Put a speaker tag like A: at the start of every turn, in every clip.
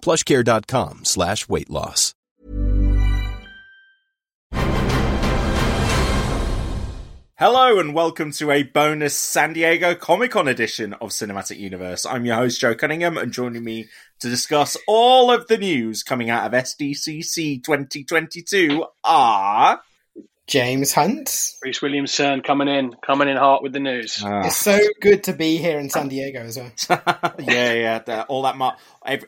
A: plushcare.com slash weight loss.
B: Hello and welcome to a bonus San Diego Comic Con edition of Cinematic Universe. I'm your host Joe Cunningham and joining me to discuss all of the news coming out of SDCC 2022 are
C: James Hunt.
D: Reese Williamson coming in, coming in hot with the news.
C: It's so good to be here in San Diego as well.
B: yeah, yeah, the- all that. Mar-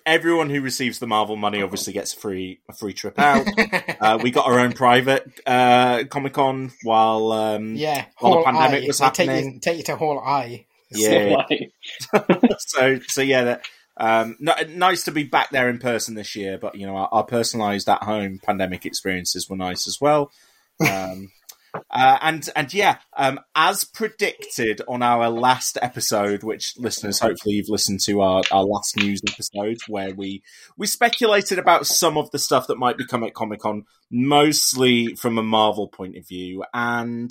B: everyone who receives the Marvel money obviously gets a free a free trip out. uh, we got our own private uh, Comic Con while um,
C: Yeah,
B: while the pandemic
C: I.
B: was
C: They take
B: happening.
C: you, take you to Hall I.
B: Yeah.
D: Like,
B: so so yeah, that, um, no, nice to be back there in person this year. But you know, our, our personalised at home pandemic experiences were nice as well. Um, uh, and and yeah, um, as predicted on our last episode, which listeners hopefully you've listened to our, our last news episode where we we speculated about some of the stuff that might be coming at Comic Con, mostly from a Marvel point of view, and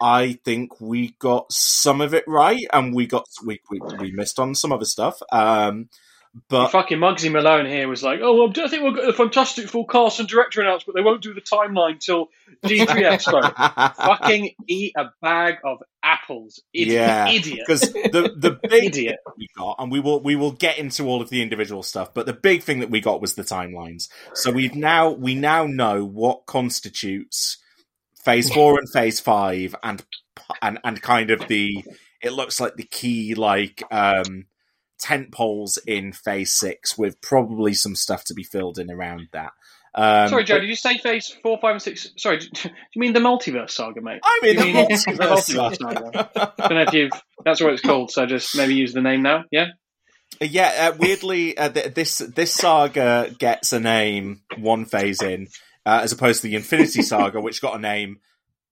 B: I think we got some of it right, and we got we we, we missed on some other stuff. Um, but
D: fucking Muggsy Malone here was like, "Oh, well, I think we'll get a fantastic full cast and director announced, but they won't do the timeline till D23 Expo." fucking eat a bag of apples, idiot!
B: yeah,
D: idiot.
B: because the the big
D: Idiot.
B: thing we got, and we will we will get into all of the individual stuff, but the big thing that we got was the timelines. So we've now we now know what constitutes Phase Four and Phase Five, and and and kind of the it looks like the key like um tent poles in Phase Six, with probably some stuff to be filled in around that. Um,
D: Sorry, Joe. Did you say Phase Four, Five, and Six? Sorry, do you mean the multiverse saga, mate?
B: I mean, the
D: mean
B: multiverse
D: saga. I don't know if you've. That's what it's called. So just maybe use the name now. Yeah.
B: Yeah, uh, weirdly, uh, th- this this saga gets a name one phase in, uh, as opposed to the Infinity Saga, which got a name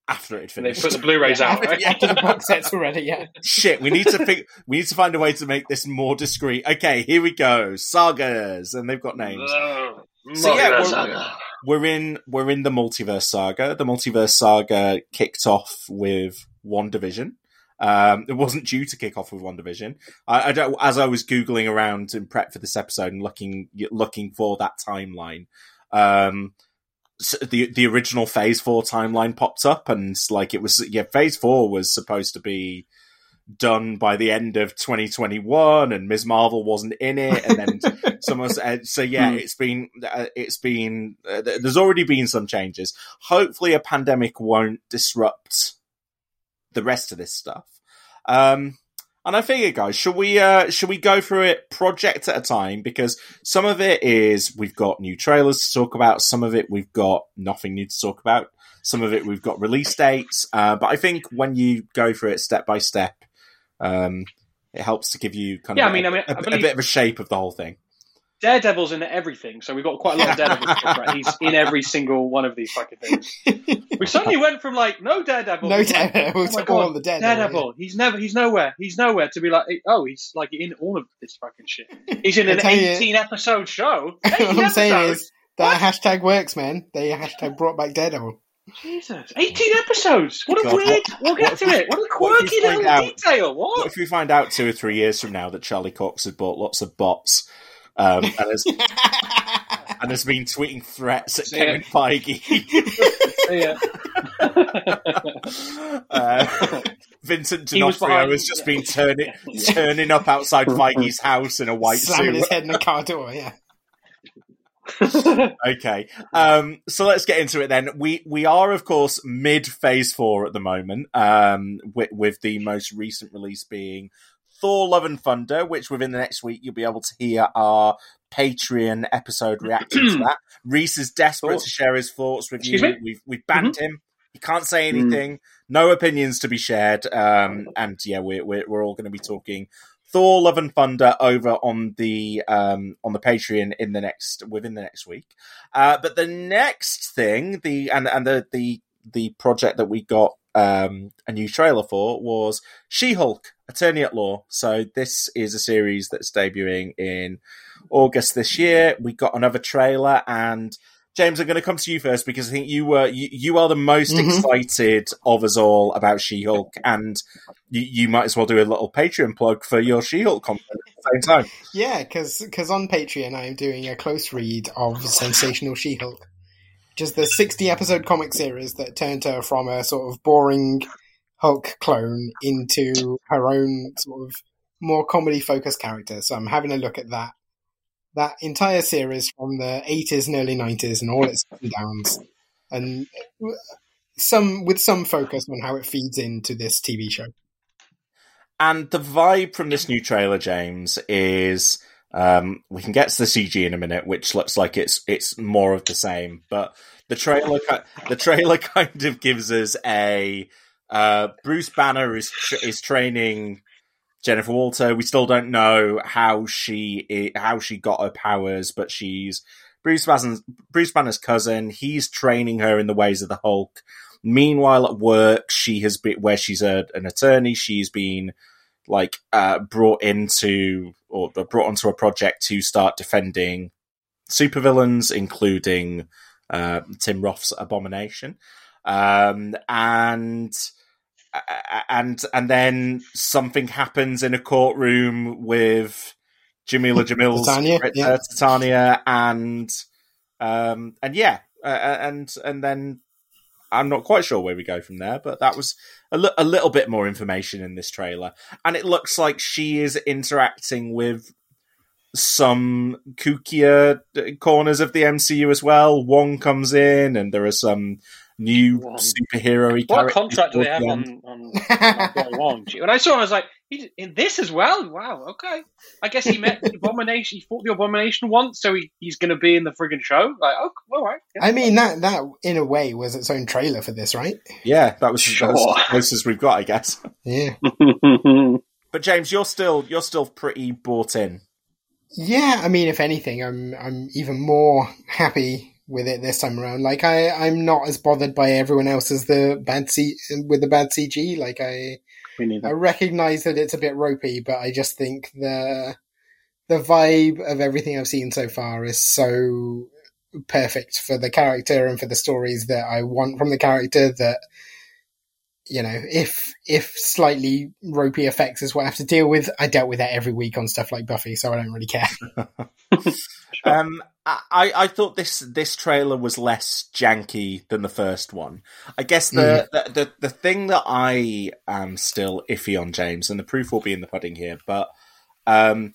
B: after it had
D: And they
B: finished.
D: put the Blu-rays out.
C: After,
D: Right?
C: after the box sets already, yeah.
B: Shit, we need to think. We need to find a way to make this more discreet. Okay, here we go. Sagas, and they've got names.
D: Ugh.
B: So, yeah, we're-
D: saga.
B: We're in we're in the multiverse saga. The multiverse saga kicked off with WandaVision. Um, it wasn't due to kick off with WandaVision. I, I don't, as I was googling around in prep for this episode and looking looking for that timeline, um, s the the original Phase Four timeline popped up, and like it was yeah, Phase Four was supposed to be done by the end of 2021 and Ms. Marvel wasn't in it and then someone said so yeah
D: Hmm.
B: it's been uh, it's been uh, there's already been some changes hopefully a pandemic won't disrupt the rest of this stuff um and I figure, guys, should we uh, should we go through it project at a time? Because some of it is we've got new trailers to talk about. Some of it we've got nothing new to talk about. Some of it we've got release dates. Uh, but I think when you go through it step by step, um, it helps to give you kind
D: Yeah,
B: of
D: I mean,
B: a,
D: I mean, I
B: a- a
D: believe-
B: bit of a shape of the whole thing.
D: Daredevil's in everything, so we've got quite a lot of Daredevil to talk about. He's in every single one of these fucking things. We suddenly went from like no Daredevil,
C: No
D: to, like,
C: Daredevil
D: oh
C: to
D: my
C: all
D: God,
C: the Daredevil,
D: Daredevil. He's never, he's nowhere, he's nowhere to be like, eh, oh, he's like in all of this fucking shit. He's in an
C: tell you-
D: eighteen episode show.
C: what I'm saying is that hashtag works, man. They hashtag brought back Daredevil.
D: Jesus, eighteen episodes. What a weird.
B: what-
D: we'll get to
B: we-
D: it. What a
B: what
D: quirky
B: find
D: little
B: out-
D: detail.
B: What
D: What?
B: if we find out two or three years from now that Charlie Cox has bought lots of bots um, and has and has been tweeting threats at
D: Yeah.
B: Kevin Feige?
D: Yeah.
B: uh, Vincent D'Onofrio has just been turning turning up outside Feige's house in a white suit.
C: Slamming
B: suit.
C: his head in the car door, yeah.
B: okay. Um, so let's get into it then. We we are of course mid phase four at the moment. Um, with, with the most recent release being Thor: Love and Thunder, which within the next week you'll be able to hear our Patreon episode reacting to that. Reese is desperate
D: Thoughts?
B: to share his thoughts with
D: Excuse
B: you.
D: me?
B: We've we've banned him. He can't say anything. No opinions to be shared. Um, and yeah, we're we're, we're all going to be talking Thor: Love and Thunder over on the um, on the Patreon in the next within the next week. Uh, but the next thing, the and and the the the project that we got um, a new trailer for was She-Hulk: Attorney at Law. So this is a series that's debuting in August this year. We got another trailer and. James, I'm going to come to you first because I think you were you, you are the most
C: Mhm.
B: excited of us all about She-Hulk, and you, you might as well do a little Patreon plug for your She-Hulk content at the same time.
C: Yeah, because on Patreon I'm doing a close read of Sensational She-Hulk, which is the 60 episode comic series that turned her from a sort of boring Hulk clone into her own sort of more comedy focused character. So I'm having a look at that that entire series from the 80s and early 90s and all its ups and downs, and some with some focus on how it feeds into this TV show.
B: And the vibe from this new trailer, James, is um, we can get to the CG in a minute, which looks like it's it's more of the same. But the trailer the trailer kind of gives us a uh, Bruce Banner is is training Jennifer Walter. We still don't know how she how she got her powers, but she's Bruce Banner's, Bruce Banner's cousin. He's training her in the ways of the Hulk. Meanwhile, at work, she has been where she's a, an attorney. She's been like uh, brought into or brought onto a project to start defending supervillains, including uh, Tim Roth's Abomination, um, and and and then something happens in a courtroom with Jameela Jamil's
C: Titania,
B: uh,
C: yeah.
B: Titania, and um, and yeah, uh, and and then I'm not quite sure where we go from there, but that was a, li- a little bit more information in this trailer, and it looks like she is interacting with some kookier uh, corners of the MCU as well. Wong comes in, and there are some new um,
D: Wong.
B: superhero.
D: What contract do they have on, on, on Bill Wong? When I saw him, I was like, he's in this as well? Wow, okay. I guess he met the Abomination, he fought the Abomination once, so he, he's going to be in the friggin' show? Like, oh, all right. yeah.
C: I mean that that in a way was its own trailer for this, right?
B: Yeah, that was, that was
D: Sure.
B: as close as we've got, I guess.
C: Yeah.
B: But James, you're still you're still pretty bought in.
C: Yeah, I mean, if anything, I'm I'm even more happy with it this time around. Like I I'm not as bothered by everyone else as the bad C with the bad CG. Like I I recognize that it's a bit ropey, but I just think the the vibe of everything I've seen so far is so perfect for the character and for the stories that I want from the character that you know, if if slightly ropey effects is what I have to deal with, I dealt with that every week on stuff like Buffy, so I don't really care.
B: Um, I, I thought this this trailer was less janky than the first one. I guess the, the, the, the thing that I am still iffy on, James, and the proof will be in the pudding here, but um,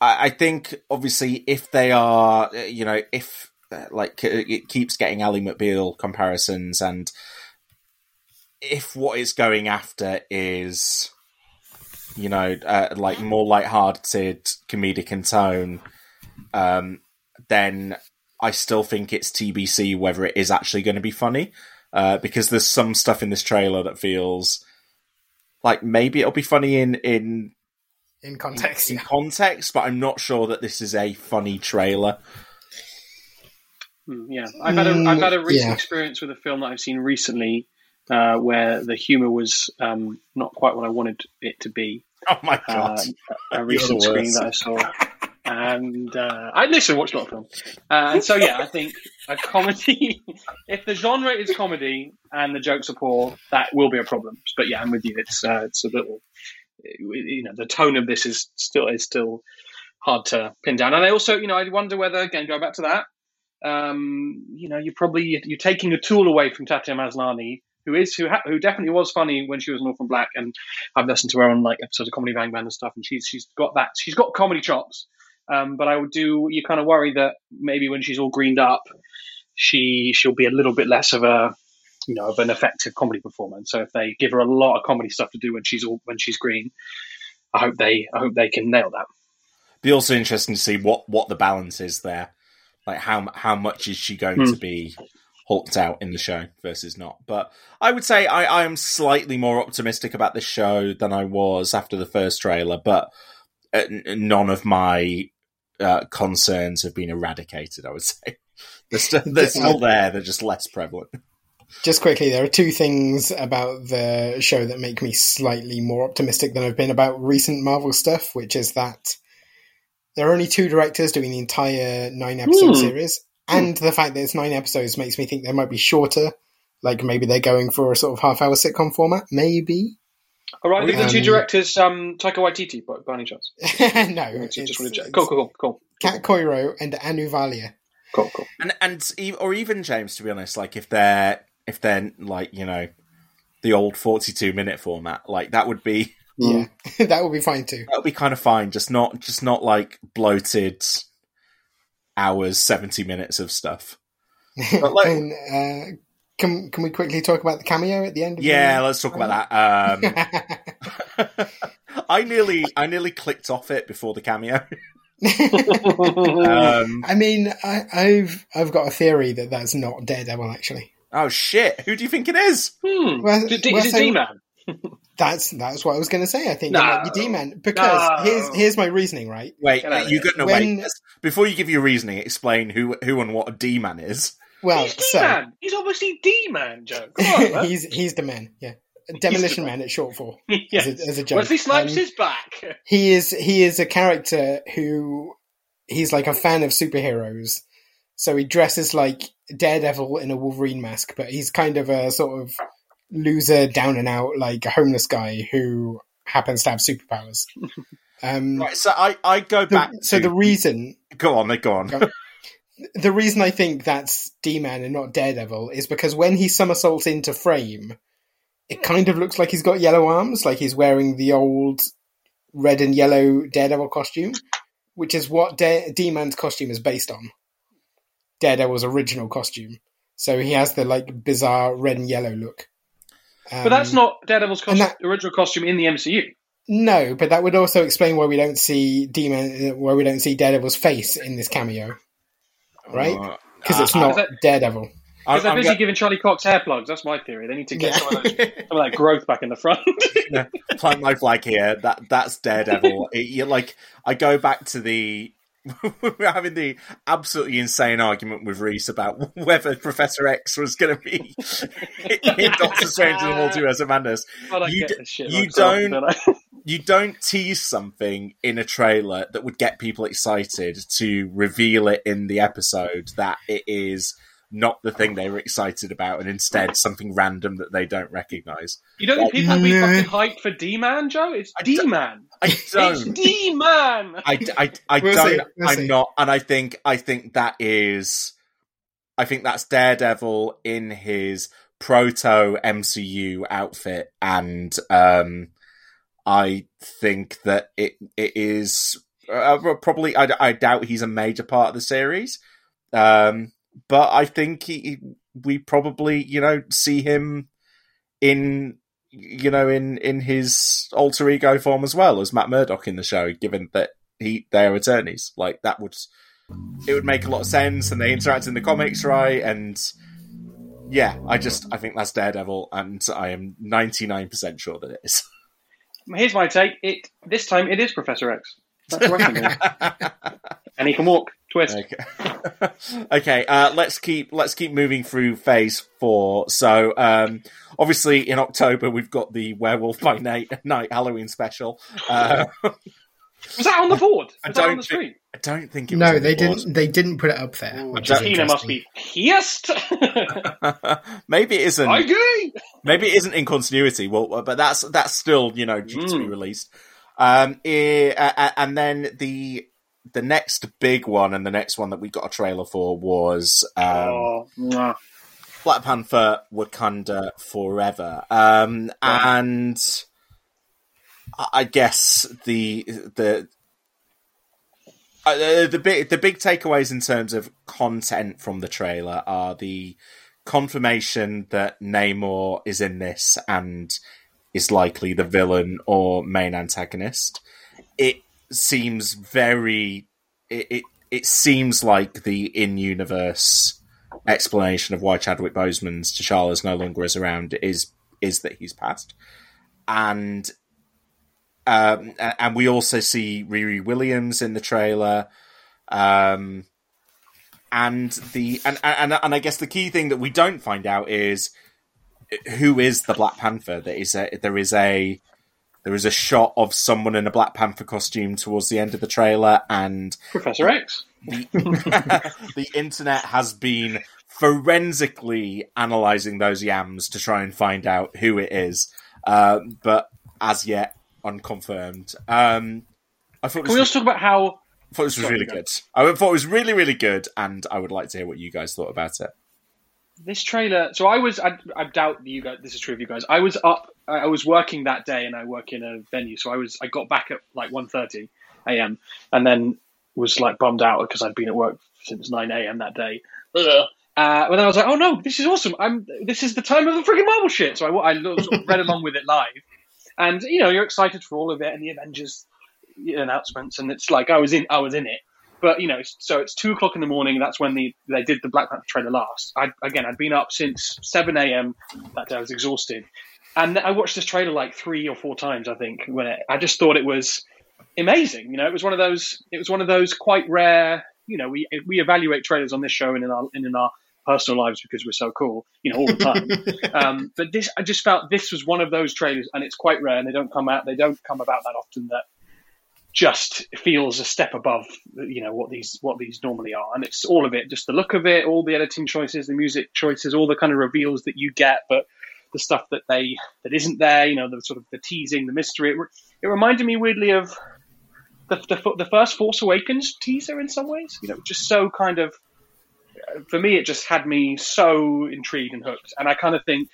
B: I, I think obviously if they are, uh, you know, if uh, like it keeps getting Ally McBeal comparisons, and if what it's going after is, you know, uh, like more light-hearted, comedic in tone, um, then I still think it's TBC whether it is actually going to be funny. Uh, because there's some stuff in this trailer that feels like maybe it'll be funny in in,
C: In context,
B: in
C: yeah.
B: context, but I'm not sure that this is a funny trailer.
D: Mm, yeah, I've had a I've had a
C: Mm,
D: recent
C: yeah.
D: experience with a film that I've seen recently uh, where the humor was um, not quite what I wanted it to be.
B: Oh my god!
D: Uh, a recent
B: screen
D: that I saw, and uh, I listen watched a lot of film, uh, and so yeah, I think a comedy. if the genre is comedy and the jokes are poor, that will be a problem. But yeah, I'm with you. It's uh, it's a little, you know, the tone of this is still is still hard to pin down. And I also, you know, I wonder whether again going back to that, um, you know, you're probably you're taking a tool away from Tatiana Maslany, who is who ha- who definitely was funny when she was an Orphan Black, and I've listened to her on like episodes of Comedy Bang Bang and stuff, and she's she's got that she's got comedy chops. Um, but I would do. You kind of worry that maybe when she's all greened up, she she'll be a little bit less of a you know of an effective comedy performer. So if they give her a lot of comedy stuff to do when she's all when she's green, I hope they I hope they can nail that.
B: Be also interesting to see what what the balance is there. Like how how much is she going
D: Hmm.
B: to be hulked out in the show versus not? But I would say I, I am slightly more optimistic about this show than I was after the first trailer. But uh, none of my uh, concerns have been eradicated. I would say they're, st- they're still there. They're just less prevalent.
C: Just quickly, there are two things about the show that make me slightly more optimistic than I've been about recent Marvel stuff, which is that there are only two directors doing the entire nine episode
D: Hmm.
C: series, and the fact that it's nine episodes makes me think they might be shorter. Like maybe they're going for a sort of half hour sitcom format, maybe.
D: All right, the two
C: Um,
D: directors, um, Taika Waititi, by, by any chance?
C: no,
D: I just want to check. Cool, cool, cool, cool,
C: Kat Coiro and Anu Valia.
D: cool, cool.
B: and and e- or even James, to be honest, like if they're if they're like you know the old forty-two minute format, like that would be
C: Yeah, that would be fine too.
B: that would be kind of fine. Just not just not like bloated hours, seventy minutes of stuff. But like,
C: and uh, can can we quickly talk about the cameo at the end? Of
B: yeah,
C: the...
B: let's talk about that. Um, I nearly I nearly clicked off it before the cameo. um,
C: I mean, I, I've I've got a theory that that's not Daredevil. Actually,
B: oh shit! Who do you think it is?
D: Hmm.
C: Well,
D: D- d-
C: well,
D: is it
C: so-
D: D-Man?
C: that's that's what I was going to say. I think
D: No.
C: it might be D-Man because
D: No.
C: here's here's my reasoning. Right,
B: Wait,
D: Get out of
B: you got no
C: When-
B: wait. Before you give your reasoning, explain who who and what a D man is.
C: Well,
D: He's
C: so
D: D-Man. He's obviously D-Man, Joe. Come on,
C: he's he's the man. Yeah, Demolition
D: man.
C: Man at short for
D: yes.
C: as a, as a joke.
D: Wesley Snipes
C: Um,
D: is back.
C: he is he is a character who he's like a fan of superheroes so he dresses like daredevil in a wolverine mask but he's kind of a sort of loser down and out like a homeless guy who happens to have superpowers um
B: Right, so I, I go
C: the-
B: back.
C: so the reason
B: go on, they go on.
C: Go- the reason i think that's d-man and not daredevil is because when he somersaults into frame it kind of looks like he's got yellow arms like he's wearing the old red and yellow daredevil costume which is what Da- d-man's costume is based on. Daredevil's original costume. So he has the like bizarre red and yellow look.
D: But that's
C: Um,
D: not Daredevil's costume,
C: that-
D: original costume in the MCU.
C: no but that would also explain why we don't see d-man uh, why we don't see daredevil's face in this cameo right
B: Uh,
C: because it's
B: uh,
C: not
D: that-
C: daredevil
D: Because they're
B: I'm
D: busy
B: go-
D: giving Charlie Cox hair plugs. That's my theory. They need to get
C: Yeah.
D: some, of those, some of that growth back in the front.
B: plant my flag here. That that's Daredevil. It- you like I go back to the we were having the absolutely insane argument with Reese about whether Professor X was going to be in Doctor Strange and the Multiverse of Madness.
D: I don't
B: You
D: get
B: d-
D: this shit.
B: you don't-
D: don't I?
B: You don't tease something in a trailer that would get people excited to reveal it in the episode that it is not the thing they were excited about, and instead something random that they don't recognize.
D: You don't think people would be fucking hyped for D-Man, Joe? It's D-Man.
B: I don't.
D: D-Man.
B: I, I, I
C: We'll
B: don't.
C: see, we'll
B: I'm
C: see.
B: not, and I think I think that is, I think that's Daredevil in his proto MCU outfit, and um, I think that it it is uh, probably. I, I doubt he's a major part of the series, um, but I think he, we probably you know see him in you know in in his alter ego form as well as Matt Murdock in the show, given that he they are attorneys. Like that would it would make a lot of sense, and they interact in the comics, right? And yeah, I just I think that's Daredevil, and I am ninety nine percent sure that it is.
D: Here's my take. It This time it is Professor X. That's and he can walk. Twist.
B: Okay. okay. Uh, let's keep let's keep moving through phase four. So, um, obviously, in October we've got the Werewolf by Night Night Halloween special. Uh,
D: Was that on the board? Was
B: I
D: that on
B: don't
D: the
B: think-
D: screen?
B: I don't think it was.
C: No,
B: on
C: they
B: the board.
C: didn't. They didn't put it up there. which is
D: Tina must be pierced.
B: maybe it isn't.
D: I agree.
B: Maybe it isn't in continuity. Well, but that's that's still you know due to be
D: Mm.
B: released. Um, eh, uh, uh, and then the the next big one and the next one that we got a trailer for was um,
D: oh, mwah.
B: Black Panther Wakanda Forever. Um, and I- guess the the Uh, the, the big the big takeaways in terms of content from the trailer are the confirmation that Namor is in this and is likely the villain or main antagonist. It seems very it it, it seems like the in universe explanation of why Chadwick Boseman's T'Challa is no longer is around is is that he's passed, and um, and we also see Riri Williams in the trailer. Um, and the and, and and I guess the key thing that we don't find out is who is the Black Panther. There is a there is a there is a shot of someone in a Black Panther costume towards the end of the trailer, and
D: Professor X.
B: The, the internet has been forensically analyzing those yams to try and find out who it is, uh, but as yet unconfirmed. Um, I thought.
D: Can we also talk about how?
B: I thought this was really good. I thought it was really, really good, and I would like to hear what you guys thought about it.
D: This trailer. So I was. I, I doubt you guys. This is true of you guys. I was up. I was working that day, and I work in a venue. So I was. I got back at like 1.30 a.m. and then was like bummed out because I'd been at work since 9 a.m. that day. Ugh. Uh, but then I was like, oh no, this is awesome. I'm. This is the time of the freaking Marvel shit. So I, I sort of read along with it live, and you know you're excited for all of it and the Avengers announcements, and it's like I was in. I was in it. But you know, so it's two o'clock in the morning. That's when the they did the Black Panther trailer last. I again, I'd been up since seven a.m. that day. I was exhausted, and I watched this trailer like three or four times. I think when it, I just thought it was amazing. You know, it was one of those. It was one of those quite rare. You know, we we evaluate trailers on this show and in our and in our personal lives because we're so cool. You know, all the time. um, but this, I just felt this was one of those trailers, and it's quite rare, and they don't come out. They don't come about that often. That just feels a step above you know what these what these normally are and it's all of it just the look of it all the editing choices the music choices all the kind of reveals that you get but the stuff that they that isn't there you know the sort of the teasing the mystery it, it reminded me weirdly of the, the, the first force awakens teaser in some ways you know just so kind of for me it just had me so intrigued and hooked and i kind of think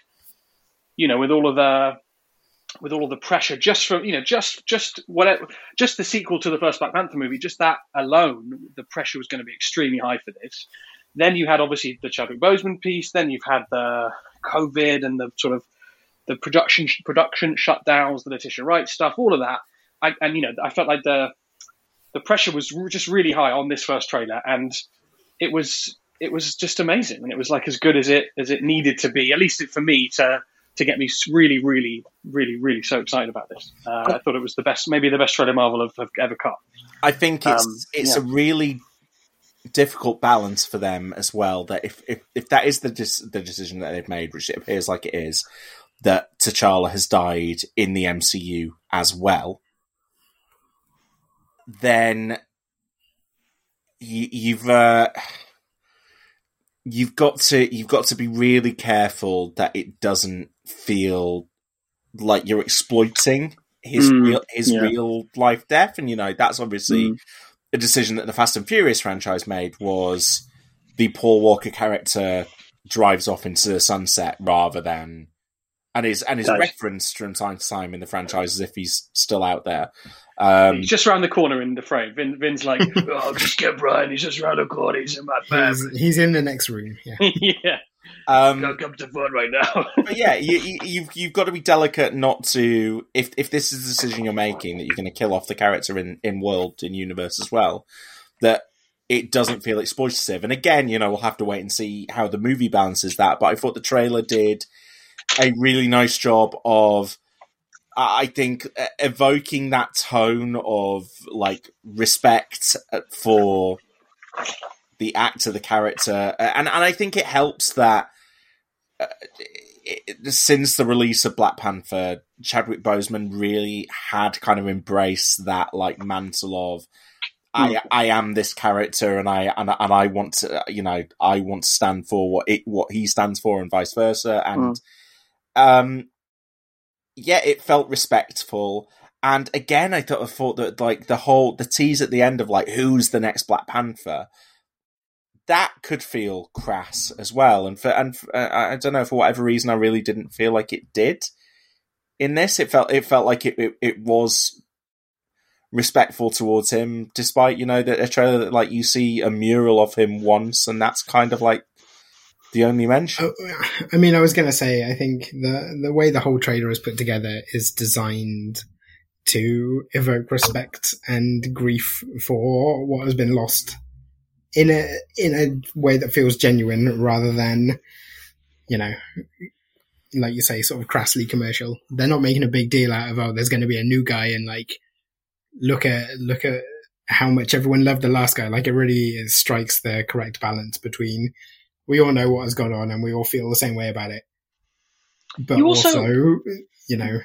D: you know with all of the with all of the pressure just from you know just just whatever just the sequel to the first Black Panther movie, just that alone, the pressure was going to be extremely high for this. Then you had obviously the Chadwick Boseman piece. Then you've had the COVID and the sort of the production production shutdowns, the Letitia Wright stuff, all of that. I, and you know, I felt like the the pressure was just really high on this first trailer, and it was it was just amazing, and it was like as good as it as it needed to be, at least for me to to get me really, really, really, really so excited about this. Uh, I thought it was the best, maybe the best trailer Marvel have, have ever cut.
B: I think it's
D: Um,
B: it's
D: yeah.
B: a really difficult balance for them as well. That if if, if that is the dis- the decision that they've made, which it appears like it is, that T'Challa has died in the MCU as well, then you, you've uh, you've got to you've got to be really careful that it doesn't feel like you're exploiting his
D: Mm,
B: real his
D: yeah.
B: real life death, and you know that's obviously
D: Mm.
B: a decision that the Fast and Furious franchise made was the Paul Walker character drives off into the sunset rather than and is and is
D: Does.
B: referenced from time to time in the franchise as if he's still out there. Um,
D: He's just around the corner in the frame. Vin, Vin's like, "Oh, just get Brian. He's just around the corner. He's in my bag.
C: He's, he's in the next room. Yeah.
D: yeah,
B: um,
D: can't come to fun right now."
B: but yeah, you, you, you've you've got to be delicate not to if if this is the decision you're making that you're going to kill off the character in in world in universe as well, that it doesn't feel exploitative. And again, you know, we'll have to wait and see how the movie balances that. But I thought the trailer did a really nice job of. I think uh, evoking that tone of like respect uh, for the actor, the character, uh, and and I think it helps that uh, it, since the release of Black Panther, Chadwick Boseman really had kind of embraced that like mantle of I I am this character and I and, and I want to you know I want to stand for what it what he stands for and vice versa and um yeah it felt respectful and again I thought I thought that like the whole the tease at the end of like who's the next Black Panther that could feel crass as well. And for and for, uh, I don't know for whatever reason, I really didn't feel like it did in this. It felt it felt like it it, it was respectful towards him, despite you know that a trailer that like you see a mural of him once, and that's kind of like the only mention.
C: Oh, I mean, I was going to say, I think the the way the whole trailer is put together is designed to evoke respect and grief for what has been lost in a in a way that feels genuine rather than you know like you say sort of crassly commercial they're not making a big deal out of oh there's going to be a new guy and like look at look at how much everyone loved the last guy like it really strikes the correct balance between we all know what has gone on and we all feel the same way about it but
D: You also-
C: also you know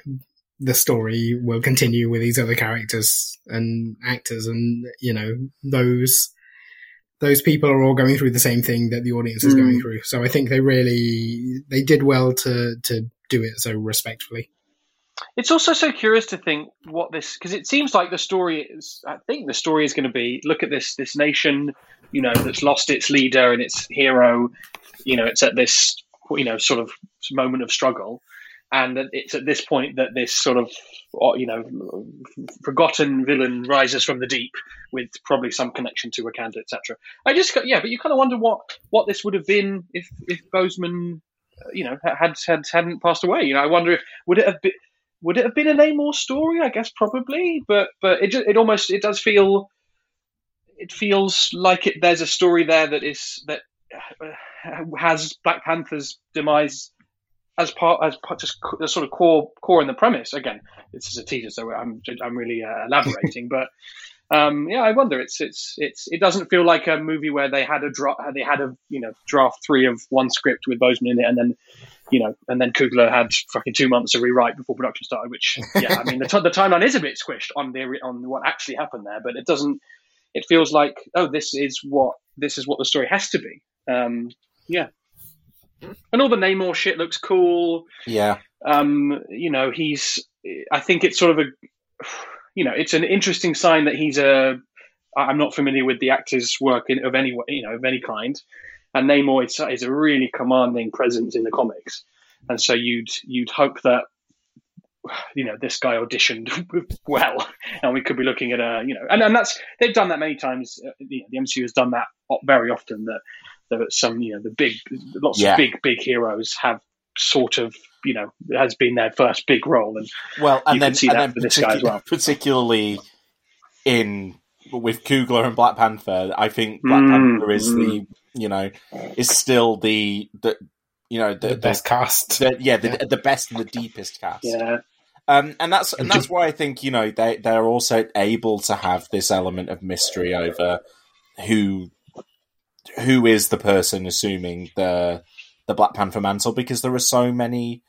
C: the story will continue with these other characters and actors and you know those those people are all going through the same thing that the audience is
D: Mm.
C: going through so i think they really they did well to to do it so respectfully
D: It's also so curious to think what this because it seems like the story is. I think the story is going to be look at this this nation, you know, that's lost its leader and its hero. You know, it's at this you know sort of moment of struggle, and it's at this point that this sort of uh, you know forgotten villain rises from the deep with probably some connection to Wakanda, etc. I just yeah, but you kind of wonder what what this would have been if if Boseman. uh, You know, had had hadn't passed away. You know, I wonder if would it have been would it have been a Namor story? I guess probably, but but it just, it almost it does feel it feels like it. There's a story there that is that has Black Panther's demise as part as part, just the sort of core core in the premise. Again, this is a teaser, so I'm I'm really uh, elaborating, but. Um, yeah, I wonder. It's it's it's it doesn't feel like a movie where they had a draft. They had a you know draft three of one script with Boseman in it, and then you know, and then Coogler had fucking two months to rewrite before production started. Which, yeah, I mean, the, t- the timeline is a bit squished on the on what actually happened there, but it doesn't. It feels like, oh, this is what this is what the story has to be. Um, yeah, and all the Namor shit looks cool.
B: Yeah,
D: Um, you know, he's. I think it's sort of a. You know, it's an interesting sign that he's a. I'm not familiar with the actor's work in, of any you know of any kind, and Namor is, is a really commanding presence in the comics, and so you'd you'd hope that you know this guy auditioned well, and we could be looking at a you know, and, and that's they've done that many times. Uh, you know, the MCU has done that very often. That that some you know the big lots
B: Yeah.
D: of big big heroes have sort of you know has been their first big role, and
B: well, and
D: You
B: then
D: can see
B: and
D: that
B: then
D: for this guy as
B: particu-
D: well.
B: particularly in with Coogler and Black Panther, I think Black
D: Mm,
B: Panther is the you know is still the the you know the,
C: the best cast
B: the, yeah, the, the best and the deepest cast.
D: yeah,
B: Um, and that's and that's why I think you know they they're also able to have this element of mystery over who who is the person assuming the the Black Panther mantle because there are so many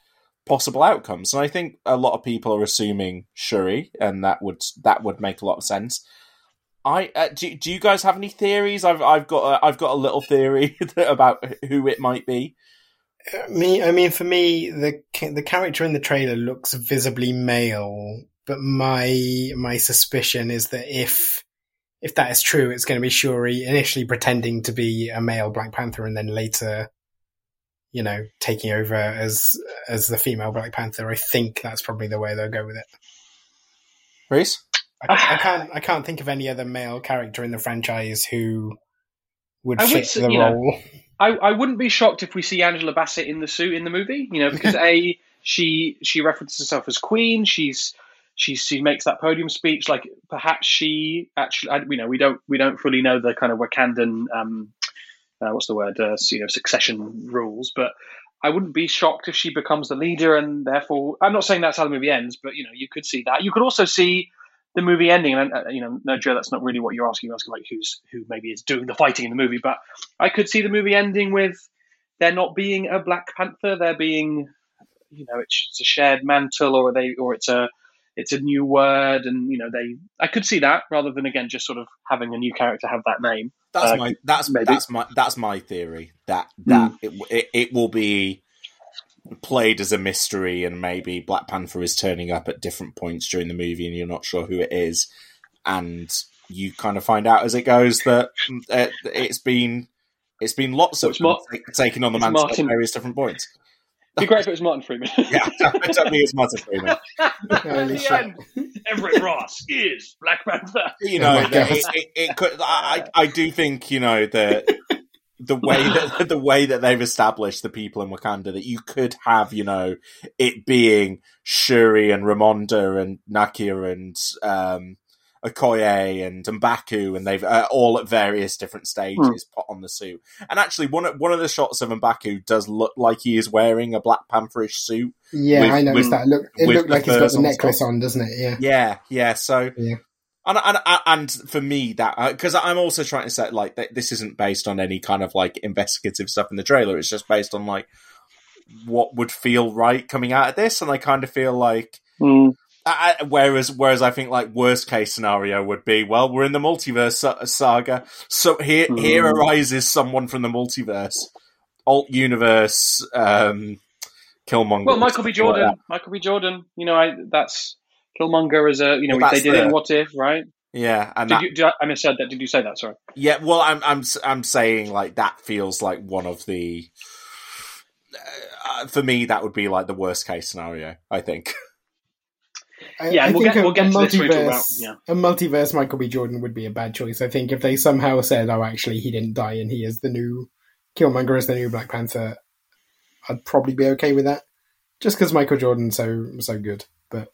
B: possible outcomes, and I think a lot of people are assuming Shuri, and that would that would make a lot of sense. I uh, do. Do you guys have any theories? I've I've got a, I've got a little theory about who it might be.
C: Me i mean for me the the character in the trailer looks visibly male but my my suspicion is that if if that is true it's going to be shuri initially pretending to be a male black panther and then later you know taking over as as the female black panther i think that's probably the way they'll go with it
B: Reese?
C: i, I can't i can't think of any other male character in the franchise who would
D: I would
C: fit
D: say,
C: the
D: you know,
C: role
D: I, I wouldn't be shocked if we see Angela Bassett in the suit in the movie. You know, because a she she references herself as queen. She's she she makes that podium speech. Like perhaps she actually, I, you know, we don't we don't fully know the kind of Wakandan um, uh, what's the word, uh, you know, succession rules, but. I wouldn't be shocked if she becomes the leader, and therefore, I'm not saying that's how the movie ends, but you know, you could see that. You could also see the movie ending, and uh, you know, no, Joe, that's not really what you're asking. You're asking like who's who maybe is doing the fighting in the movie, but I could see the movie ending with there not being a Black Panther, there being, you know, it's, it's a shared mantle, or they, or it's a, it's a new word, and you know, they. I could see that rather than again just sort of having a new character have that name.
B: That's
D: Uh,
B: my that's
D: maybe.
B: that's my that's my theory that that it, it it will be played as a mystery and maybe Black Panther is turning up at different points during the movie and you're not sure who it is and you kind of find out as it goes that uh, it's been it's been lots of
D: It's Mar-
B: them taking on the mantle
D: Martin-
B: at various different points.
D: It'd be great if it was Martin Freeman.
B: yeah, I don't think it's Martin Freeman.
D: At
C: Holy
D: the
C: shit.
D: end, Everett Ross is Black Panther.
B: You know,
C: Oh
B: it, it, it could. I, I do think you know the the way that the way that they've established the people in Wakanda that you could have, you know, it being Shuri and Ramonda and Nakia and um, Okoye and Mbaku, and they've uh, all at various different stages put on the suit. And actually, one of, one of the shots of Mbaku does look like he is wearing a Black Pantherish suit.
C: Yeah,
B: With-
C: I noticed
B: with-
C: that. Look, it looked like he's got the necklace
B: top.
C: on, doesn't it? Yeah.
B: Yeah, yeah. So,
C: Yeah.
B: And and and for me, that because I'm also trying to say like that this isn't based on any kind of like investigative stuff in the trailer. It's just based on like what would feel right coming out of this, and I kind of feel like.
D: Mm.
B: I, I- whereas, whereas I think like worst case scenario would be, well, we're in the multiverse sa- saga, so here here
D: Mm.
B: arises someone from the multiverse, alt universe, um, Killmonger.
D: Well, Michael B.
B: something like
D: Jordan. Michael B. Jordan. You know, I that's Killmonger as a you know
B: Well,
D: they did it in What If, right?
B: yeah, and
D: Did
B: that,
D: you? Did I, I missaid that. Did you say that? Sorry.
B: Yeah, well, I'm I'm I'm saying like that feels like one of the uh, for me that would be like the worst case scenario. I think.
C: I,
D: Yeah,
C: I
D: we'll
C: think
D: get-
C: a,
D: we'll get
C: a
D: to this when we talk
C: multiverse,
D: yeah.
C: a multiverse Michael B. Jordan would be a bad choice. I think if they somehow said, "Oh, actually, he didn't die and he is the new Killmonger is the new Black Panther," I'd probably be okay with that. Just because Michael Jordan's so so good, but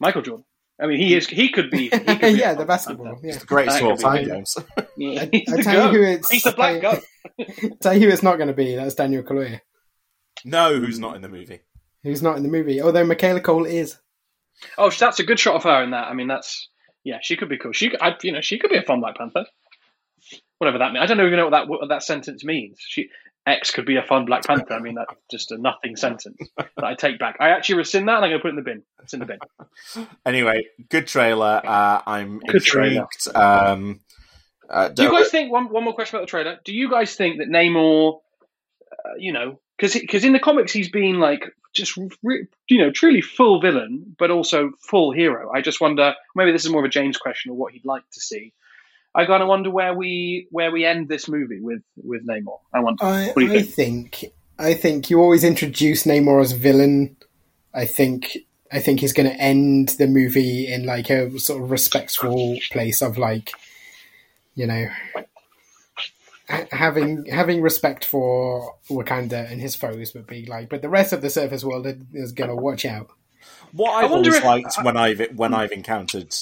D: Michael Jordan. I mean, he is. He could be. He could be
C: yeah, the basketball. Yeah,
B: The greatest of all time,
D: good.
B: James.
D: Yeah,
C: I- I tell you who it's-
D: He's the black
C: I-
D: goat.
C: tell you who it's not going to be. That's Daniel Kaluuya,
B: no, who's not in the movie?
C: who's not in the movie. Although Michaela Coel is.
D: Oh, that's a good shot of her in that. I mean, that's yeah, she could be cool. She, I, you know, she could be a fun Black Panther. Whatever that means. I don't even know what that what that sentence means. She X could be a fun Black Panther. I mean, that's just a nothing sentence that I take back. I actually rescind that and I'm going to put it in the bin. It's in the bin.
B: Anyway, good trailer. Uh, I'm
D: Good trailer.
B: intrigued. Um, uh,
D: Do you guys think one one more question about the trailer? Do you guys think that Namor, uh, you know, because because in the comics he's been like just re- you know truly full villain, but also full hero. I just wonder maybe this is more of a James question or what he'd like to see. I kind of wonder where we where we end this movie with with Namor. I wonder.
C: I,
D: what do you
C: I
D: think?
C: think I think you always introduce Namor as villain. I think I think he's going to end the movie in like a sort of respectful place of like, you know, having having respect for Wakanda and his foes would be like, but the rest of the surface world is going to watch out.
B: what I've
D: wonder
B: always
D: if-
B: liked when I've when I've encountered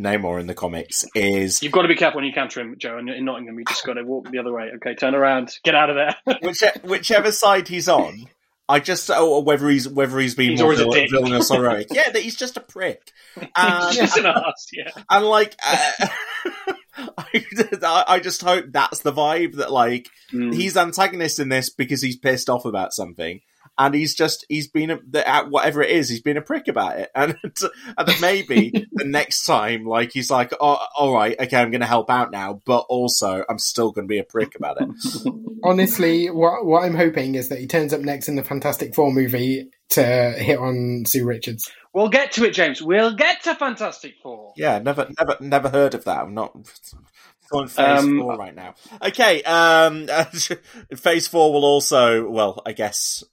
B: Namor in the comics is
D: You've got to be careful when you counter him, Joe. And in Nottingham, you just got to walk the other way. Okay, turn around, get out of there.
B: which, whichever side he's on. I just or whether he's whether he's been
D: He's
B: more
D: always a
B: villain,
D: dick.
B: villainous or heroic. Yeah, that he's just a prick. And,
D: just an ass, yeah.
B: and like, uh, I, I just hope that's the vibe that like
D: Mm.
B: he's antagonist in this because he's pissed off about something, and he's just he's been a, at whatever it is he's been a prick about it, and and that maybe the next time like he's like, oh, all right, okay, I'm going to help out now, but also I'm still going to be a prick about it.
C: Honestly, what what I'm hoping is that he turns up next in the Fantastic Four movie to hit on Sue Richards.
D: We'll get to it, James. We'll get to Fantastic Four.
B: Yeah, never, never, never heard of that. I'm not on phase
D: Um,
B: four right now. Okay, um, phase four will also, well, I guess,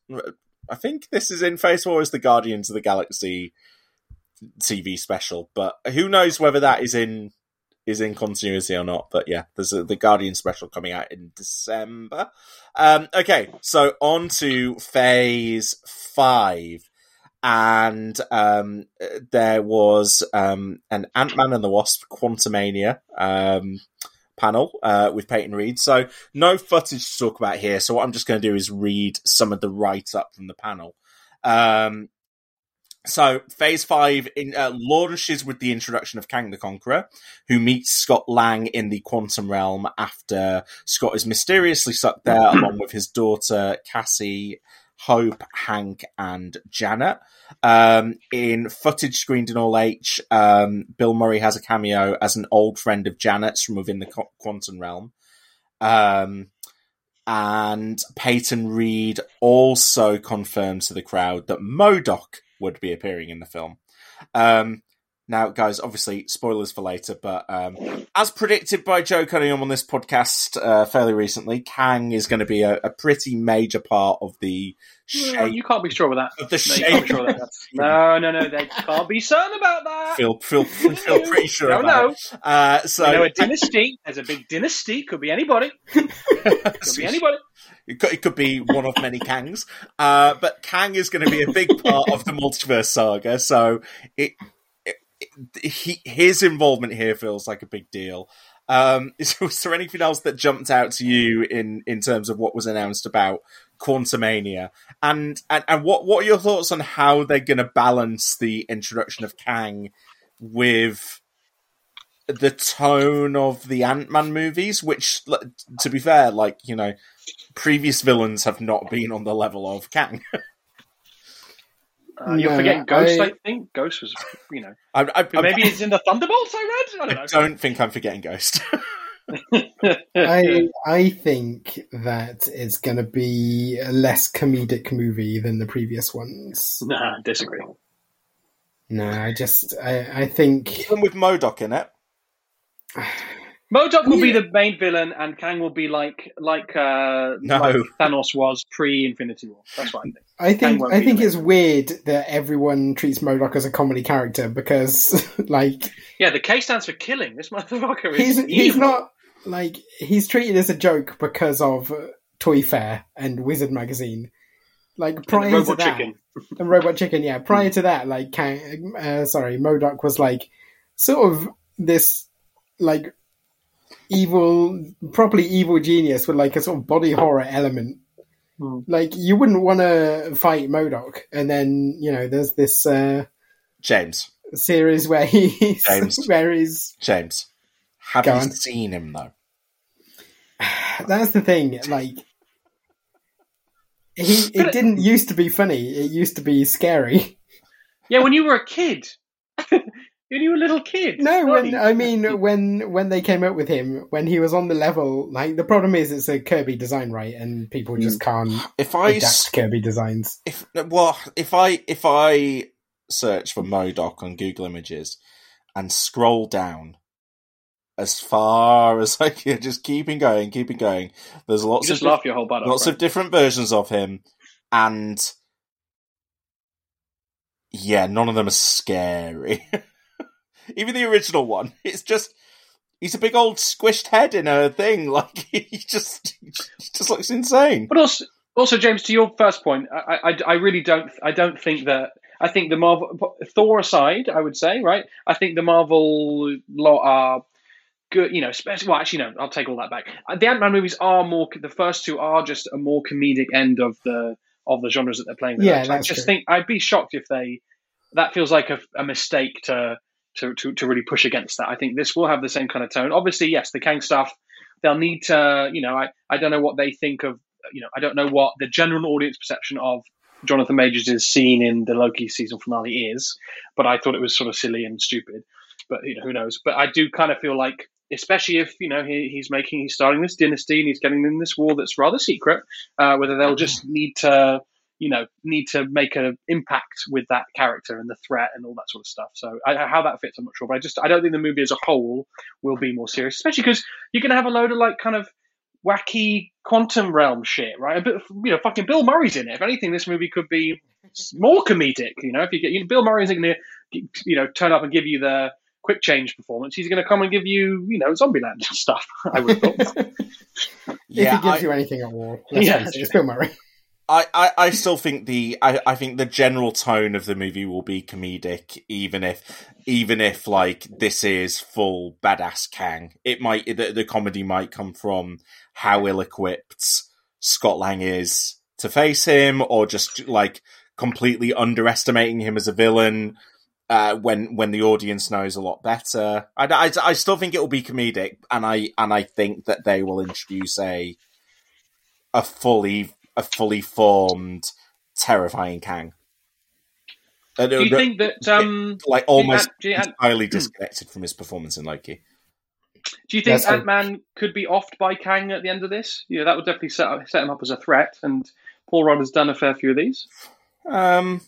B: I think this is in phase four is the Guardians of the Galaxy TV special, but who knows whether that is in is in continuity or not. But yeah, there's a, the Guardian special coming out in December. Um, okay, so on to phase five and um, there was um, an Ant Man and the Wasp Quantumania um, panel uh, with Peyton Reed. So no footage to talk about here. So what I'm just going to do is read some of the write up from the panel. Um, so Phase Five in, uh, launches with the introduction of Kang the Conqueror, who meets Scott Lang in the quantum realm after Scott is mysteriously sucked there, along with his daughter Cassie. Hope, Hank, and Janet. Um, in footage screened in Hall H, um, Bill Murray has a cameo as an old friend of Janet's from within the qu- quantum realm. Um, and Peyton Reed also confirmed to the crowd that MODOK would be appearing in the film. Um, Now, guys, obviously, spoilers for later, but um, as predicted by Joe Cunningham on this podcast uh, fairly recently, Kang is going to be a, a pretty major part of the shape.
D: No, you can't be sure with that.
B: Of the
D: no, you can't be
B: shape.
D: sure that. no, no, no. They can't be certain about that.
B: Feel, feel, feel pretty sure
D: No,
B: about
D: no.
B: it. Uh, so,
D: You know, a dynasty. There's a big dynasty. Could be anybody. Could be anybody.
B: It could, it could be one of many Kangs, uh, but Kang is going to be a big part of the multiverse saga. So it- he, his involvement here feels like a big deal. Um, is, was there anything else that jumped out to you in, in terms of what was announced about Quantumania? And, and and what what are your thoughts on how they're going to balance the introduction of Kang with the tone of the Ant Man movies? Which, to be fair, like you know, previous villains have not been on the level of Kang.
D: Uh, you're
C: No,
D: forgetting Ghost, I...
C: I-
D: think. Ghost was, you know.
B: I, I, I,
D: Maybe it's in the Thunderbolts I read? I don't know.
B: I don't think I'm forgetting Ghost.
C: I I think that it's going to be a less comedic movie than the previous ones.
D: Nah, disagree.
C: No, I just I, I think
B: Even with MODOK in it.
D: MODOK will be the main villain, and Kang will be like like uh,
B: No.
D: like Thanos was pre Infinity War. That's what I think.
C: I think I think
D: the
C: it's weird that everyone treats MODOK as a comedy character because like
D: Yeah, the K stands for killing. This motherfucker is
C: he's he's not like he's treated as a joke because of uh, Toy Fair and Wizard magazine. Like
D: And
C: prior
D: the
C: to that,
D: Chicken.
C: and Robot Chicken, yeah. Prior to that, like, Kang, uh, sorry, MODOK was like sort of this like evil, properly evil genius with like a sort of body horror element.
D: Hmm.
C: Like you wouldn't want to fight MODOK, and then you know there's this uh,
B: James.
C: series where he's
B: James.
C: where he's
B: James. Have
C: Go
B: you seen him though?
C: that's the thing. Like he, it didn't used to be funny. It used to be scary.
D: Yeah, when you were a kid. when you were a little kid.
C: No, when I mean when when they came up with him, when he was on the level, like the problem is it's a Kirby design, right? And people just hmm. can't
B: If I
C: adapt
B: s-
C: Kirby designs.
B: if well, if I if I search for MODOK on Google Images and scroll down as far as I can, just keeping going, keeping going. There's
D: you
B: lots
D: just
B: of
D: laugh your whole butt off.
B: lots
D: right?
B: of different versions of him, and yeah, none of them are scary. Even the original one, it's just he's a big old squished head in a thing. Like he just he just looks insane.
D: But also, also, James, to your first point, I, I, I really don't, I don't think that. I think the Marvel Thor aside, I would say, right? I think the Marvel lot are good. You know, especially. Well, actually, no, I'll take all that back. Uh, The Ant Man movies are more. The first two are just a more comedic end of the of the genres that they're playing. With.
C: Yeah,
D: I just
C: true.
D: think I'd be shocked if they. That feels like a, a mistake to, to to to really push against that. I think this will have the same kind of tone. Obviously, yes, the Kang stuff. They'll need to. You know, I I don't know what they think of. You know, I don't know what the general audience perception of Jonathan Majors' is seen in the Loki season finale is, but I thought it was sort of silly and stupid. But you know, who knows? But I do kind of feel like, especially if you know he, he's making, he's starting this dynasty and he's getting in this war that's rather secret, uh, whether they'll just need to, you know, need to make an impact with that character and the threat and all that sort of stuff. So I, how that fits, I'm not sure. But I just I don't think the movie as a whole will be more serious, especially because you're going to have a load of like kind of wacky quantum realm shit, right? A bit, you know, fucking Bill Murray's in it. If anything, this movie could be more comedic. You know, if you get you know, Bill Murray isn't going to, you know, turn up and give you the quick change performance. He's going to come and give you, you know, Zombieland stuff. I would have thought.
C: if he gives
B: I-
C: you anything at all,
D: Yeah.
C: it's Bill Murray.
B: I, I, I still think the I, I think the general tone of the movie will be comedic, even if even if like this is full badass Kang. It might the, the comedy might come from how ill equipped Scott Lang is to face him, or just like completely underestimating him as a villain. Uh, when when the audience knows a lot better, I, I, I still think it will be comedic, and I and I think that they will introduce a a fully a fully formed, terrifying Kang. Uh,
D: Do you
B: no,
D: think that? Um,
B: like almost
D: do you- do
B: entirely disconnected from his performance in Loki?
D: Do you think
C: That's a-
D: Ant Man could be offed by Kang at the end of this? Yeah, that would definitely set, up, set him up as a threat. And Paul Rudd has done a fair few of these.
B: Um,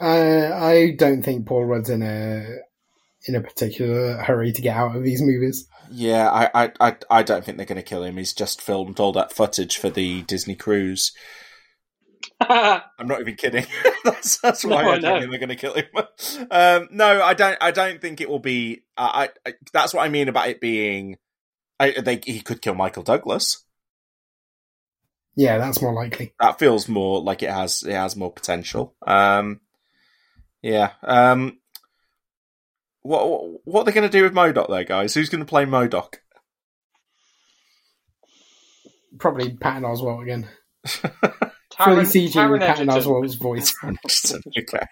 C: Uh, I don't think Paul Rudd's in a in a particular hurry to get out of these movies.
B: Yeah, I, I, I, I don't think they're going to kill him. He's just filmed all that footage for the Disney cruise. I'm not even kidding. that's that's why
D: No,
B: I
D: I
B: don't
D: know.
B: think they're going to kill him. um, no, I don't. I don't think it will be. I, I, I that's what I mean about it being. I, they, he could kill Michael Douglas.
C: Yeah, that's more likely.
B: That feels more like it has. It has more potential. Um, yeah. Um, what what, what are they going to do with MODOK there, guys? Who's going to play MODOK?
C: Probably Patton Oswalt again. Fully
D: Taron,
C: CG with
D: Taron
C: Patton Oswalt's voice.
B: okay.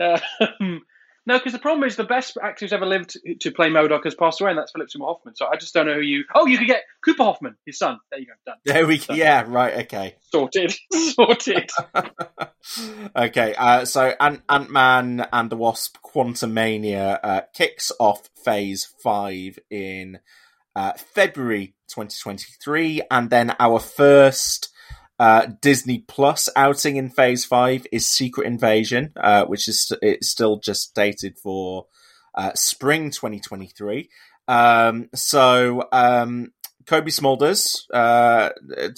D: Um, no, because the problem is the best actor who's ever lived to play MODOK has passed away, and that's Philip Seymour Hoffman. So I just don't know who you. Oh, you could get Cooper Hoffman, his son. There you go, done.
B: There we. Go. Yeah. Right. Okay.
D: Sorted, sorted.
B: okay, uh, so Ant Ant Man and the Wasp: Quantumania uh, kicks off Phase Five in uh, February 2023, and then our first uh, Disney Plus outing in Phase Five is Secret Invasion, uh, which is it's still just dated for uh, spring 2023. Um, so um, Cobie Smulders uh,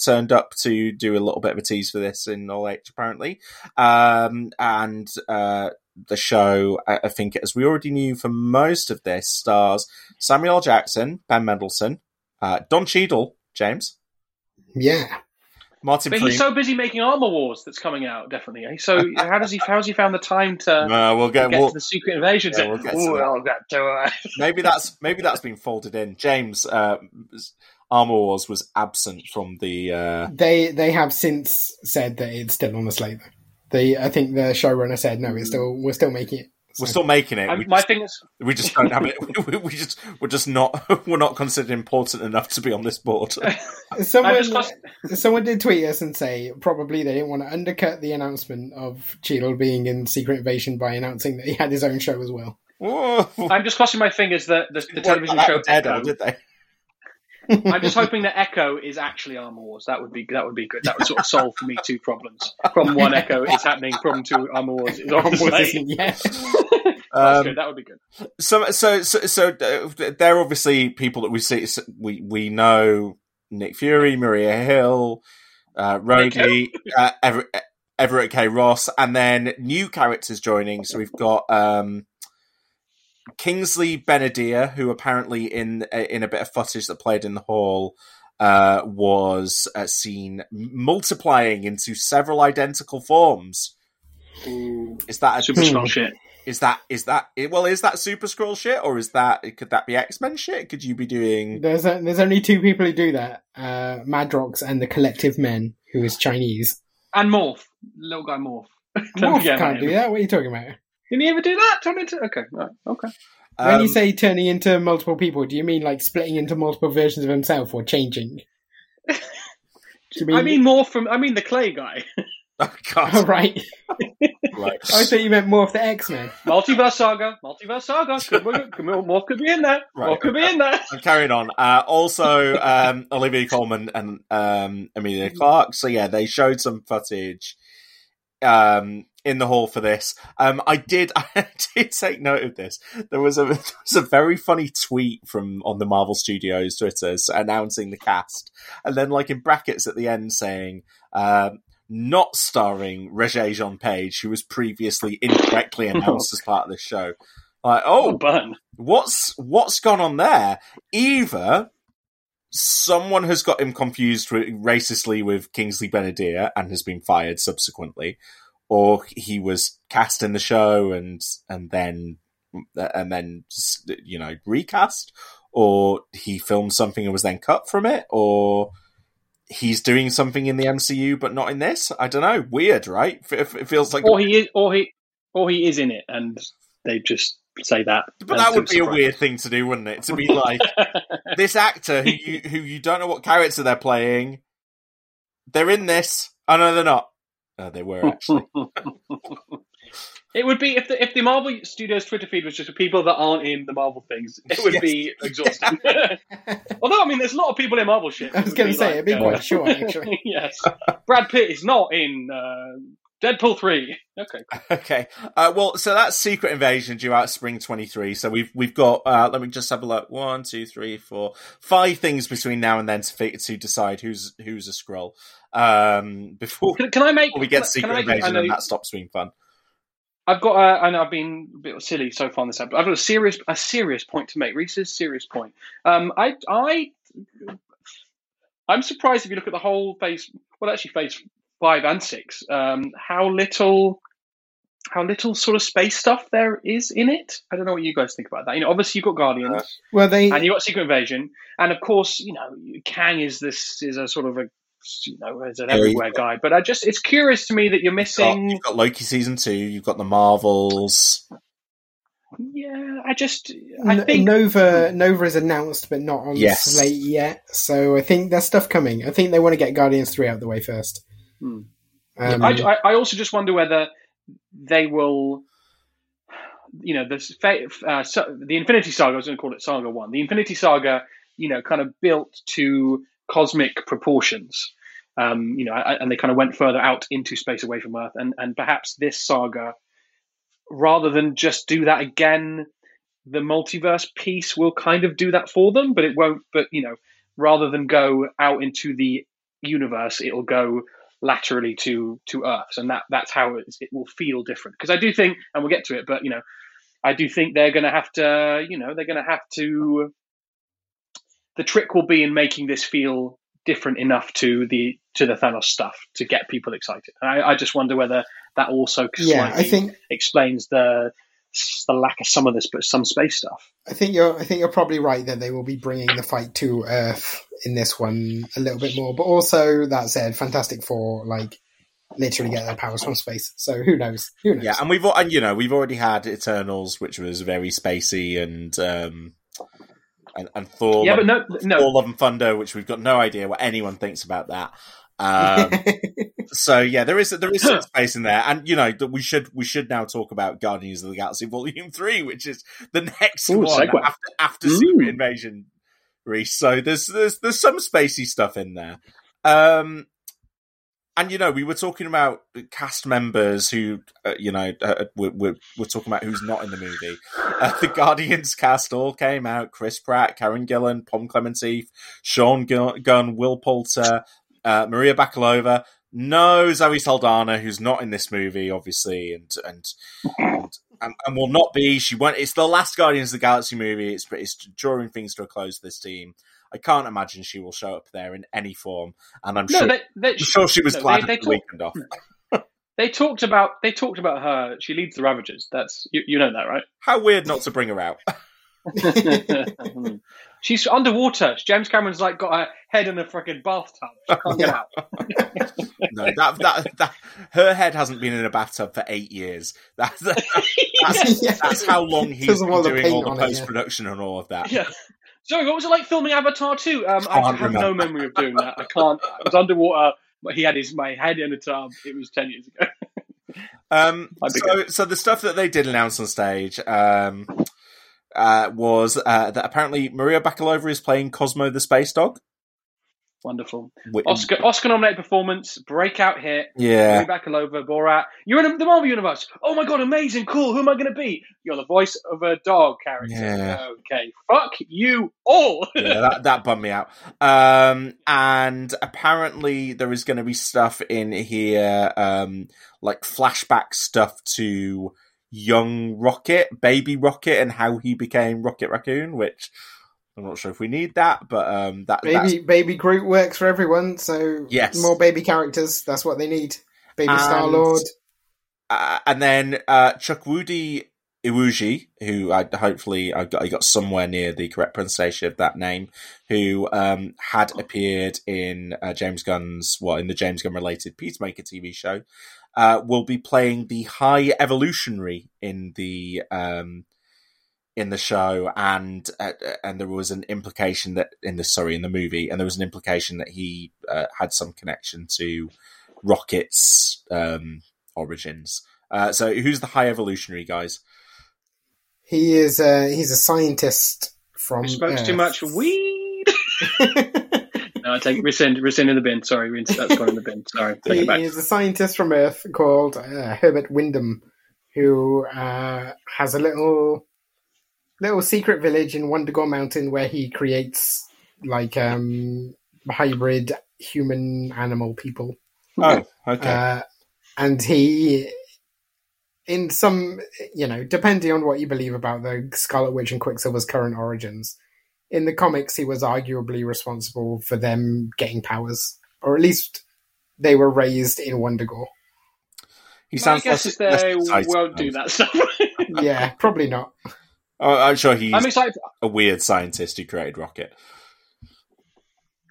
B: turned up to do a little bit of a tease for this in Hall H, apparently. Um, and uh, the show, I, I think, as we already knew for most of this, stars Samuel Jackson, Ben Mendelsohn, uh, Don Cheadle, James,
C: Yeah.
B: Martin
D: But
B: Freeman.
D: he's so busy making Armor Wars that's coming out. Definitely. eh? So how does he? How has he found the time to
B: Uh, we'll get,
D: get
B: we'll,
D: to the Secret Invasion?
B: Yeah, we'll get to
D: Ooh,
B: that.
D: I'll get to
B: maybe that's maybe that's been folded in. James, uh, Armor Wars was absent from the. Uh,
C: They they have since said that it's still on the slate. They, I think the showrunner said no, it's still we're still making it.
B: We're still making it.
D: I'm-
B: We
D: my
B: just-
D: thing is,
B: We just don't have it. We, we just we're just not we're not considered important enough to be on this board.
C: Someone,
D: just
C: someone did tweet us and say probably they didn't want to undercut the announcement of Cheadle being in Secret Invasion by announcing that he had his own show as well.
B: Whoa.
D: I'm just crossing my fingers that the, the television
B: Well,
D: show Echo.
B: did they?
D: I'm just hoping that Echo is actually Armor Wars. That would be that would be good. That would sort of solve for me two problems. Problem one, Echo is happening. Problem two, Armor Wars is on the
C: What
D: slate.
C: isn't yet?
D: That's
B: Um,
D: good. That would be good.
B: So so so so uh, they're obviously people that we see. We we know Nick Fury, Maria Hill, uh, Rhodey, uh, Ever, Everett K. Ross, and then new characters joining. So we've got um, Kingsley Ben-Adir, who apparently in in a bit of footage that played in the hall uh, was uh, seen multiplying into several identical forms. Is that a
D: Super Skrull shit.
B: is that is that well is that super Skrull shit or is that could that be x-men shit could you be doing
C: There's a, there's only two people who do that: uh, Madrox and the Collective Men, who is Chinese.
D: And Morph, little guy Morph.
C: Morph
D: forget
C: can't do that. What are you talking about?
D: Didn't he ever do that? Turn into okay, right, okay.
C: when
B: Um,
C: you say turning into multiple people, do you mean like splitting into multiple versions of himself or changing? Mean,
D: I mean more from. I mean the clay guy.
B: oh god
C: oh, right.
B: right
C: I thought you meant more of the X Men.
D: Multiverse saga. Multiverse saga. Could, could, could, could be in there.
B: Right,
D: Morph could be in there.
B: I'm carrying on uh also um Olivia Colman and um Emilia Clarke so yeah they showed some footage um in the hall for this um i did i did take note of this there was a there was a very funny tweet from on the marvel studios twitter announcing the cast and then like in brackets at the end saying um not starring Regé Jean Page, who was previously incorrectly announced as part of this show. Like,
D: Oh,
B: oh, what's what's gone on there? Either someone has got him confused racistly with Kingsley Ben-Adir and has been fired subsequently, or he was cast in the show and and then and then you know recast, or he filmed something and was then cut from it, or he's doing something in the MCU but not in this. I don't know. Weird, right? It, feels like
D: Or he is, or he, or he is in it, and they just say that.
B: But that would be a weird thing to do, wouldn't it? To be like this actor who you who you don't know what character they're playing. They're in this. Oh no, they're not. Oh, they were actually.
D: It would be if the if the Marvel Studios Twitter feed was just for people that aren't in the Marvel things. It would
B: Yes.
D: be exhausting. Although I mean, there's a lot of people in Marvel shit.
C: I was going to say, it'd be
D: uh,
C: short, actually.
D: yes, Brad Pitt is not in uh, Deadpool three. Okay.
B: Okay. Uh, well, so that's Secret Invasion due out spring 23. So we've we've got. Uh, let me just have a look. One, two, three, four, five things between now and then to to decide who's who's a Skrull. Um, before,
D: Can, can I make?
B: we get Secret
D: make-
B: Invasion, and that stops being fun.
D: I've got. A, I know I've been a bit silly so far in this episode. I've got a serious, a serious point to make. Reese's serious point. Um, I, I, I'm surprised if you look at the whole phase. Well, actually, phase five and six. Um, how little, how little sort of space stuff there is in it. I don't know what you guys think about that. You know, obviously you've got Guardians.
C: Well, they
D: and you've got Secret Invasion, and of course, you know, Kang is this is a sort of a you know is an
B: Yeah,
D: everywhere guy. But I just it's curious to me that you're missing.
B: you've got Loki season two. You've got the Marvels.
D: Yeah, I just I
C: N-
D: think
C: Nova Nova is announced but not on
B: Yes.
C: the slate yet. So I think there's stuff coming. I think they want to get Guardians three out of the way first.
D: Hmm.
C: Um,
D: I, I- I also just wonder whether they will. You know, this fa- uh, so, the Infinity Saga. I was going to call it Saga One. The Infinity Saga, you know, kind of built to cosmic proportions. Um, you know, and they kind of went further out into space away from Earth, and and perhaps this saga, rather than just do that again, the multiverse piece will kind of do that for them, but it won't. But you know, rather than go out into the universe, it'll go laterally to to Earth, and that that's how it, it will feel different. Because I do think, and we'll get to it, but you know, I do think they're going to have to, you know, they're going to have to. The trick will be in making this feel different enough to the to the Thanos stuff to get people excited. And I, I just wonder whether that also
C: yeah, I think
D: explains the the lack of some of this, but some space stuff.
C: I think you're I think you're probably right that they will be bringing the fight to Earth in this one a little bit more. But also that said, Fantastic Four like literally get their powers from space. So who knows? Who knows?
B: Yeah, and we've and you know we've already had Eternals, which was very spacey, and um, and, and Thor.
D: yeah, but no, no,
B: Thor: Love and Thunder, which we've got no idea what anyone thinks about that. Um, so yeah, there is there is some space in there, and you know that we should we should now talk about Guardians of the Galaxy Volume Three, which is the next
D: Ooh,
B: one
D: segue.
B: after after. Secret Invasion. Reese, so there's there's there's some spacey stuff in there. Um, and you know, we were talking about cast members who, uh, you know, uh, we're, we're we're talking about who's not in the movie. Uh, the Guardians cast all came out: Chris Pratt, Karen Gillan, Pom Klementieff, Sean Gunn, Will Poulter, uh, Maria Bakalova. No, Zoe Saldana, who's not in this movie, obviously, and and and, and, and will not be. She won't. It's the last Guardians of the Galaxy movie. It's it's drawing things to a close. This team. I can't imagine she will show up there in any form, and I'm
D: no.
B: sure.
D: They, they,
B: I'm sure she was
D: no,
B: glad
D: they, they
B: the
D: talk-
B: weekend off.
D: They talked about they talked about her. She leads the Ravagers. That's you, you know that, right?
B: How weird not to bring her out.
D: She's underwater. James Cameron's like got her head in a freaking bathtub. She can't get out.
B: no, that, that that her head hasn't been in a bathtub for eight years. That's that's,
C: Yeah.
B: that's how long he's
C: Doesn't
B: been doing all the
C: on it, yeah.
B: post production and all of that.
D: Yeah. Sorry, what was it like filming Avatar 2? Um, I have no memory of doing that. I can't. I was underwater. He had his my head in a tub. It was ten years ago.
B: Um, so, so the stuff that they did announce on stage um, uh, was uh, that apparently Maria Bakalova is playing Cosmo the Space Dog.
D: Wonderful.
B: Wh-
D: Oscar Oscar nominated performance, breakout hit.
B: Yeah.
D: Back over Borat. You're in the Marvel universe. Oh my god, amazing, cool. Who am I going to be? You're the voice of a dog character.
B: Yeah.
D: Okay, fuck you all.
B: yeah, that, that bummed me out. Um, and apparently there is going to be stuff in here, um, like flashback stuff to young Rocket, baby Rocket, and how he became Rocket Raccoon, which I'm not sure if we need that, but um, that that's-
C: baby baby Groot works for everyone, so
B: Yes.
C: more baby characters. That's what they need. Baby Star Lord.
B: uh, and then uh, Chukwudi Iwuji, who I hopefully I got, I got somewhere near the correct pronunciation of that name, who um, had appeared in uh, James Gunn's well in the James Gunn related Peacemaker TV show, uh, will be playing the High Evolutionary in the um, in the show, and uh, and there was an implication that in the sorry in the movie, and there was an implication that he uh, had some connection to Rocket's um, origins. Uh, so who's the High Evolutionary guys?
C: He is uh, he's a scientist from.
D: Smokes
C: Earth.
D: too much weed. no, No, I take rescind, rescind in the bin. Sorry, that's gone in the bin. Sorry, take
C: he
D: it back.
C: is a scientist from Earth called uh, Herbert Wyndham, who uh, has a little little secret village in Wundagore Mountain where he creates like um, hybrid human animal people.
B: Oh, okay.
C: Uh, and he, in some, you know, depending on what you believe about the Scarlet Witch and Quicksilver's current origins, in the comics, he was arguably responsible for them getting powers, or at least they were raised in Wundagore.
B: he
D: My
B: sounds
D: guess
B: less,
D: is they
B: less
D: won't do that stuff.
C: yeah, probably not.
B: Oh, I'm sure he's
D: I'm excited.
B: a weird scientist who created Rocket.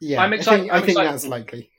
C: Yeah,
D: I'm
C: I
D: excited-
C: think,
D: I'm
C: I think
D: excited.
C: that's likely.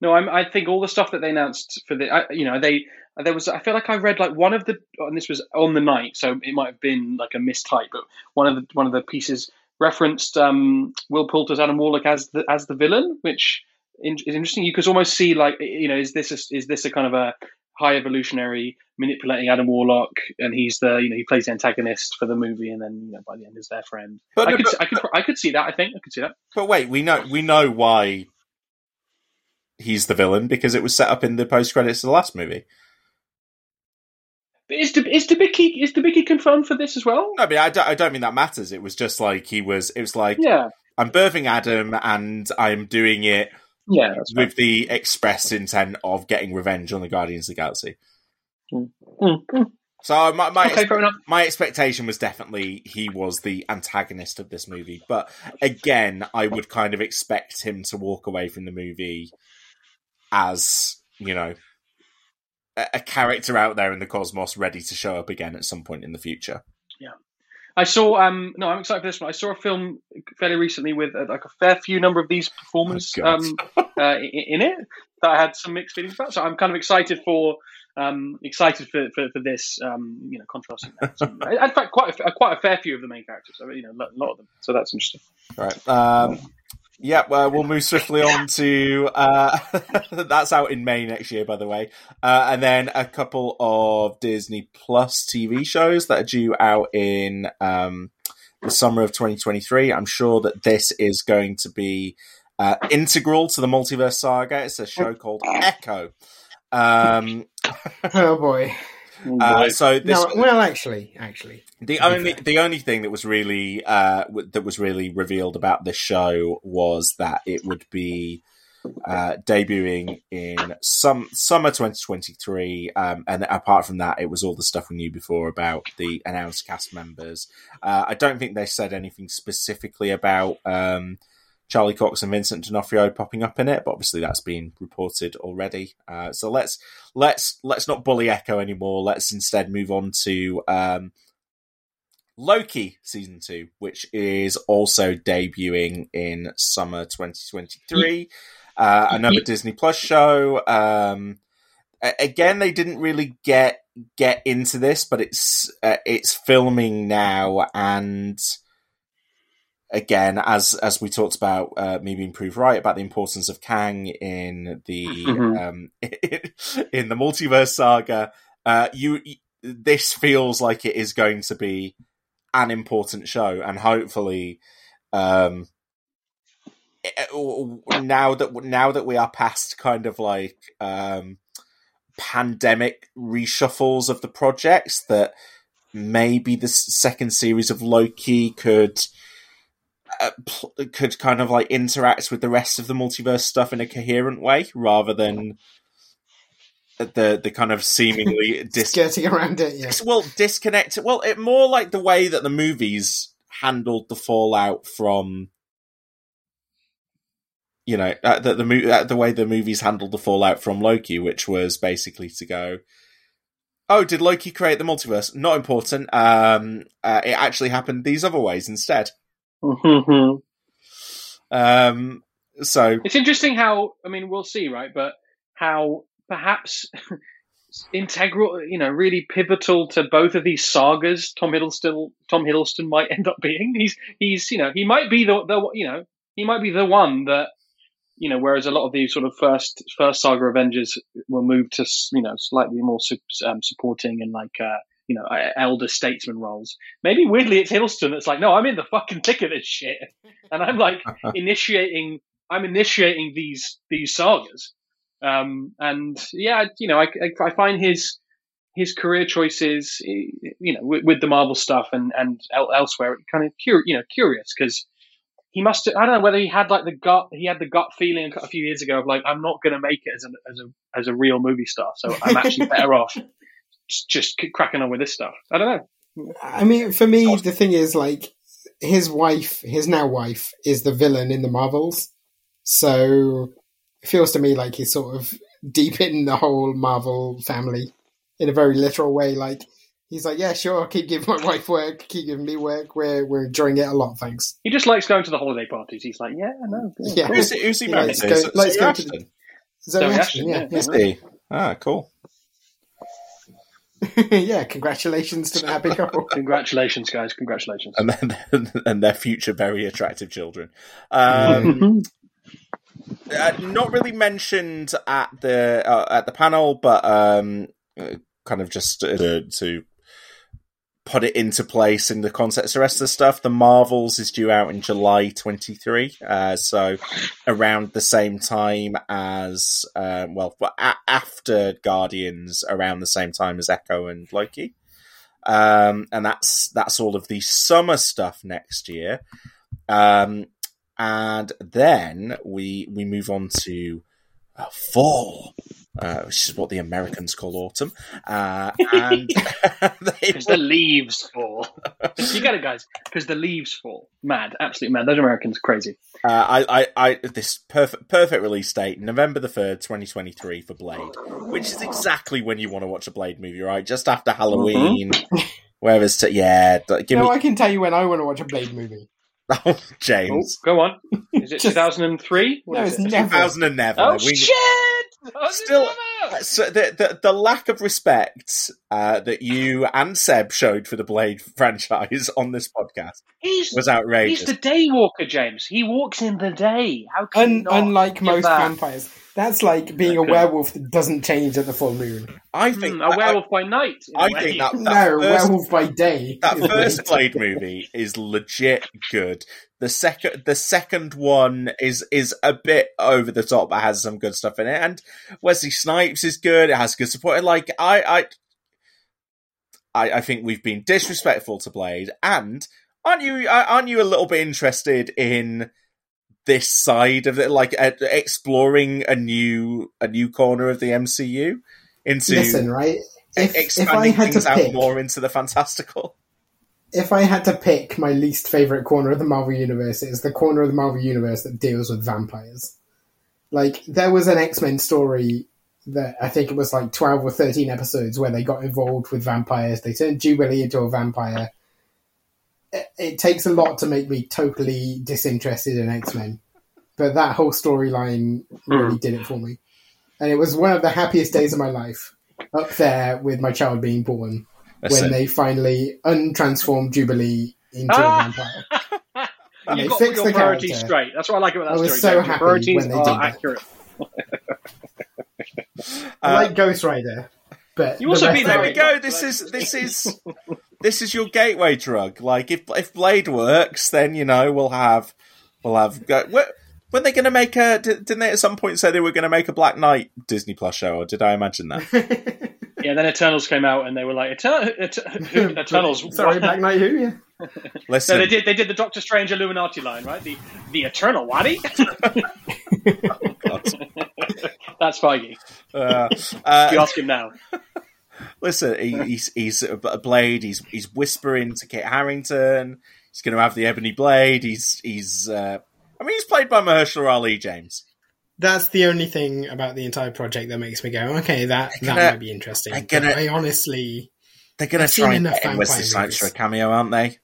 D: No, I'm, I think all the stuff that they announced for the, I, you know, they there was. I feel like I read like one of the, and this was on the night, so it might have been like a mistype, but one of the one of the pieces referenced um, Will Poulter's Adam Warlock as the as the villain, which is interesting. You could almost see like, you know, is this a, is this a kind of a high evolutionary manipulating Adam Warlock, and he's the, you know, he plays the antagonist for the movie, and then you know by the end is their friend.
B: But-
D: I could,
B: but-
D: I could, I could see that. I think I could see that.
B: But wait, we know we know why he's the villain because it was set up in the post credits of the last movie.
D: But is the is Debicki is Debicki confirmed for this as well?
B: No, but I don't, I don't mean that matters. It was just like he was. It was like
D: Yeah,
B: I'm birthing Adam, and I'm doing it
D: yeah,
B: with the express intent of getting revenge on the Guardians of the Galaxy.
D: Mm, mm.
B: So my my,
D: Okay,
B: my expectation was definitely he was the antagonist of this movie, but again, I would kind of expect him to walk away from the movie as you know a, a character out there in the cosmos, ready to show up again at some point in the future.
D: I saw. Um, no, I'm excited for this one. I saw a film fairly recently with uh, like a fair few number of these performers
B: Oh,
D: um, uh, i- in it that I had some mixed feelings about. So I'm kind of excited for um, excited for, for, for this. Um, you know, contrasting that. So, in fact, quite a, quite a fair few of the main characters. I mean, you know, a lot of them. So that's interesting.
B: Right. Um, yeah, well, we'll move swiftly on to uh, that's out in May next year, by the way, uh, and then a couple of Disney Plus TV shows that are due out in um, the summer of 2023. I'm sure that this is going to be uh, integral to the multiverse saga. It's a show called Echo. Um,
C: Oh boy.
B: Uh, so this
C: No, well, actually, actually,
B: the only the only thing that was really uh, w- that was really revealed about this show was that it would be uh, debuting in some summer 2023, um, and apart from that, it was all the stuff we knew before about the announced cast members. Uh, I don't think they said anything specifically about um, Charlie Cox and Vincent D'Onofrio popping up in it, but obviously that's been reported already. Uh, so let's let's let's not bully Echo anymore. Let's instead move on to um, Loki season two, which is also debuting in summer 2023. Uh, another Disney Plus show. Um, again, they didn't really get get into this, but it's uh, it's filming now, and again, as as we talked about, uh, me being proved right about the importance of Kang in the
D: Mhm.
B: um, in the multiverse saga. Uh, you this feels like it is going to be an important show, and hopefully, um, now that now that we are past kind of like um, pandemic reshuffles of the projects, that maybe the second series of Loki could. Uh, pl- could kind of like interact with the rest of the multiverse stuff in a coherent way rather than the the kind of seemingly dis-
C: skirting around it. Yeah.
B: well disconnected well it more like the way that the movies handled the fallout from you know uh, the the, mo- uh, the way the movies handled the fallout from Loki which was basically to go oh did Loki create the multiverse not important um uh, it actually happened these other ways instead um so
D: It's interesting how I mean we'll see, right? But how perhaps integral, you know, really pivotal to both of these sagas. Tom Hiddleston, Tom Hiddleston might end up being. He's he's you know he might be the the you know he might be the one that you know. Whereas a lot of the sort of first first saga Avengers will move to you know slightly more um, supporting and like. uh you know, uh, elder statesman roles. Maybe weirdly, it's Hiddleston that's like, no, I'm in the fucking thick of this shit, and I'm like initiating I'm initiating these these sagas. Um, and yeah, you know, I, I, I find his his career choices, you know, with, with, the Marvel stuff and and elsewhere, kind of cur- you know curious because he must. I don't know whether he had like the gut. He had the gut feeling a few years ago of like, I'm not going to make it as a as a as a real movie star, so I'm actually better off just, just cracking on with this stuff. I don't know.
C: I mean, for me, the thing is like his wife, his now wife, is the villain in the Marvels, so it feels to me like he's sort of deep in the whole Marvel family in a very literal way. Like he's like, yeah, sure, keep giving my wife work, keep giving me work. We're we're enjoying it a lot, thanks.
D: He just likes going to the holiday parties. He's like, yeah, I no,
B: yeah. Who's, who's he married to? Let's go, let's go to the,
C: Zoe, Zawe Ashton, yeah, yeah.
B: Is he? Ah, cool.
C: yeah, congratulations to the happy couple.
D: congratulations, guys! Congratulations,
B: and then and their future very attractive children. Um, uh, not really mentioned at the uh, at the panel, but um, uh, kind of just to, to put it into place in the context of the rest of the stuff. The Marvels is due out in July 23, uh, so around the same time as, uh, well, a- after Guardians, around the same time as Echo and Loki. Um, and that's that's all of the summer stuff next year. Um, and then we we move on to fall, uh, which is what the Americans call autumn. Uh, and
D: because the leaves fall. you get it, guys. Because the leaves fall. Mad, absolutely mad. Those Americans crazy.
B: Uh, I, I, I, this perfect, perfect release date, November the third, twenty twenty three for Blade, which is exactly when you want to watch a Blade movie, right? Just after Halloween. Mm-hmm. Whereas, to, yeah, give
C: no,
B: me...
C: I can tell you when I want to watch a Blade movie.
B: Oh, oh, James.
D: Oh, go on. Is it 2003?
C: No, it's never.
B: 2000 and never.
D: Oh, we... shit! Oh,
B: Still, so the, the, the lack of respect uh, that you and Seb showed for the Blade franchise on this podcast he's, was outrageous.
D: He's the day walker, James. He walks in the day. How can Un-
C: unlike most that? vampires, that's like being a werewolf that doesn't change at the full moon.
B: I think
D: mm, a werewolf by night.
B: I think that, that
C: no
B: first,
C: werewolf by day.
B: That first Blade movie is legit good. The second, the second one is is a bit over the top, but has some good stuff in it. And Wesley Snipes is good. It has good support. Like I, I, I, I think we've been disrespectful to Blade. And aren't you? Aren't you a little bit interested in? this side of it, like uh, exploring a new a new corner of the MCU into
C: listen right.
B: If, expanding if things to pick, out more into the fantastical.
C: If I had to pick my least favorite corner of the Marvel universe, it's the corner of the Marvel universe that deals with vampires. Like there was an X Men story that I think it was like twelve or thirteen episodes where they got involved with vampires. They turned Jubilee into a vampire it, takes a lot to make me totally disinterested in X Men, but that whole storyline really mm. did it for me, and it was one of the happiest days of my life. Up there with my child being born when they finally untransform Jubilee into ah! a vampire.
D: And you got your the priorities character. straight. That's what I like about that I was story. so happy priorities when they did that. accurate.
C: I like Ghost Rider, but
D: you also
B: the there we go. This is this is this is your gateway drug. Like if if Blade works, then you know we'll have we'll have. Go, what, when they going to make a? Didn't they at some point say they were going to make a Black Knight Disney Plus show? Or did I imagine that?
D: yeah. Then Eternals came out and they were like Etern- Eternals.
C: Sorry, Black Knight who? Yeah.
B: Listen.
D: So they did. They did the Doctor Strange Illuminati line, right? The the Eternal Wadi. oh, That's Feige. Uh, uh, you ask him now.
B: Listen, he, he's he's a blade. He's he's whispering to Kit Harington. He's going to have the ebony blade. He's he's. Uh, I mean, he's played by Mahershala Ali, James.
C: That's the only thing about the entire project that makes me go, okay, that gonna, that might be interesting. Gonna, I honestly,
B: they're going to try and get Wesley Snipes for a cameo, aren't they?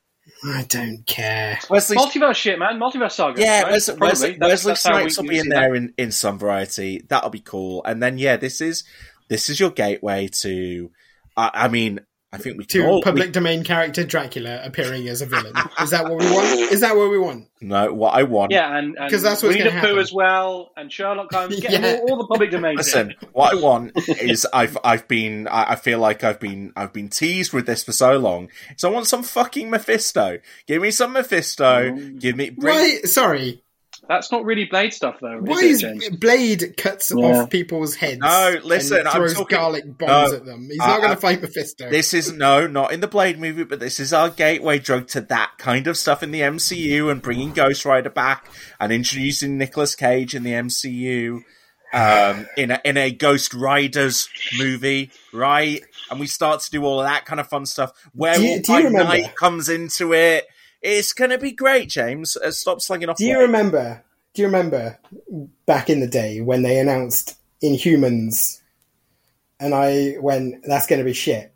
C: I don't care.
D: Wesley, multiverse shit, man. Multiverse saga.
B: Yeah, right? Wesley, Wesley, Wesley Snipes will be in there in, in some variety. That'll be cool. And then yeah, this is this is your gateway to. I, I mean, I think we
C: to
B: all,
C: public
B: we...
C: domain character Dracula appearing as a villain. Is that what we want? Is that what we want?
B: No, what I want.
D: Yeah, and because that's what's going to happen as well, and Sherlock Holmes. Get yeah. all, all, the public domain.
B: Listen, what I want is I've I've been I, I, feel like I've been I've been teased with this for so long. So I want some fucking Mephisto. Give me some Mephisto. Mm. Give me.
C: Bring... Right, sorry.
D: That's not really Blade stuff, though.
C: Why
D: is it,
C: is
D: James?
C: Blade cuts
D: Yeah.
C: off people's heads?
B: No, listen,
C: and
B: I'm
C: throws
B: talking-
C: garlic bombs
B: No,
C: at them. He's
B: uh,
C: not going
B: uh,
C: to fight Mephisto.
B: This is no, not in the Blade movie, but this is our gateway drug to that kind of stuff in the MCU and bringing Ghost Rider back and introducing Nicolas Cage in the MCU um, in a, in a Ghost Riders movie, right? And we start to do all of that kind of fun stuff. Werewolf
C: Do you- do you
B: by
C: remember-
B: Night comes into it. It's going to be great, James. Uh, stop slinging off.
C: Do you
B: Blade.
C: remember? Do you remember back in the day when they announced Inhumans, and I went, "That's going to be shit,"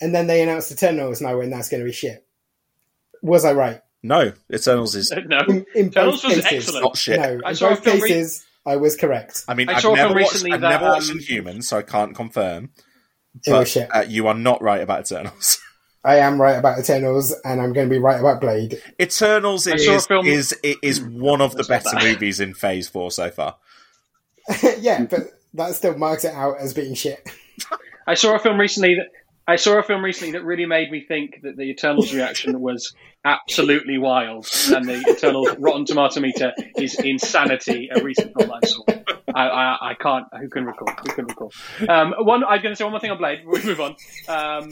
C: and then they announced Eternals, and I went, "That's going to be shit." Was I right?
B: No, Eternals is
D: No,
C: In, in
D: Eternals
C: both
D: was
C: cases,
D: excellent.
B: not shit.
C: no,
D: I
C: in both
D: film re-
C: cases, I was correct.
B: I mean,
D: I
B: I've never
D: film
B: watched. I've
D: that,
B: never watched
D: um,
B: Inhumans, so I can't confirm. But uh, you are not right about Eternals.
C: I am right about Eternals, and I'm going to be right about Blade.
B: Eternals
D: I saw
B: is
D: film-
B: is it is one of the
D: That's
B: better movies in Phase Four so far.
C: yeah, but that still marks it out as being shit.
D: I saw a film recently that I saw a film recently that really made me think that the Eternals reaction was absolutely wild, and the Eternals Rotten Tomato meter is insanity. A recent film I saw. I, I, I can't. Who can recall? Who can recall? Um, one. I'm going to say one more thing on Blade. We move on. Um,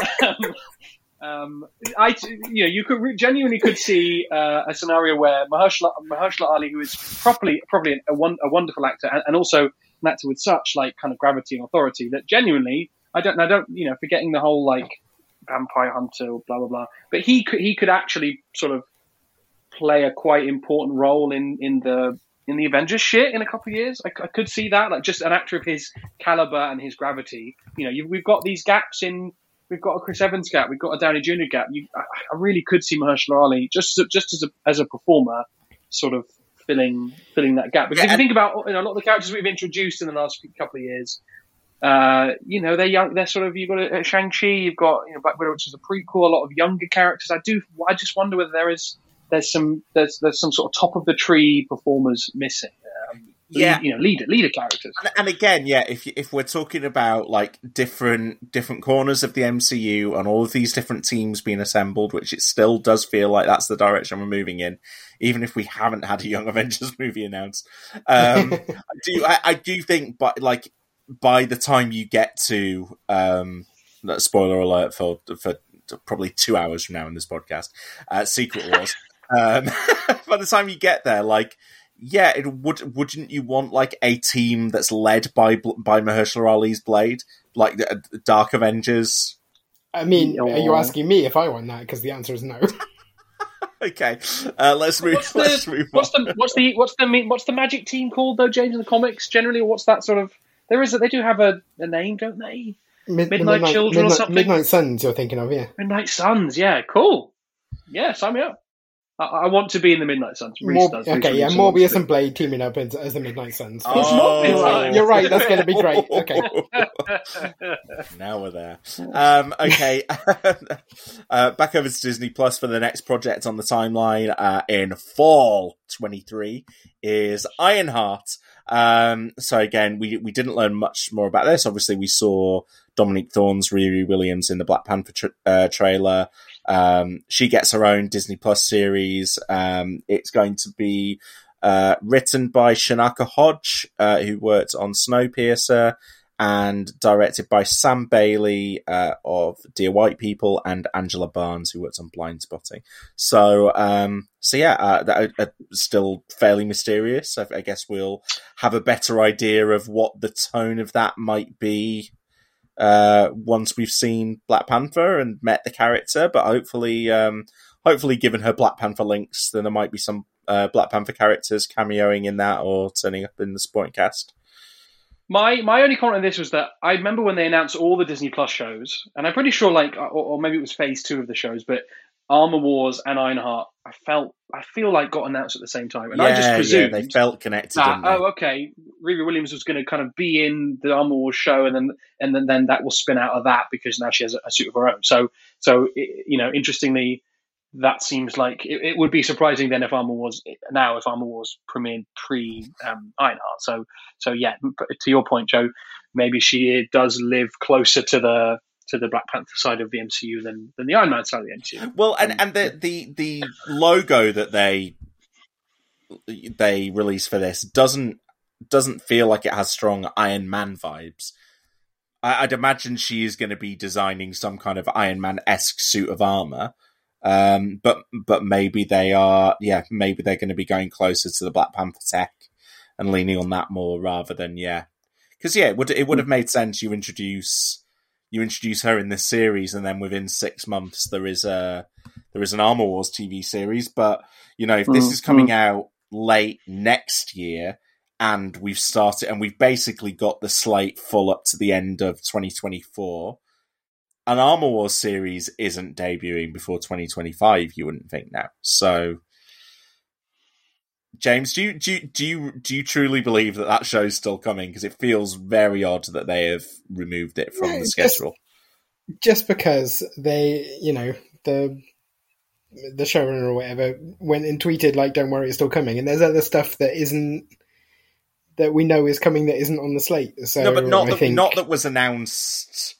D: um, I, you know, you could re- genuinely could see uh, a scenario where Mahershala, Mahershala Ali, who is properly, probably a, one, a wonderful actor, and, and also an actor with such like kind of gravity and authority that genuinely, I don't, I don't, you know, forgetting the whole like vampire hunter, blah blah blah, but he could, he could actually sort of play a quite important role in in the in the Avengers shit in a couple of years. I could see that, like just an actor of his caliber and his gravity. You know, you, we've got these gaps in. We've got a Chris Evans gap. We've got a Downey Jr. gap. You, I, I really could see Mahershala Ali just just as a as a performer, sort of filling filling that gap. Because
B: Yeah,
D: if you think about you know, a lot of the characters we've introduced in the last few- couple of years, uh, you know, they're young. They're sort of you've got a Shang Chi, you've got you know Black Widow, which is a prequel. A lot of younger characters. I do. I just wonder whether there is there's some there's there's some sort of top of the tree performers missing.
B: Yeah.
D: lead, you know, leader leader characters.
B: And, and again, yeah, if if we're talking about like different different corners of the MCU and all of these different teams being assembled, which it still does feel like that's the direction we're moving in, even if we haven't had a Young Avengers movie announced. Um, I do I, I do think, but like by the time you get to um, spoiler alert for for probably two hours from now in this podcast, uh, Secret Wars. um, by the time you get there, like yeah, it would. Wouldn't you want like a team that's led by by Mahershala Ali's Blade, like the uh, Dark Avengers?
C: I mean, are you asking me if I want that? Because the answer is no.
B: Okay, uh, let's move.
D: What's
B: let's
D: the
B: move
D: what's
B: on.
D: the what's the what's the me- what's the magic team called though, James, in the comics generally? What's that sort of? There is a, they do have a, a name, don't they?
C: Mid- the
D: Midnight Children or something?
C: Midnight Suns, you're thinking of, yeah.
D: Midnight Suns, yeah, cool. Yeah, sign me up. I, I want to be in the Midnight Suns. Reese
C: Mor-
D: does. Reese
C: okay, yeah,
D: Reese wants
C: Morbius
D: to.
C: and Blade teaming up as, as the Midnight Suns.
B: Oh.
C: you're, right, you're right, that's going to be great. Okay.
B: now we're there. Um, okay, uh, back over to Disney Plus for the next project on the timeline uh, in fall twenty three is Ironheart. Um, so again, we we didn't learn much more about this. Obviously, we saw Dominique Thorne's Riri Williams in the Black Panther tra- uh, trailer. Um, she gets her own Disney Plus series. Um, it's going to be uh, written by Chinaka Hodge, uh, who worked on Snowpiercer, and directed by Sam Bailey uh, of Dear White People and Angela Barnes, who worked on Blind Spotting. So, um, so yeah, uh, that are, are still fairly mysterious. I, I guess we'll have a better idea of what the tone of that might be uh, once we've seen Black Panther and met the character. But hopefully, um, hopefully, given her Black Panther links, then there might be some uh, Black Panther characters cameoing in that or turning up in the supporting cast.
D: My my only comment on this was that I remember when they announced all the Disney Plus shows, and I'm pretty sure like, or, or maybe it was Phase Two of the shows, but Armor Wars and Ironheart, I felt I feel like got announced at the same time, and I just presumed
B: yeah, they felt connected.
D: that oh okay, Riri Williams was going to kind of be in the Armor Wars show, and then and then, then that will spin out of that because now she has a, a suit of her own. So so i- you know, interestingly, that seems like it, it would be surprising then if Armor Wars now if Armor Wars premiered pre um, Ironheart. So so yeah, to your point, Joe, maybe she does live closer to the to the Black Panther side of the MCU than than the Iron Man side of the MCU.
B: Well, and and the the the logo that they they release for this doesn't doesn't feel like it has strong Iron Man vibes. I, would imagine she is going to be designing some kind of Iron Man esque suit of armor. Um, but but maybe they are, yeah, maybe they're going to be going closer to the Black Panther tech and leaning on that more rather than yeah, because yeah, it would it would have made sense. You introduce you introduce her in this series, and then within six months there is a there is an Armor Wars TV series. But you know, if this mm-hmm. is coming out late next year, and we've started and we've basically got the slate full up to the end of 2024 an armor wars series isn't debuting before 2025 you wouldn't think now so james do you do you, do you, do you truly believe that that show's still coming because it feels very odd that they have removed it from the schedule
C: just, just because they you know the the showrunner or whatever went and tweeted like don't worry it's still coming and there's other stuff that isn't that we know is coming that isn't on the slate. So
B: no, but not
C: I
B: that,
C: think...
B: not that was announced.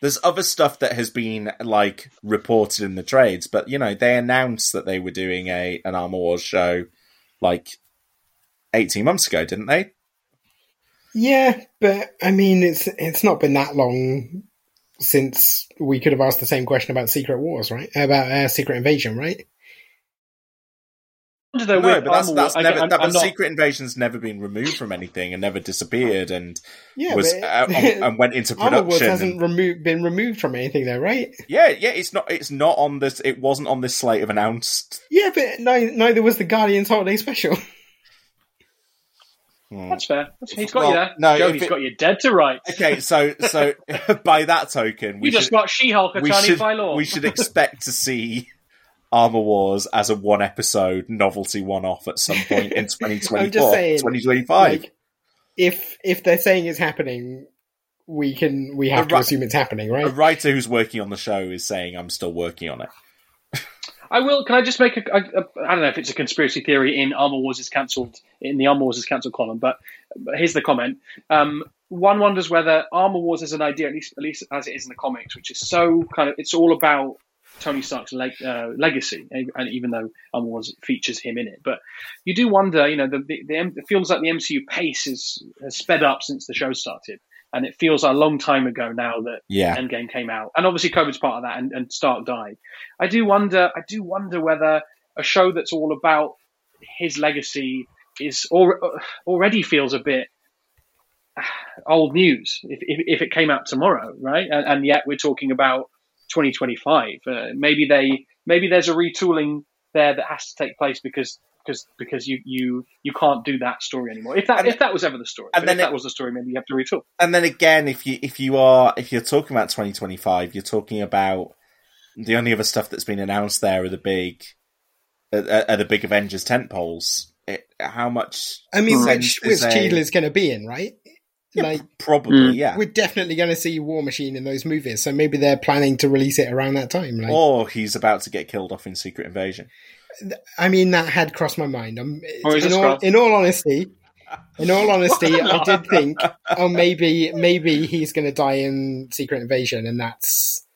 B: There's other stuff that has been like reported in the trades, but you know they announced that they were doing a an Armor Wars show like eighteen months ago, didn't they?
C: Yeah, but I mean it's it's not been that long since we could have asked the same question about Secret Wars, right? About uh, Secret Invasion, right?
B: No, but that's, that's never. I, that, but not... Secret Invasion's never been removed from anything and never disappeared, and
C: yeah,
B: was
C: but,
B: uh, and went into production. Wars
C: hasn't removed, been removed from anything, though, right?
B: Yeah, yeah. It's not. It's not on this. It wasn't on this slate of announced.
C: Yeah, but neither, neither was the Guardians Holiday Special.
D: Hmm. That's fair. He's got well, you there. No, Joe, he's it, got you dead to rights.
B: Okay, so so by that token,
D: we just got She-Hulk, we should,
B: we should expect to see Armor Wars as a one episode novelty one off at some point in 2024, 2025. Like,
C: if if they're saying it's happening, we can we have a to assume it's happening, right?
B: A writer who's working on the show is saying, "I'm still working on it."
D: I will. Can I just make a, a, a? I don't know if it's a conspiracy theory in Armor Wars is cancelled in the Armor Wars is cancelled column, but, but here's the comment. Um, one wonders whether Armor Wars is an idea, at least at least as it is in the comics, which is so kind of it's all about Tony Stark's leg, uh, legacy, and even though Armor Wars features him in it, but you do wonder, you know, the, the, the it feels like the MCU pace is has sped up since the show started, and it feels a long time ago now that
B: yeah.
D: Endgame came out, and obviously COVID's part of that, and, and Stark died. I do wonder, I do wonder whether a show that's all about his legacy is or, already feels a bit old news if, if, if, it came out tomorrow, right? And, and, yet we're talking about 2025. Uh, maybe they maybe there's a retooling there that has to take place because because because you you you can't do that story anymore. If that and, if that was ever the story, and then if it, that was the story, maybe you have to retool.
B: And then again, if you if you are if you're talking about 2025, you're talking about the only other stuff that's been announced there are the big are, are the big Avengers tent poles. It, how much?
C: I mean, which which Cheadle is going to be in, right?
B: Yeah, like probably, mm. yeah.
C: We're definitely going to see War Machine in those movies, so maybe they're planning to release it around that time. Like,
B: or he's about to get killed off in Secret Invasion.
C: I mean, that had crossed my mind. in, all, in all honesty, in all honesty, I did think, oh, maybe, maybe he's going to die in Secret Invasion, and that's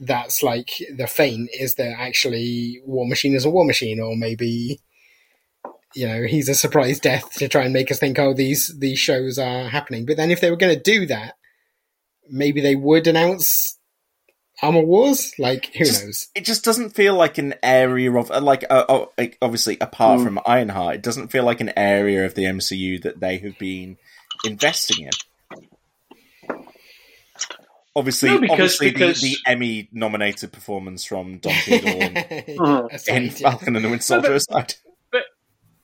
C: that's like the feint is that actually War Machine is a War Machine, or maybe you know he's a surprise death to try and make us think oh these these shows are happening. But then if they were going to do that maybe they would announce armor wars? Like who
B: just,
C: knows?
B: it just doesn't feel like an area of uh, like uh, oh, obviously apart mm. from ironheart it doesn't feel like an area of the mcu that they have been investing in. Obviously, no, because, obviously because... The, the, Emmy nominated performance from Don Cheadle in, in Falcon and the Winter Soldier aside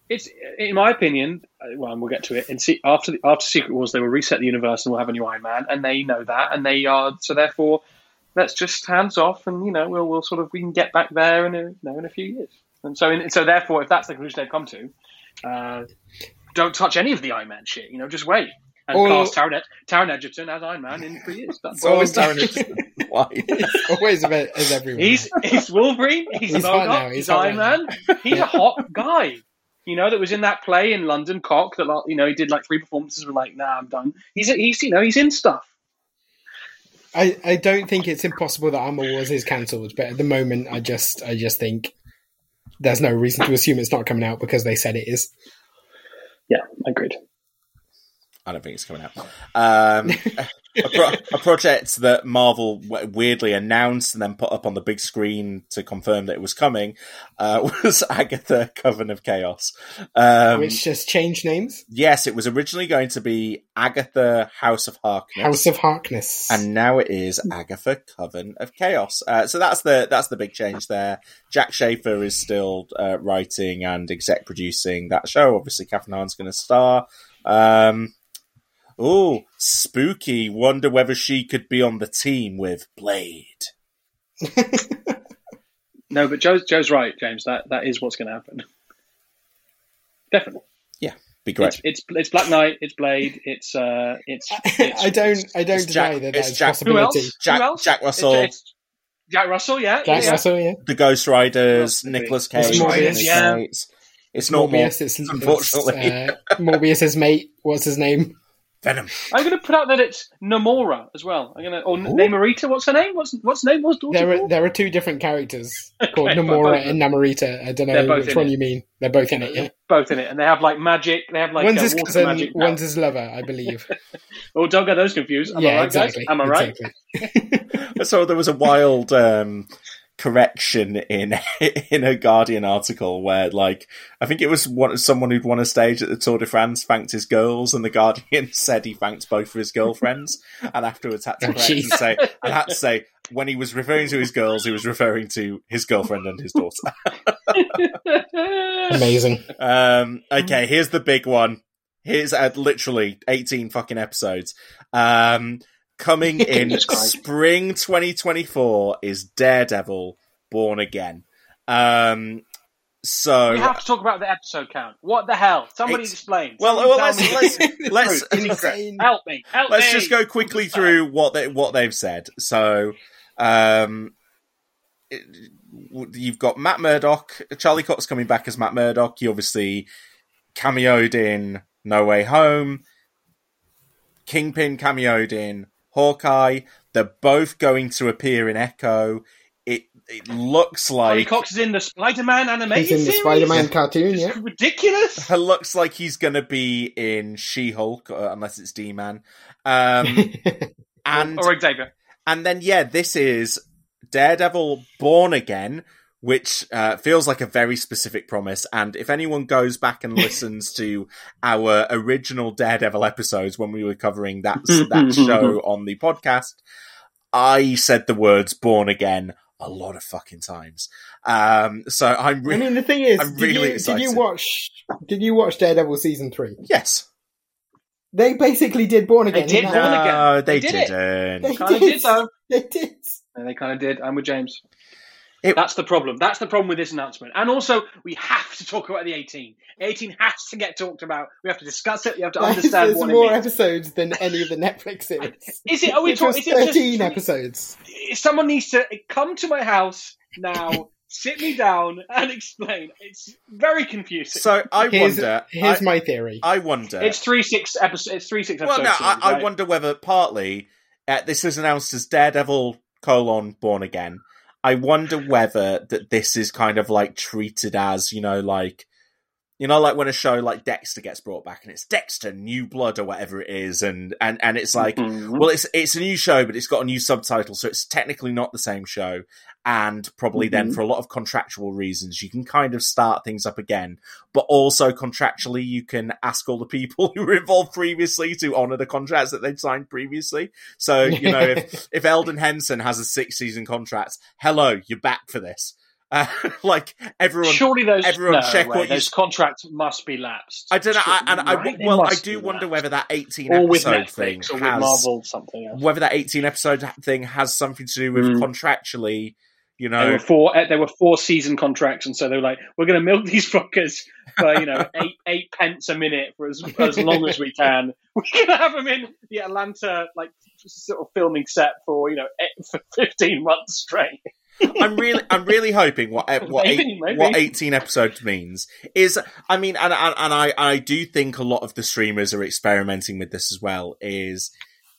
D: it's in my opinion. Uh, well, we'll get to it. And see, after the, after Secret Wars, they will reset the universe and we'll have a new Iron Man, and they know that, and they are so therefore, let's just hands off, and you know, we'll we'll sort of we can get back there in a you know in a few years. And so, in, so therefore, if that's the conclusion they've come to, uh, don't touch any of the Iron Man shit. You know, just wait and or, cast Taron, Taron Egerton as Iron Man in three years. That's
B: always Taron Egerton. Why?
C: always about as everyone.
D: He's he's Wolverine. He's, he's hot now. He's, he's Iron Man. He's a hot guy you know, that was in that play in London, Cock, that, you know, he did like three performances, were like, nah, I'm done. He's, he's, you know, he's in stuff.
C: I, I don't think it's impossible that Armor Wars is cancelled, but at the moment, I just, I just think there's no reason to assume it's not coming out because they said it is.
D: Yeah, agreed.
B: I don't think it's coming out. Um, a, pro- a project that Marvel weirdly announced and then put up on the big screen to confirm that it was coming uh, was Agatha Coven of Chaos. Um,
C: which just changed names.
B: yes, it was originally going to be Agatha House of Harkness.
C: House of Harkness.
B: and now it is Agatha Coven of Chaos. Uh, so that's the that's the big change there. Jac Schaeffer is still uh, writing and exec producing that show. Obviously, Kathryn Hahn's going to star. Um, oh, spooky! Wonder whether she could be on the team with Blade.
D: No, but Joe's Joe's right, James. That that is what's going to happen. Definitely.
B: Yeah, be great.
D: It's, it's it's Black Knight. It's Blade. It's uh. It's. it's
C: I don't. I don't
B: It's
C: deny
B: Jack-
C: that
B: it's
C: that is
B: Jack-
C: a
B: Who
D: Who else?
B: Jack-
D: Who else?
B: Jack Russell.
D: It's, it's Jack Russell. Yeah.
C: Jack
D: yeah,
C: Russell, yeah.
B: the Ghost Riders,
D: Well,
B: Nicholas
C: it's
B: Cage,
C: Morbius,
D: yeah.
B: Cage. It's not
C: Morbius.
B: more,
C: It's,
B: unfortunately.
C: it's, uh, Morbius's mate. What's his name?
B: Venom.
D: I'm going to put out that it's Namora as well. I'm going to or Namorita. What's her name? What's what's her name? What's daughter
C: There are
D: called?
C: there are two different characters called
D: Okay,
C: Namora
D: both-
C: and Namorita. I don't know which one
D: it.
C: you mean. They're both in it. Yeah.
D: Both in it, and they have like magic. They have like
C: one's
D: uh,
C: his cousin.
D: magic.
C: One's his lover, I believe.
D: Oh, don't get those confused. Am
C: yeah,
D: I right,
C: exactly.
D: guys? Am I right?
C: Exactly.
B: so there was a wild um, correction in in a Guardian article where, like, I think it was one, someone who'd won a stage at the Tour de France thanked his girls, and the Guardian said he thanked both of his girlfriends, and afterwards had to
C: Oh,
B: and say, and had to say when he was referring to his girls, he was referring to his girlfriend and his daughter.
C: Amazing.
B: Um, okay, here's the big one. Here's uh, literally 18 fucking episodes. Um, coming in spring 2024 is Daredevil Born Again. Um, so
D: We have to talk about the episode count. What the hell? Somebody
B: It's-
D: explain.
B: well,
D: Somebody
B: well, let's let's let's
D: truth, the help me. Help
B: let's
D: me.
B: just go quickly through what they what they've said. So, um, it- you've got Matt Murdock. Charlie Cox coming back as Matt Murdock. He obviously cameoed in No Way Home. Kingpin cameoed in Hawkeye. They're both going to appear in Echo. It it looks
D: Charlie
B: like
D: Cox is in the Spider-Man animated
C: He's in the
D: series?
C: Spider-Man cartoon. Yeah.
D: It's ridiculous.
B: it looks like he's going to be in She Hulk, uh, unless it's D Man. Um, and
D: or Xavier.
B: And then, yeah, this is Daredevil Born Again, which uh, feels like a very specific promise. And if anyone goes back and listens to our original Daredevil episodes when we were covering that that show on the podcast, I said the words "born again" a lot of fucking times. Um, so I'm
C: I mean, the thing is,
B: I'm
C: did,
B: really
C: you, did you watch? Did you watch Daredevil season three?
B: yes.
C: They basically did Born Again.
D: They
C: Again.
D: did
C: in
D: Born Again.
B: No, they,
D: They did it.
B: didn't.
C: They
D: Kind of
C: did.
D: did though.
C: They did.
D: And they kind of did. I'm with James.
B: It-
D: That's the problem. That's the problem with this announcement. And also, we have to talk about the 18. 18 has to get talked about. We have to discuss it. We have to
C: That is-
D: understand
C: There's
D: what
C: more
D: it
C: episodes than any of the Netflix series.
D: Is it? Are we talking? Is it just
C: thirteen episodes.
D: someone needs to come to my house now, sit me down, and explain. It's very confusing.
B: So I
C: Here's,
B: wonder.
C: here's
B: I,
C: my theory.
B: I wonder.
D: it's three six episodes. It's three six episodes.
B: Well,
D: episodes.
B: no, I,
D: series,
B: I
D: right?
B: wonder whether partly uh, this is announced as Daredevil colon Born Again. I wonder whether that this is kind of like treated as you know like you know like when a show like Dexter gets brought back and it's Dexter New Blood or whatever it is and and and it's like
D: Mhm.
B: well it's it's a new show but it's got a new subtitle so it's technically not the same show and probably then
D: Mhm.
B: for a lot of contractual reasons you can kind of start things up again but also contractually you can ask all the people who were involved previously to honor the contracts that they'd signed previously so you know if if Elden Henson has a six season contract hello you're back for this uh, like everyone
D: Surely those
B: everyone
D: no
B: check
D: way,
B: what you-
D: those contracts must be lapsed.
B: I don't know I, and I
D: Right?
B: Well I do wonder
D: lapsed.
B: whether that 18
D: or with
B: episode thing
D: or
B: has
D: Marvel something else.
B: whether that 18 episode thing has something to do with
D: Mm.
B: contractually you
D: There
B: know
D: were four. uh, There were four season contracts, and so they were like, "We're going to milk these fuckers for you know eight eight pence a minute for as as long as we can. We're going to have them in the Atlanta like sort of filming set for you know eight, for fifteen months straight."
B: I'm really, I'm really hoping what eh, what
D: Maybe,
B: eight,
D: maybe.
B: what 18 episodes means is, I mean, and, and and I I do think a lot of the streamers are experimenting with this as well. Is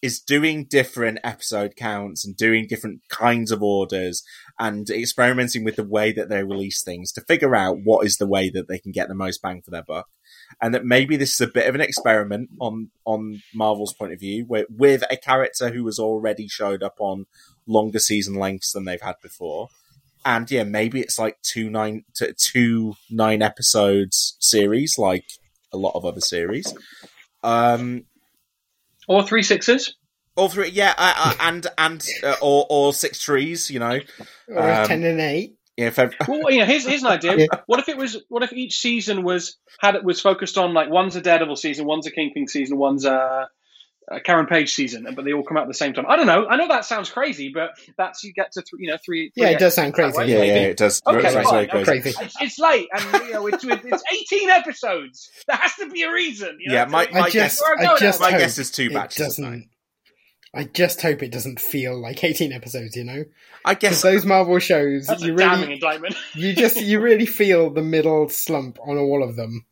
B: is doing different episode counts and doing different kinds of orders and experimenting with the way that they release things to figure out what is the way that they can get the most bang for their buck. And that maybe this is a bit of an experiment on on Marvel's point of view, with, with a character who has already showed up on longer season lengths than they've had before. And yeah, maybe it's like two nine to two nine episodes series, like a lot of other series. Um,
D: Or three sixes.
B: all three, yeah, uh, uh, and and uh, or or six trees, you know.
C: Or
B: Um,
C: ten and eight.
B: Yeah, if ev-
D: Well, you know, here's, here's an idea.
C: Yeah.
D: What if it was? What if each season was had it was focused on like one's a Daredevil season, one's a Kingpin season, one's a, a Karen Page season, but they all come out at the same time. I don't know. I know that sounds crazy, but that's you get to th- you know three.
C: Yeah, it does sound crazy.
D: way,
B: yeah,
D: maybe.
B: yeah, it does.
D: Okay,
B: it sounds
D: fine, okay.
B: crazy.
C: Crazy.
D: It's, it's late, and you know it's it's 18 episodes. There has to be a reason. You know?
B: Yeah, my-
D: So-
B: my
C: I just,
D: Where I'm
C: just.
B: My guess is two
C: it
B: batches of
C: doesn't. I just hope it doesn't feel like eighteen episodes. You know,
B: I guess
C: those Marvel shows,
D: That's
C: you
D: a damning
C: really,
D: indictment.
C: you just, you really feel the middle slump on all of them,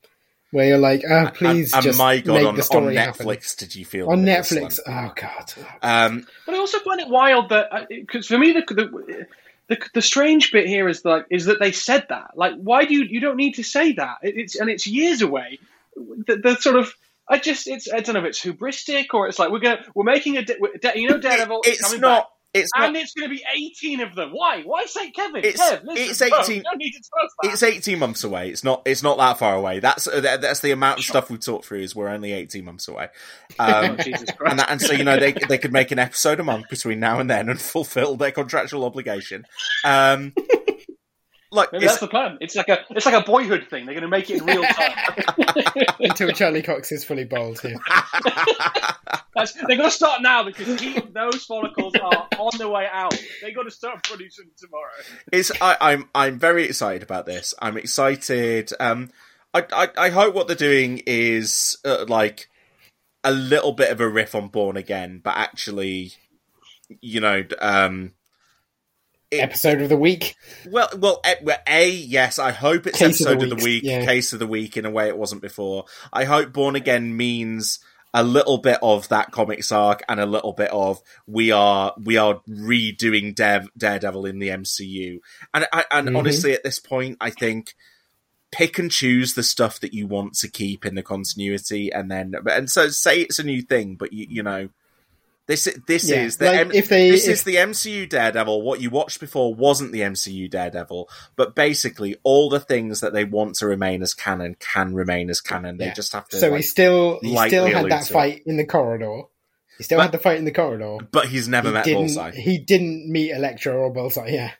C: where you're like, oh, please,
B: and, and
C: just
B: my god,
C: make
B: on,
C: the
B: on
C: story happen.
B: Netflix, did you feel
C: On Netflix,
B: slump?
C: oh god,
B: Um,
D: But I also find it wild that because for me the, the the the strange bit here is like is that they said that. Like, why do you you don't need to say that? It, it's and it's years away. The, the sort of I just it's I don't know if it's hubristic or it's like we're gonna we're making a da- da- you know Daredevil is
B: it's
D: coming
B: not.
D: back.
B: It's
D: And
B: not.
D: it's going to be 18 of them. Why? Why St. Kevin?
B: It's-
D: Kev, listen,
B: it's 18
D: you don't need to tell.
B: It's eighteen months away. It's not. It's not that far away. That's uh, that- that's the amount of stuff we've talked through. Is we're only eighteen months away. Um,
D: Oh, Jesus Christ.
B: and, that, and so you know they they could make an episode a month between now and then and fulfill their contractual obligation. Um, like
D: Maybe that's the plan. It's like a it's like a boyhood thing. They're going to make it in real time.
C: until Charlie Cox is fully bald. Here.
D: That's, they've got to start now because he, those follicles are on their way out. They've got to start producing tomorrow.
B: it's I, I'm I'm very excited about this. I'm excited. Um, I I, I hope what they're doing is uh, like a little bit of a riff on Born Again, but actually, you know, um, it-
C: Episode of the week.
B: Well, well, a, yes. I hope it's
C: Case of the
B: episode of the
C: week,
B: week,
C: yeah.
B: case of the week in a way it wasn't before. I hope Born Again means a little bit of that comics arc and a little bit of we are we are redoing Dare, Daredevil in the MCU. And I, and
C: Mhm.
B: honestly, at this point, I think pick and choose the stuff that you want to keep in the continuity, and then and so say it's a new thing, but you you know. This this
C: Yeah,
B: is the
C: like,
B: M-
C: if they-
B: this
C: if-
B: is the MCU Daredevil. What you watched before wasn't the MCU Daredevil, but basically all the things that they want to remain as canon can remain as canon. They
C: Yeah.
B: just have to.
C: So
B: like-
C: he still he still had that
B: to it.
C: fight in the corridor. He still
B: But-
C: had the fight in the corridor.
B: but he's never
C: He
B: met. Bullseye.
C: He didn't meet Elektra or Bullseye. Yeah,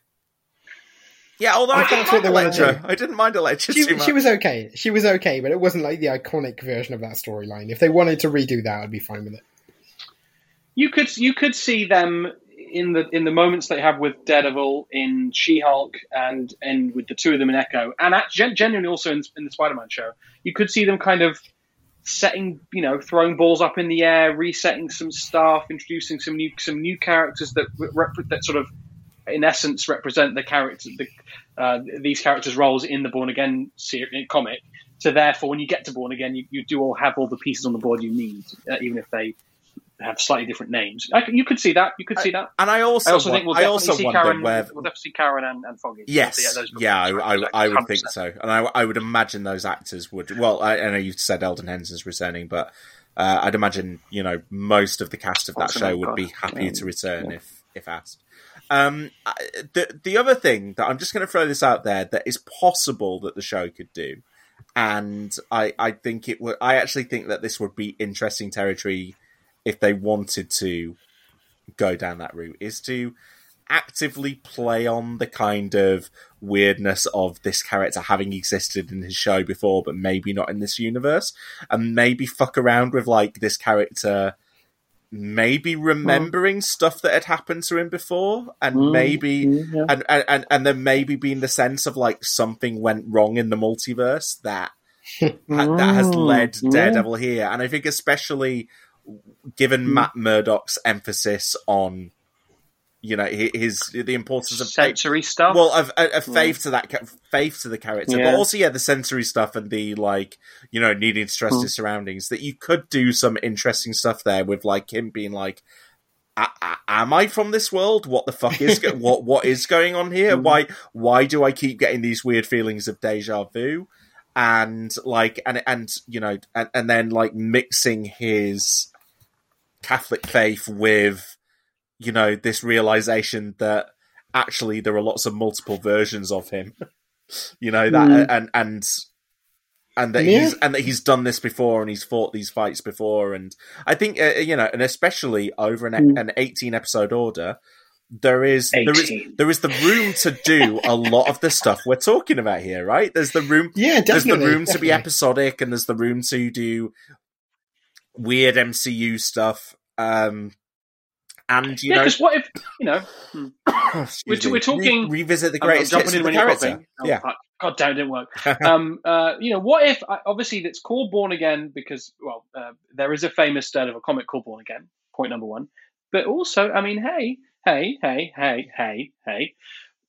B: Yeah, although I
C: If
B: didn't mind
C: Elektra.
B: I didn't mind Elektra
C: she she was okay. She was okay, but it wasn't like the iconic version of that storyline. If they wanted to redo that, I'd be fine with it.
D: You could you could see them in the in the moments they have with Daredevil in She-Hulk and and with the two of them in Echo, and at, gen- genuinely also in, in the Spider-Man show. You could see them kind of setting, you know, throwing balls up in the air, resetting some stuff, introducing some new some new characters that rep- that sort of, in essence, represent the character the, uh, these characters' roles in the Born Again ser- comic. So therefore, when you get to Born Again, you, you do all have all the pieces on the board you need, uh, even if they have slightly different names. I, you could see that. You could see that.
B: and I also,
D: I also
B: wa-
D: think we'll
B: I
D: definitely
B: also
D: see Karen.
B: where.
D: We'll definitely see Karen and, and Foggy.
B: Yes,
D: Yeah,
B: yeah, I, I, I would think so, and I, I would imagine those actors would. Well, I, I know you said Elden Henson's returning, but uh, I'd imagine you know most of the cast of that
D: Also,
B: show would
D: God,
B: be happy
D: yeah.
B: to return if if asked. Um, the the other thing that I'm just going to throw this out there that is possible that the show could do, and I I think it would. I actually think that this would be interesting territory if they wanted to go down that route is to actively play on the kind of weirdness of this character having existed in his show before, but maybe not in this universe, and maybe fuck around with like this character maybe remembering stuff that had happened to him before and maybe and, and and and there maybe being the sense of like something went wrong in the multiverse that ha- that has oh, led Daredevil here. And I think especially given Matt Murdock's emphasis on you know his the importance of
D: sensory stuff.
B: well, of a, a faith to that faith to the character,
D: Yeah.
B: but also yeah, the sensory stuff and the like, you know, needing to trust
D: Hmm.
B: his surroundings. That you could do some interesting stuff there with like him being like, "A- a- "Am I from this world? What the fuck is go- what what is going on here?
D: Hmm.
B: Why why do I keep getting these weird feelings of deja vu?" And like, and and you know, and, and then like mixing his Catholic faith with you know this realization that actually there are lots of multiple versions of him you know that
D: Mm.
B: and and and that
C: Yeah.
B: he's and that he's done this before and he's fought these fights before and i think uh, you know and especially over an,
D: Mm.
B: an 18 episode order there is there is
D: 18.
B: there is the room to do a lot of the stuff we're talking about here right there's the room
C: Yeah,
B: there's the
C: definitely,
B: room to be episodic and there's the room to do weird mcu stuff um and you
D: yeah,
B: know
D: because what if you know? hmm. We're- we're talking-
B: Re- revisit the greatest
D: jumping
B: hits
D: in
B: of the character.
D: Oh,
B: yeah.
D: God damn, it didn't work. um, uh, you know, what if obviously it's called Born Again because well, uh, there is a famous style of a comic called Born Again. Point number one. But also, I mean, hey, hey, hey, hey, hey, hey.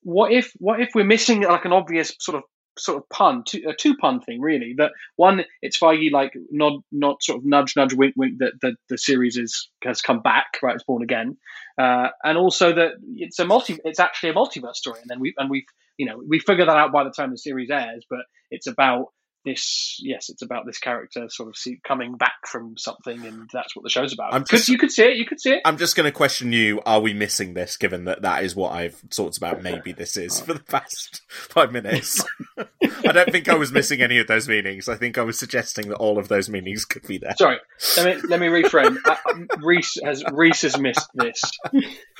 D: What if what if we're missing like an obvious sort of sort of pun, two, a two pun thing really? That one, it's Feige like nod, not sort of nudge, nudge, wink, wink that the, the series is has come back, right? It's Born Again, uh, and also that it's a multi, it's actually a multiverse story, and then we and we've you know we figure that out by the time the series airs, but it's about this yes it's about this character sort of see, coming back from something and that's what the show's about
B: just-
D: you could see it you could see it
B: I'm just going to question you. Are we missing this? Given that that is what I've talked about, maybe this is for the past five minutes. I don't think I was missing any of those meanings. I think I was suggesting that all of those meanings could be there.
D: Sorry, let me let me reframe. Uh, um, Reese has Reese has missed this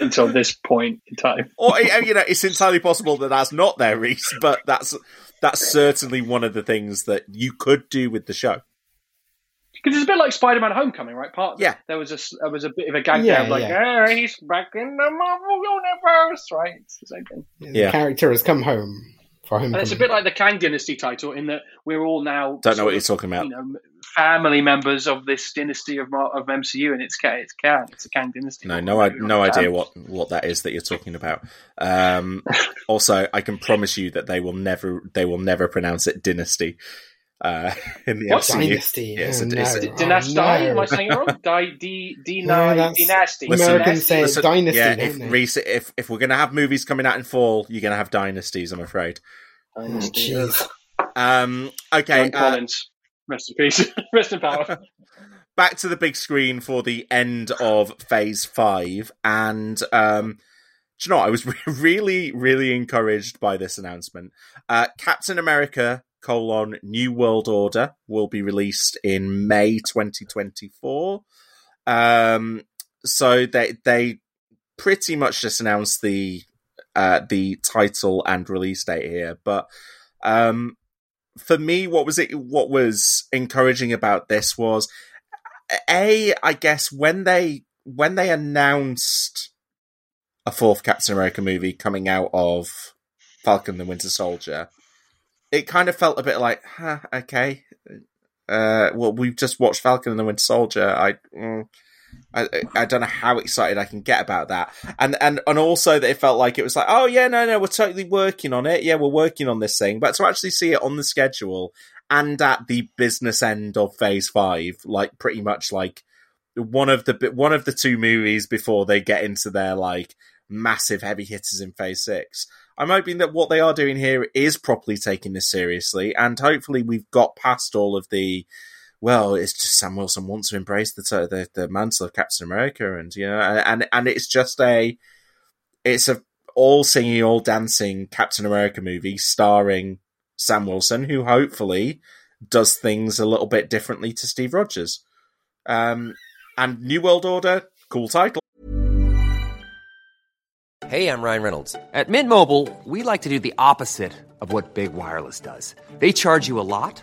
D: until this point in time.
B: Or uh, you know, it's entirely possible that that's not there, Reese. But that's that's certainly one of the things that you could do with the show.
D: Because it's a bit like Spider-Man: Homecoming, right? Part
B: Yeah.
D: there was a s- there was a bit of a gag
C: Yeah,
D: there, like,
C: yeah.
D: "Ah, he's back in the Marvel universe, right? It's the same thing.
C: The
B: Yeah.
C: character has come home for him.
D: And it's a bit like the Kang Dynasty title in that we're all now
B: Don't know
D: sort
B: what you're talking about.
D: You know, family members of this dynasty of of MCU, and it's Kang. It's Kang. It's a Kang Dynasty.
B: No, no, I, no
D: Kang.
B: idea what, what that is that you're talking about. Um, also, I can promise you that they will never they will never pronounce it dynasty uh, in the
D: What?
B: MCU.
C: Dynasty.
B: Yes,
C: oh,
B: it
C: no.
B: is.
D: D-
C: Oh,
D: Dynasty?
C: no.
D: Am I saying it wrong? Di- D- D-
C: No, that's-
D: Dynasty.
B: Listen,
C: Americans say
B: Listen,
C: dynasty,
B: Yeah, if,
C: they?
B: Reese, if if we're gonna have movies coming out in fall, you're gonna have dynasties. I'm afraid.
C: Oh,
D: Dynasty.
C: jeez.
B: Um, okay, uh,
D: Collins. Rest in peace. Rest in power.
B: back to the big screen for the end of Phase Five, and um, do you know? I was really, really encouraged by this announcement. Uh, Captain America: colon New World Order will be released in May 2024. Um, so they they pretty much just announced the uh, the title and release date here, but um, for me, what was it? What was encouraging about this was a, I guess when they when they announced a fourth Captain America movie coming out of Falcon the Winter Soldier, it kind of felt a bit like, huh, okay, uh, well, we've just watched Falcon and the Winter Soldier. I, mm, I, I don't know how excited I can get about that, and and and also that it felt like it was like, oh yeah, no, no, we're totally working on it. Yeah, we're working on this thing, but to actually see it on the schedule and at the business end of Phase Five, like pretty much like one of the one of the two movies before they get into their like massive heavy hitters in Phase Six. I'm hoping that what they are doing here is properly taking this seriously, and hopefully we've got past all of the. Well, it's just Sam Wilson wants to embrace the the, the mantle of Captain America, and you know, and and it's just a, it's a all singing, all dancing Captain America movie starring Sam Wilson, who hopefully does things a little bit differently to Steve Rogers. Um, and New World Order, cool title.
E: Hey, I'm Ryan Reynolds. At Mint Mobile, we like to do the opposite of what Big Wireless does. They charge you a lot,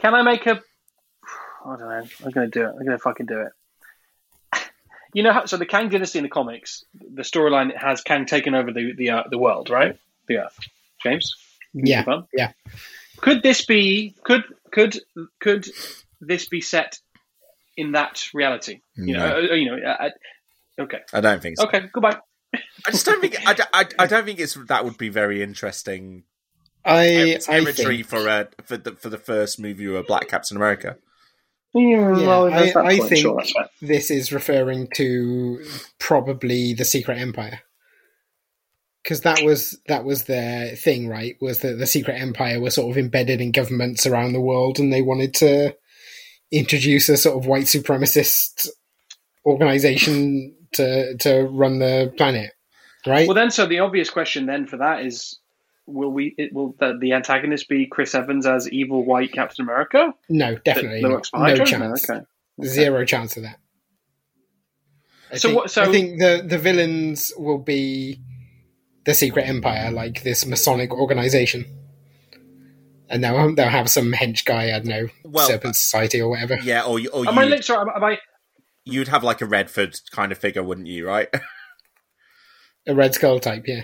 D: Can I make a? I don't know. I'm going to do it. I'm going to fucking do it. You know how? So the Kang dynasty in the comics, the storyline has Kang taken over the the uh, the world, right? The Earth. James.
C: Yeah,
D: Confirm?
C: yeah.
D: Could this be? Could could could this be set in that reality? You know. Uh, you know. Uh, uh, okay.
B: I don't think so.
D: Okay. Goodbye.
B: I just don't think I, I, I don't think it's that would be very interesting
C: I I
B: imagery
C: think,
B: for uh, for the for the first movie of Black Captain America.
D: Yeah,
C: yeah,
D: well,
C: I, I
D: point,
C: think
D: sure, that's fair.
C: this is referring to probably the Secret Empire. Because that was that was their thing, right? Was that the Secret Empire was sort of embedded in governments around the world, and they wanted to introduce a sort of white supremacist organization to to run the planet, right?
D: Well, then, so the obvious question then for that is, will we? It, will the, the antagonist be Chris Evans as evil white Captain America?
C: no, definitely
D: that
C: not. no chance.
D: No, okay.
C: Zero chance of that. I
D: So
C: think,
D: what- so-
C: I think the the villains will be the Secret Empire, like this Masonic organization, and they'll they'll have some hench guy, I don't know,
B: Well,
C: Serpent Society or whatever.
B: Yeah, or you- or
D: Am I
B: you
D: li- sorry? Am, am I?
B: you'd have like a Redford kind of figure, wouldn't you? Right?
C: A Red Skull type, yeah.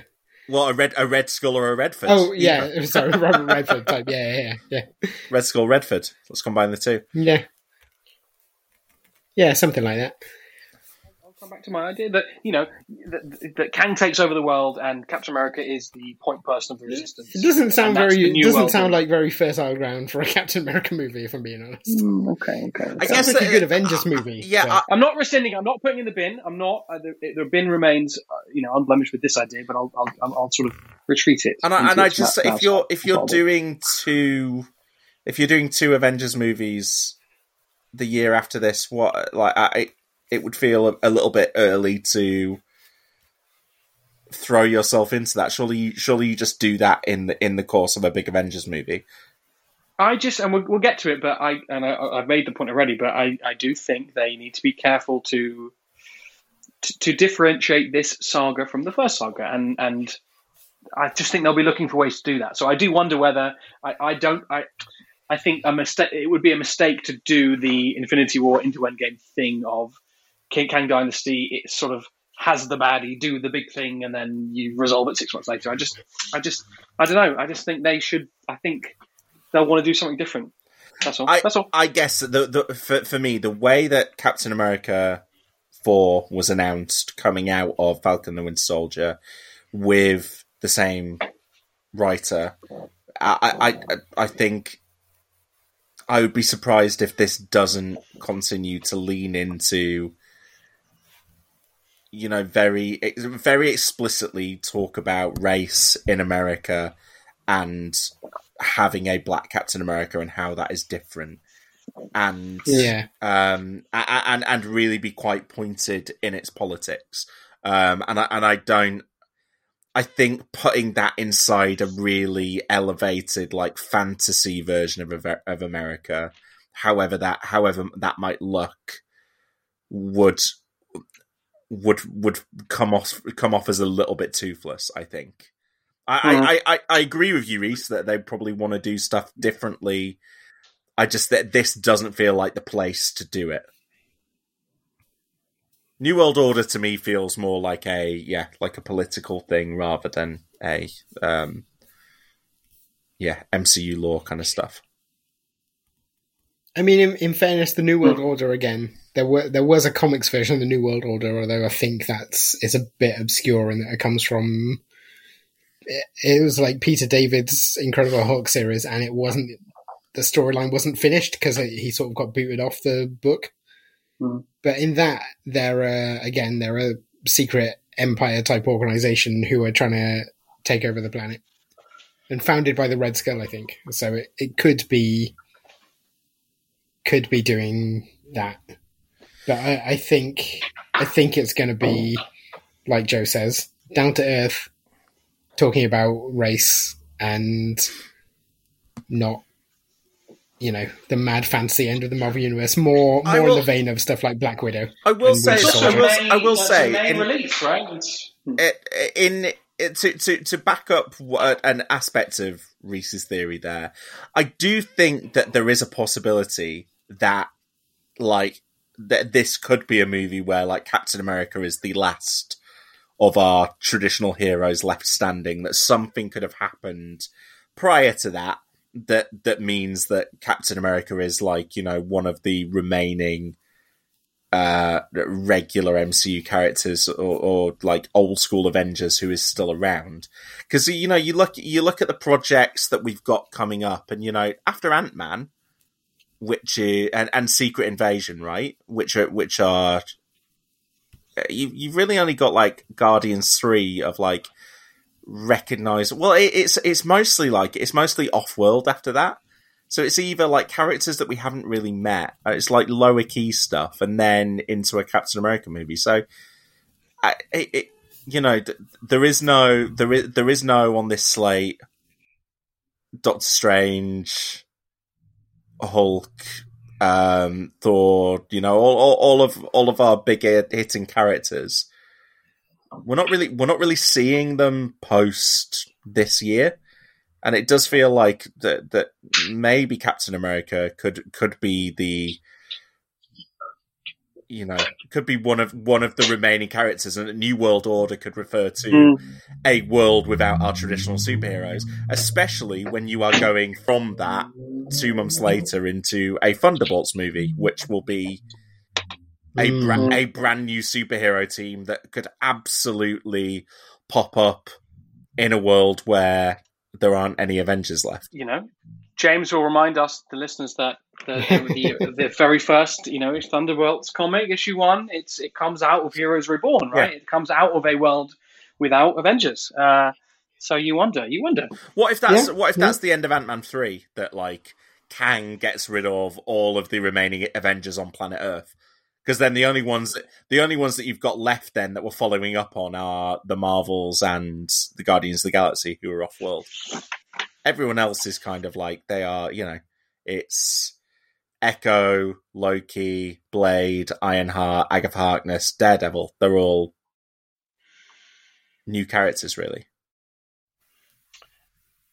B: Well, a red a Red Skull or a Redford.
C: Oh yeah, sorry, Robert Redford type, yeah, yeah, yeah,
B: Red Skull, Redford. Let's combine the two.
C: yeah, yeah, yeah, something like that.
D: I'll come back to my idea that you know that, that Kang takes over the world and Captain America is the point person of the resistance.
C: It doesn't sound very. It doesn't sound like very fertile ground for a Captain America movie, if I'm being honest.
D: Mm, okay, okay.
B: I
C: It's
B: guess
C: a pretty
B: that-
C: good Avengers movie.
B: Yeah,
C: but-
B: I,
D: I'm not rescinding. I'm not putting in the bin. I'm not. Uh, the, the bin remains, uh, you know, unblemished with this idea, but I'll, I'll, I'll, I'll sort of retreat it.
B: and I, and I just
D: ma-
B: if you're if you're
D: bubble.
B: doing two if you're doing two Avengers movies the year after this, what like I it would feel a, a little bit early to throw yourself into that. Surely, you, surely you just do that in the in the course of a big Avengers movie.
D: I just, and we'll, we'll get to it, but I, and I, I've made the point already, but I, I do think they need to be careful to, to, to differentiate this saga from the first saga, and and I just think they'll be looking for ways to do that. So I do wonder whether I, I don't, I, I think a mistake. It would be a mistake to do the Infinity War into Endgame thing of Kang Dynasty. It sort of has the baddie do the big thing, and then you resolve it six months later. I just, I just, I don't know. I just think they should. I think they'll want to do something different. That's all.
B: I,
D: That's all.
B: I guess the, the for, for me the way that Captain America four was announced coming out of Falcon and the Winter Soldier with the same writer, I I, I, I think I would be surprised if this doesn't continue to lean into you know very very explicitly talk about race in America and having a black Captain America and how that is different, and
C: Yeah.
B: um, and and really be quite pointed in its politics. Um, and I and I don't. I think putting that inside a really elevated, like fantasy version of of America, however that however that might look, would would would come off come off as a little bit toothless. I think. I, I, I, I agree with you, Reese, that they probably want to do stuff differently. I just that this doesn't feel like the place to do it. New World Order to me feels more like a yeah, like a political thing rather than a um, yeah MCU lore kind of stuff.
C: I mean, in, in fairness, the New World Order again. There were there was a comics version of the New World Order, although I think that's it's a bit obscure and it comes from. It, it was like Peter David's Incredible Hulk series, and it wasn't the storyline wasn't finished because he sort of got booted off the book.
D: Mm.
C: But in that, they're uh, again they're a secret empire type organization who are trying to take over the planet, and founded by the Red Skull, I think. So it, it could be could be doing that. But I, I think I think it's going to be like Joe says, down to earth, talking about race and not you know the mad fancy end of the Marvel universe. More more
B: will-
C: in the vein of stuff like Black Widow.
B: I will say- I will- I will
D: that's
B: say
D: main
B: in-
D: release, right? It's,
B: it, in it, to to to back up what, an aspect of Reese's theory there, I do think that there is a possibility that like that this could be a movie where like Captain America is the last of our traditional heroes left standing. That something could have happened prior to that that that means that Captain America is like you know one of the remaining uh regular MCU characters or, or like old school Avengers who is still around because you know you look you look at the projects that we've got coming up and you know after Ant-Man which is, and and Secret Invasion right? Which are which are you you've really only got like Guardians 3 of like recognize well it, it's it's mostly like it's mostly off world after that. So it's either like characters that we haven't really met uh, it's like lower key stuff and then into a captain america movie. So I, it, it you know th- there is no there is there is no on this slate doctor strange hulk um thor you know all, all, all of all of our big hit- hitting characters. We're not really we're not really seeing them post this year. And it does feel like that that maybe Captain America could could be the you know could be one of one of the remaining characters and a new world order could refer to
D: Mm.
B: a world without our traditional superheroes especially when you are going from that 2 months later into a Thunderbolts movie which will be a bra-
C: Mhm.
B: a brand new superhero team that could absolutely pop up in a world where there aren't any Avengers left.
D: you know, James will remind us, the listeners, that the, the, the very first, you know, it's Thunderbolts comic issue one. It's it comes out of Heroes Reborn, right? It comes out of a world without Avengers. Uh, so you wonder, you wonder.
B: What if that's
C: Yeah,
B: what if
C: yeah.
B: that's the end of Ant Man three? That like Kang gets rid of all of the remaining Avengers on planet Earth. Because then the only ones that the only ones that you've got left then that we're following up on are the Marvels and the Guardians of the Galaxy who are off world. Everyone else is kind of like they are, you know, it's Echo, Loki, Blade, Ironheart, Agatha Harkness, Daredevil. They're all new characters, really.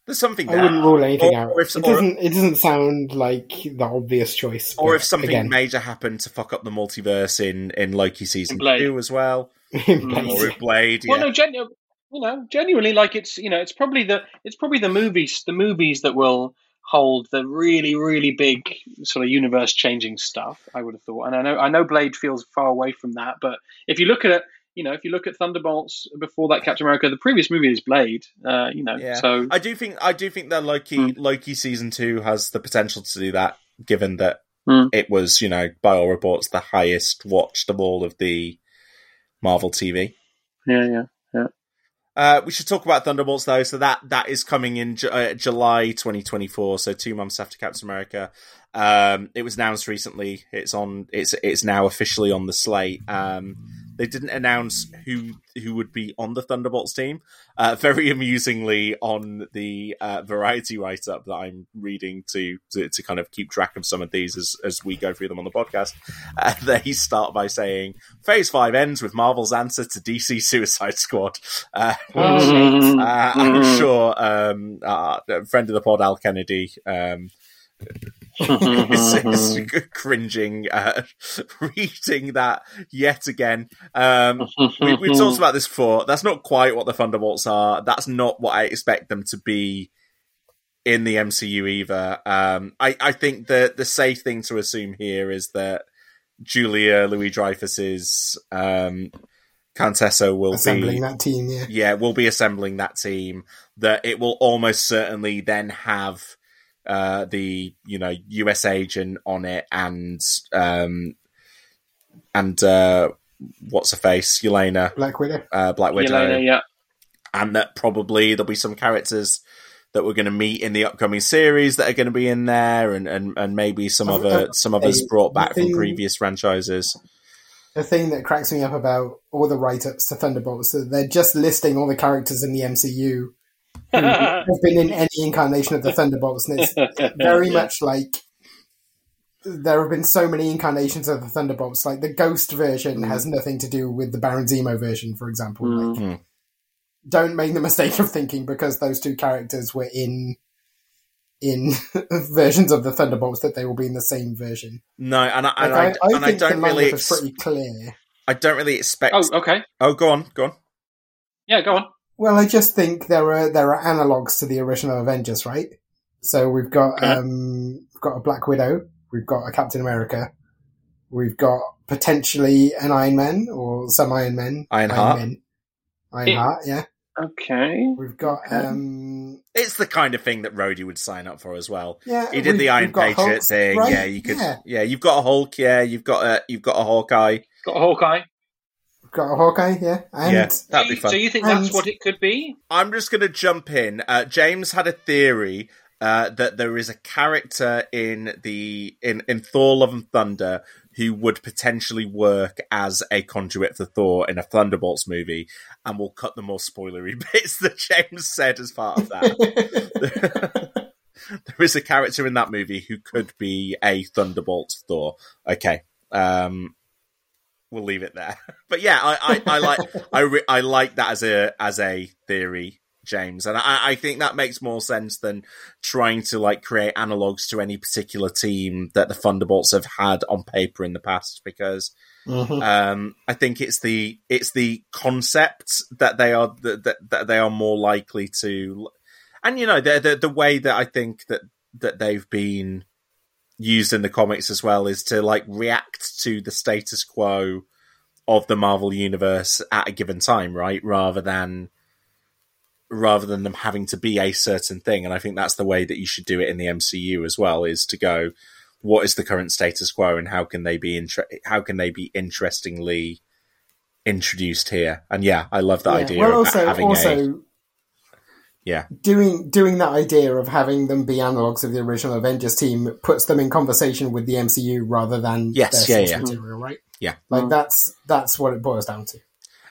B: There's something
C: I wouldn't rule anything
B: Or-
C: out.
B: or if-
C: it doesn't. It doesn't sound like the obvious choice.
B: or if something
C: again,
B: major happened to fuck up the multiverse in in Loki season
D: Blade.
B: two as well, mm.
C: Blade.
B: or with Blade.
D: Well,
B: yeah.
D: no, genu- you know, genuinely, like it's you know, it's probably the it's probably the movies, the movies that will hold the really, really big sort of universe changing stuff. I would have thought, and I know I know Blade feels far away from that, but if you look at it, you know, if you look at Thunderbolts before that Captain America, the previous movie is Blade. Uh, you know,
B: Yeah.
D: so
B: I do think I do think that Loki
D: Hmm.
B: Loki season two has the potential to do that, given that
D: Hmm.
B: it was you know by all reports the highest watched of all of the Marvel TV.
D: yeah, yeah.
B: Uh, we should talk about Thunderbolts though. So that that is coming in Ju- uh, July 2024. So two months after Captain America. Um, it was announced recently. It's on. It's it's now officially on the slate. Um, they didn't announce who who would be on the Thunderbolts team. Uh, very amusingly, on the uh, Variety write up that I'm reading to, to to kind of keep track of some of these as as we go through them on the podcast, uh, they start by saying Phase Five ends with Marvel's answer to DC Suicide Squad. Uh,
C: Oh,
B: uh, I'm sure um, uh, friend of the pod, Al Kennedy, um, it's, it's cringing uh, reading that yet again. Um, we, we've talked about this before. That's not quite what the Thunderbolts are. That's not what I expect them to be in the MCU either. Um, I, I think the the safe thing to assume here is that Julia Louis Dreyfus's um, Contessa will
C: Assembling
B: be assembling
C: that team, yeah.
B: yeah, we'll be assembling that team. That it will almost certainly then have uh, the you know US agent on it and um, and uh, what's her face, Yelena,
C: Black Widow.
B: uh, Black Widow,
D: Yelena, yeah.
B: and that probably there'll be some characters that we're going to meet in the upcoming series that are going to be in there, and and, and maybe some
C: I-
B: other
C: I-
B: some others
C: I-
B: brought back from previous franchises.
C: The thing that cracks me up about all the write-ups to Thunderbolts is that they're just listing all the characters in the MCU who have been in any incarnation of the Thunderbolts, and it's very
D: Yeah.
C: much like there have been so many incarnations of the Thunderbolts. Like the Ghost version
B: Mm.
C: has nothing to do with the Baron Zemo version, for example.
D: Mm.
C: Like,
B: Mm.
C: don't make the mistake of thinking because those two characters were in in versions of the Thunderbolts that they will be in the same version.
B: No, and I,
C: Like,
B: and
C: I,
B: I,
C: I,
B: and I
C: think
B: don't
C: the
B: really
C: lineup
B: ex-
C: is pretty clear.
B: I don't really expect.
D: Oh, okay.
B: oh, go on, go on.
D: Yeah, go on.
C: Well, I just think there are there are analogs to the original Avengers, right? So we've got
D: Okay.
C: um we've got a Black Widow, we've got a Captain America, we've got potentially an Iron Man or some Iron Men,
B: Ironheart.
C: Man.
D: Yeah.
C: Ironheart, yeah.
D: Okay.
C: We've got
D: Okay.
C: um
B: It's the kind of thing that Rhodey would sign up for as well.
C: yeah.
B: He did the Iron Patriot
C: Hulk,
B: thing.
C: right?
B: Yeah, you could.
C: Yeah,
B: Yeah. you've got a Hulk. Yeah, you've got a you've got a Hawkeye.
D: Got a Hawkeye.
C: We've got a Hawkeye, yeah, and
B: yeah, that'd be
D: you,
B: fun.
D: so you think
C: And-
D: that's what it could be?
B: I'm just going to jump in. Uh, James had a theory uh, that there is a character in the in in Thor: Love and Thunder who would potentially work as a conduit for Thor in a Thunderbolts movie, and we'll cut the more spoilery bits that James said as part of that. there is a character in that movie who could be a Thunderbolt Thor. Okay. Um, we'll leave it there. But yeah, I, I, I like I re- I like that as a as a theory, James, and I, I think that makes more sense than trying to like create analogs to any particular team that the Thunderbolts have had on paper in the past because.
C: Mhm.
B: Um, I think it's the it's the concept that they are that, that, that they are more likely to, and you know the, the the way that I think that that they've been used in the comics as well is to like react to the status quo of the Marvel universe at a given time, right? Rather than rather than them having to be a certain thing. And I think that's the way that you should do it in the MCU as well, is to go, what is the current status quo and how can they be inter- how can they be interestingly introduced here? And yeah, I love the
C: Yeah.
B: idea
C: Well,
B: of
C: also,
B: having a
C: also
B: yeah.
C: doing doing that idea of having them be analogs of the original Avengers team puts them in conversation with the MCU rather than
B: Yes,
C: their
B: yeah, yeah.
C: material, right?
B: Yeah.
C: Like that's that's what it boils down to.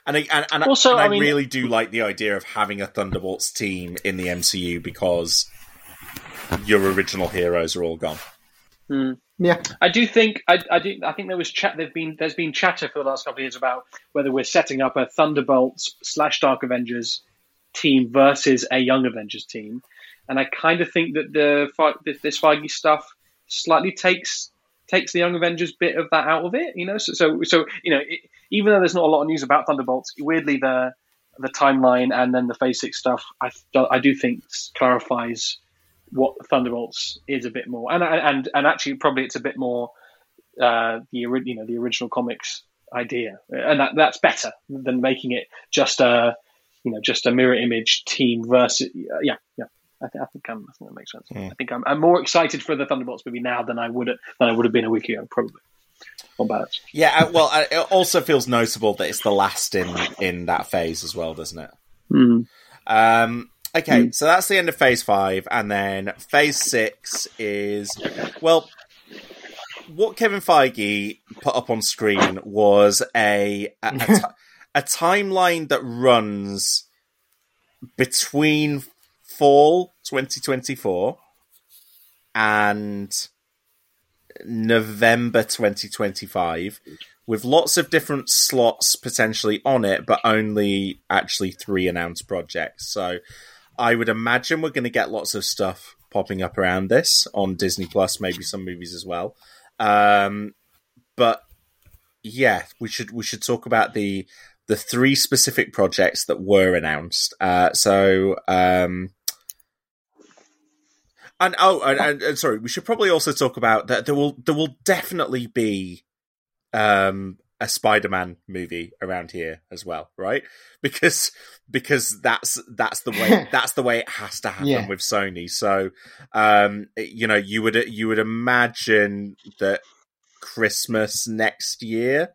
B: And I, and, and,
D: Also,
B: and I,
D: I mean-
B: really do like the idea of having a Thunderbolts team in the MCU because your original heroes are all gone.
D: Hmm.
C: Yeah,
D: I do think I, I do I think there was chat there've been there's been chatter for the last couple of years about whether we're setting up a Thunderbolts slash Dark Avengers team versus a Young Avengers team, and I kind of think that the this- Feige stuff slightly takes takes the Young Avengers bit of that out of it. You know, so so, so you know, it, even though there's not a lot of news about Thunderbolts, weirdly the the timeline and then the Phase Six stuff, I I do think clarifies what Thunderbolts is a bit more, and and and actually probably it's a bit more uh, the you know the original comics idea, and that that's better than making it just a you know just a mirror image team versus yeah yeah. I think I think, um, I think that makes sense. I think I'm, I'm more excited for the Thunderbolts movie now than I would than I would have been a week ago, probably. On balance.
B: Yeah, well, it also feels noticeable that it's the last in in that phase as well, doesn't it? Um, okay, so that's the end of phase five, and then phase six is well, what Kevin Feige put up on screen was a a, a, ti- a timeline that runs between fall 2024 and November 2025 with lots of different slots potentially on it, but only actually three announced projects. So I would imagine we're going to get lots of stuff popping up around this on Disney Plus, maybe some movies as well. Um, but yeah, we should we should talk about the the three specific projects that were announced. Uh, so. Um, and oh, and, and, and, sorry, we should probably also talk about that. There will there will definitely be um, a Spider-Man movie around here as well, right? Because because that's that's the way that's the way it has to happen yeah. with Sony. So, um, you know, you would you would imagine that Christmas next year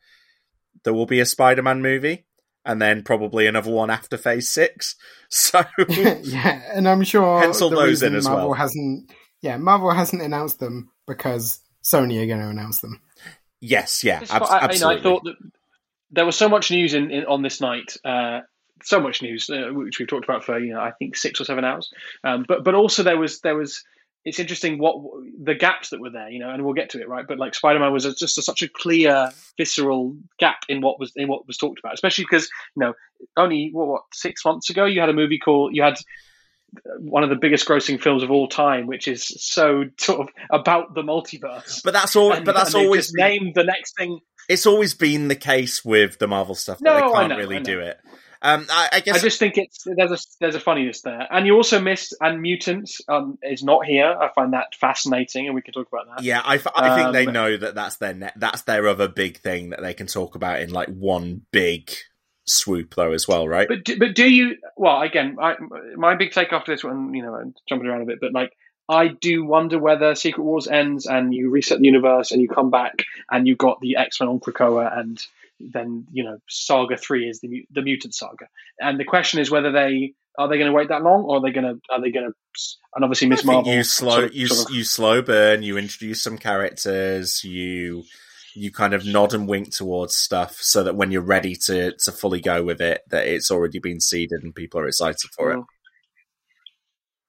B: there will be a Spider-Man movie and then probably another one after Phase Six. So
C: yeah, and I'm sure
B: pencil those in as
C: Marvel
B: well.
C: Hasn't yeah, Marvel hasn't announced them because Sony are going to announce them.
B: Yes, yeah, ab-
D: I,
B: absolutely.
D: I, thought that there was so much news in, in on this night. Uh, so much news, uh, which we've talked about for you know I think six or seven hours. Um, but but also there was there was it's interesting what the gaps that were there, you know, and we'll get to it, right? But like Spider-Man was a, just a, such a clear, visceral gap in what was in what was talked about, especially because you know only what, what six months ago you had a movie called you had uh, one of the biggest grossing films of all time, which is so sort of about the multiverse.
B: But that's all.
D: And,
B: but that's always
D: just named the next thing.
B: It's always been the case with the Marvel stuff that
D: No,
B: they
D: I
B: can't
D: know,
B: really do it. Um, I, I guess
D: I just think it's there's a there's a funniness there, and you also missed and mutants um, is not here. I find that fascinating, and we can talk about that.
B: Yeah, I, I think they
D: Um,
B: know that that's their ne- that's their other big thing that they can talk about in like one big swoop though as well, right?
D: But do, but do you? Well, again, I, my big take after this one, you know, I'm jumping around a bit, but like I do wonder whether Secret Wars ends and you reset the universe and you come back and you've got the X Men on Krakoa and then you know Saga Three is the the mutant saga, and the question is whether they are they going to wait that long or are they going to are they going to and obviously Miss Marvel
B: you slow
D: sort of-
B: you
D: sort of-
B: you slow burn, you introduce some characters, you you kind of nod and wink towards stuff so that when you're ready to to fully go with it, that it's already been seeded and people are excited for it.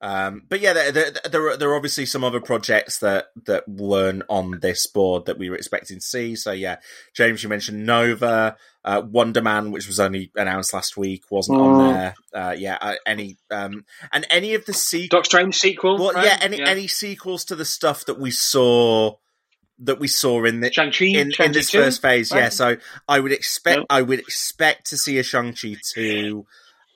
B: Um, but yeah, there, there, there, are, there are obviously some other projects that, that weren't on this board that we were expecting to see. So yeah, James, you mentioned Nova, uh, Wonder Man, which was only announced last week, wasn't on
D: Mm.
B: there. Uh, yeah, uh, any um, and any of the sequels.
D: Doctor Strange sequel.
B: Well,
D: right?
B: yeah, any any sequels to the stuff that we saw that we saw in the
D: Shang-Chi,
B: in, in
D: Shang-Chi
B: this
D: 2,
B: first phase. Yeah, so I would expect
D: Yep.
B: I would expect to see a Shang Chi two.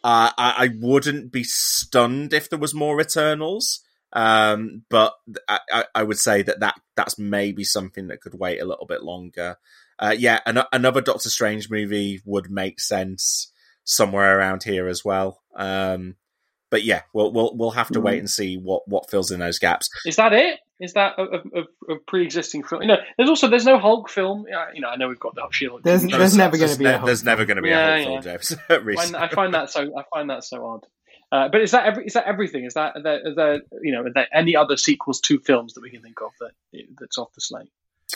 B: Uh, I, I wouldn't be stunned if there was more Eternals, um, but I, I, I would say that, that that's maybe something that could wait a little bit longer. Uh, yeah, an, another Doctor Strange movie would make sense somewhere around here as well. Um, but yeah, we'll we'll we'll have to
D: Mm-hmm.
B: wait and see what what fills in those gaps.
D: Is that it? Is that a, a, a- a pre-existing film? You know, there's also there's no Hulk film. You know, I know we've got the Shield.
C: There's-
D: No,
C: there's never gonna
B: There's
C: be a Hulk
B: there's never
C: film.
B: going to be
D: Yeah,
B: a Hulk
D: yeah.
B: film, James.
D: I
B: Reese.
D: find, I find that so I find that so odd. Uh, but is that every, is that everything? Is that are there, are there you know are there any other sequels to films that we can think of that that's off the slate?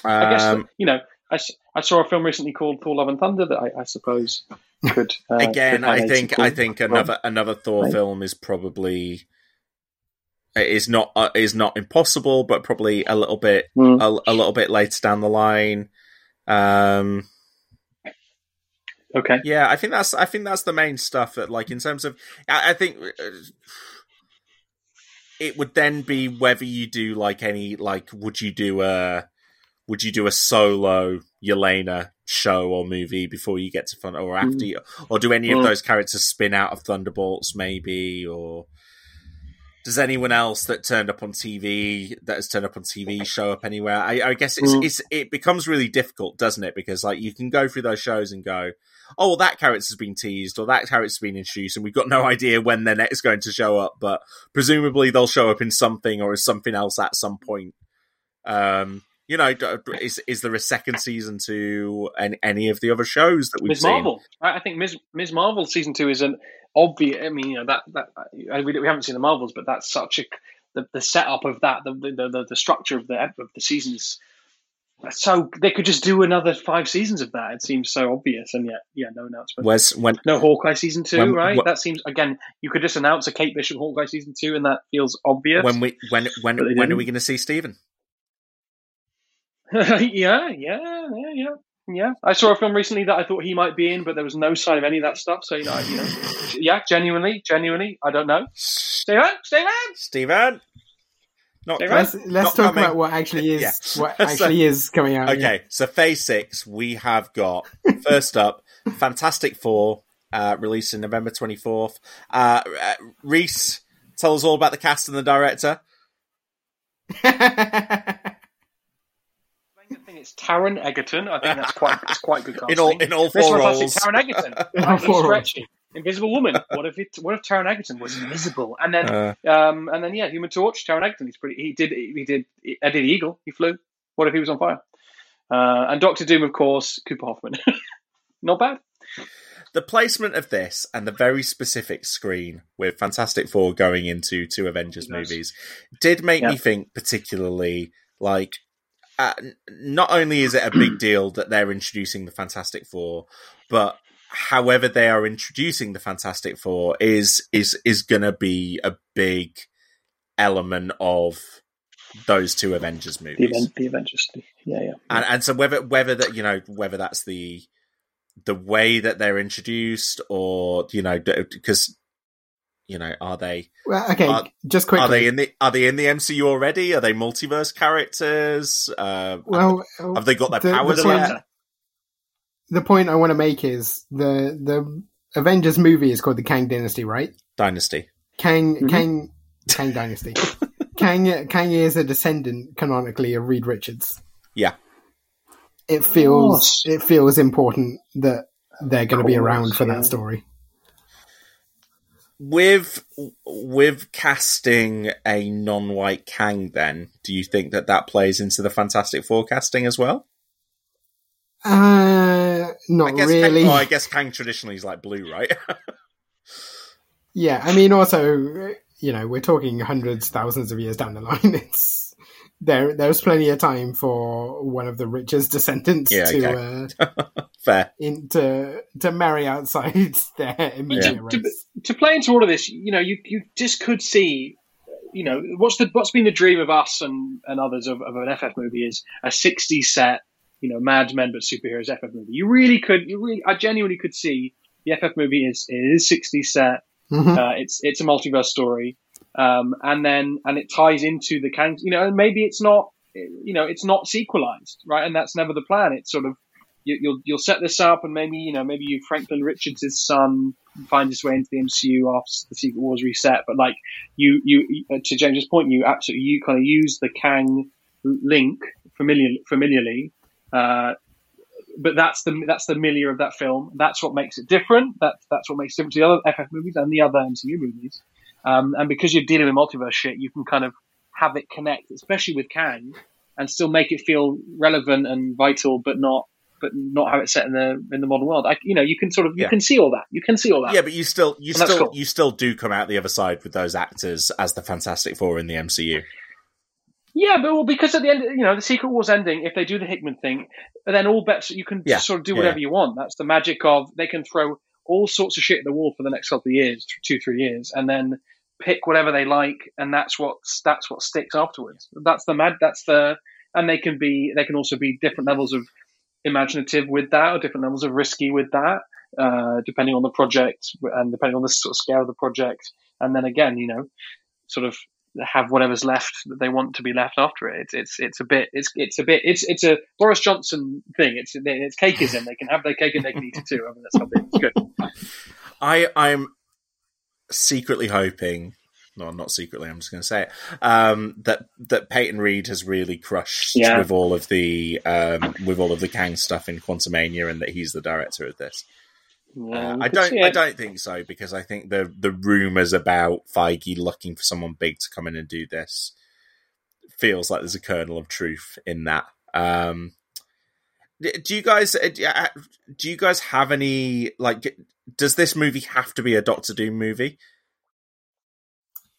D: I guess
B: Um,
D: that, you know I, I saw a film recently called Thor: Love and Thunder that I, I suppose could uh,
B: again,
D: could have
B: I
D: a
B: think. I think another another Thor
D: Right.
B: film is probably is not uh, is not impossible, but probably a little bit
D: Hmm.
B: a, a little bit later down the line. Um,
D: okay.
B: yeah, I think that's I think that's the main stuff that like in terms of I, I think uh, it would then be whether you do like any like would you do a would you do a solo Yelena show or movie before you get to Thunder or after you, or do any of
D: Mm.
B: those characters spin out of Thunderbolts maybe or does anyone else that turned up on TV that has turned up on TV show up anywhere? I, I guess it's,
D: Mm.
B: it's it becomes really difficult, doesn't it? Because like you can go through those shows and go, oh, well, that character's been teased or that character's been introduced, and we've got no idea when they're next going to show up, but presumably they'll show up in something or as something else at some point. Um, you know, is is there a second season to any, any of the other shows that we've
D: Ms.
B: seen?
D: Marvel. I I think Ms. Ms. Marvel season two is an obvious. I mean, you know that that we, we haven't seen the Marvels, but that's such a the, the setup of that, the, the the the structure of the of the seasons. So they could just do another five seasons of that. It seems so obvious, and yet, yeah, no announcement.
B: Where's when
D: No Hawkeye season two,
B: When-
D: right? that seems again. You could just announce a Kate Bishop Hawkeye season two, and that feels obvious.
B: when we when when when are
D: didn't.
B: we going to see Stephen?
D: yeah, yeah, yeah, yeah, yeah. I saw a film recently that I thought he might be in, but there was no sign of any of that stuff. So you know, you know yeah, genuinely, genuinely, I don't know. Steven, Steven,
B: Stephen. Not,
D: Say
C: Let's let's talk
B: coming.
C: about what actually is
B: Yeah.
C: what
B: So-
C: actually is coming out.
B: Okay, so phase six, we have got first up Fantastic Four, uh, released in November 24th. Uh, uh, Reese, tell us all about the cast and the director.
D: It's Taron Egerton. I think that's quite it's quite good casting.
B: In all- in all
D: This
B: four roles.
D: Taron Egerton. Right, he's
C: four roles.
D: stretchy. Invisible Woman. What if it? What if Taron Egerton was invisible? And then,
B: Uh.
D: um, and then yeah, Human Torch. Taron Egerton. He's pretty. He did. He did. Eddie the Eagle. He flew. What if he was on fire? Uh, and Doctor Doom, of course, Cooper Hoffman. Not bad.
B: The placement of this and the very specific screen with Fantastic Four going into two Avengers movies did make
D: Yeah.
B: me think particularly like uh, not only is it a big deal that they're introducing the Fantastic Four, but however they are introducing the Fantastic Four is is is going to be a big element of those two Avengers
D: The,
B: movies.
D: Aven- the Avengers. Yeah, yeah.
B: and and so whether whether that you know whether that's the the way that they're introduced or you know because you know are they
C: well, okay,
B: Are-
C: just quickly.
B: are they in the are they in the MCU already? Are they multiverse characters? Uh,
C: well,
B: have they got their
C: the- the
B: powers
C: point-
B: yet?
C: the point I want to make is the the Avengers movie is called the Kang Dynasty, right?
B: Dynasty.
C: Kang
D: Mm-hmm.
C: Kang Kang Dynasty. Kang Kang is a descendant canonically of Reed Richards.
B: Yeah.
C: It feels it feels important that they're going to be around for
D: yeah.
C: that story.
B: With with casting a non-white Kang, then do you think that that plays into the Fantastic Four casting as well?
C: Uh,
B: I
C: not
B: guess
C: really.
B: Kang, oh, I guess Kang traditionally is like blue, right?
C: Yeah, I mean, also, you know, we're talking hundreds, thousands of years down the line. It's there. There's plenty of time for one of the richest descendants
B: Yeah,
C: to
B: okay.
C: uh,
B: Fair.
C: in, to to marry outside their immediate
D: to,
C: race.
D: to play into all of this, you know, you, you just could see, you know, what's the what's been the dream of us and, and others of, of an FF movie is a 60 set, you know, Mad Men but superheroes FF movie. You really could, you really, I genuinely could see the FF movie is it is 60 set.
C: Mhm.
D: Uh, it's it's a multiverse story, um, and then and it ties into the Kang. You know, and maybe it's not, you know, it's not sequelized, right? And that's never the plan. It's sort of you, you'll you'll set this up, and maybe you know maybe you Franklin Richards' son finds his way into the MCU after the Secret Wars reset. But like you you uh, to James's point, you absolutely you kind of use the Kang link familiar, familiarly. Uh, but that's the that's the milieu of that film. That's what makes it different. That that's what makes it different to the other FF movies and the other MCU movies. Um, and because you're dealing with multiverse shit, you can kind of have it connect, especially with Kang, and still make it feel relevant and vital, but not but not have it set in the in the modern world. I, you know, you can sort of you
B: Yeah.
D: can see all that. You can see all that.
B: Yeah, but you still you
D: And
B: still
D: cool.
B: you still do come out the other side with those actors as the Fantastic Four in the MCU.
D: Yeah, but well, because at the end, you know, the Secret Wars ending, if they do the Hickman thing, then all bets you can
B: Yeah,
D: sort of do whatever
B: yeah.
D: you want. That's the magic of they can throw all sorts of shit at the wall for the next couple of years, two, three years, and then pick whatever they like, and that's what that's what sticks afterwards. That's the mad. That's the and they can be they can also be different levels of imaginative with that, or different levels of risky with that, uh, depending on the project and depending on the sort of scale of the project. And then again, you know, sort of have whatever's left that they want to be left after it. It's it's it's a bit it's it's a bit it's it's a Boris Johnson thing. It's it's cakeism. They can have their cake and they can eat it too. I mean, that's how big it's good.
B: I I'm secretly hoping. No, not secretly. I'm just going to say it. Um, that that Peyton Reed has really crushed
D: Yeah.
B: with all of the um, with all of the Kang stuff in Quantumania, and that he's the director of this.
D: Yeah,
B: Uh, I don't. I don't think so because I think the the rumors about Feige looking for someone big to come in and do this feels like there's a kernel of truth in that. Um, do you guys? uh, d- uh, Do you guys have any like? Does this movie have to be a Doctor Doom movie,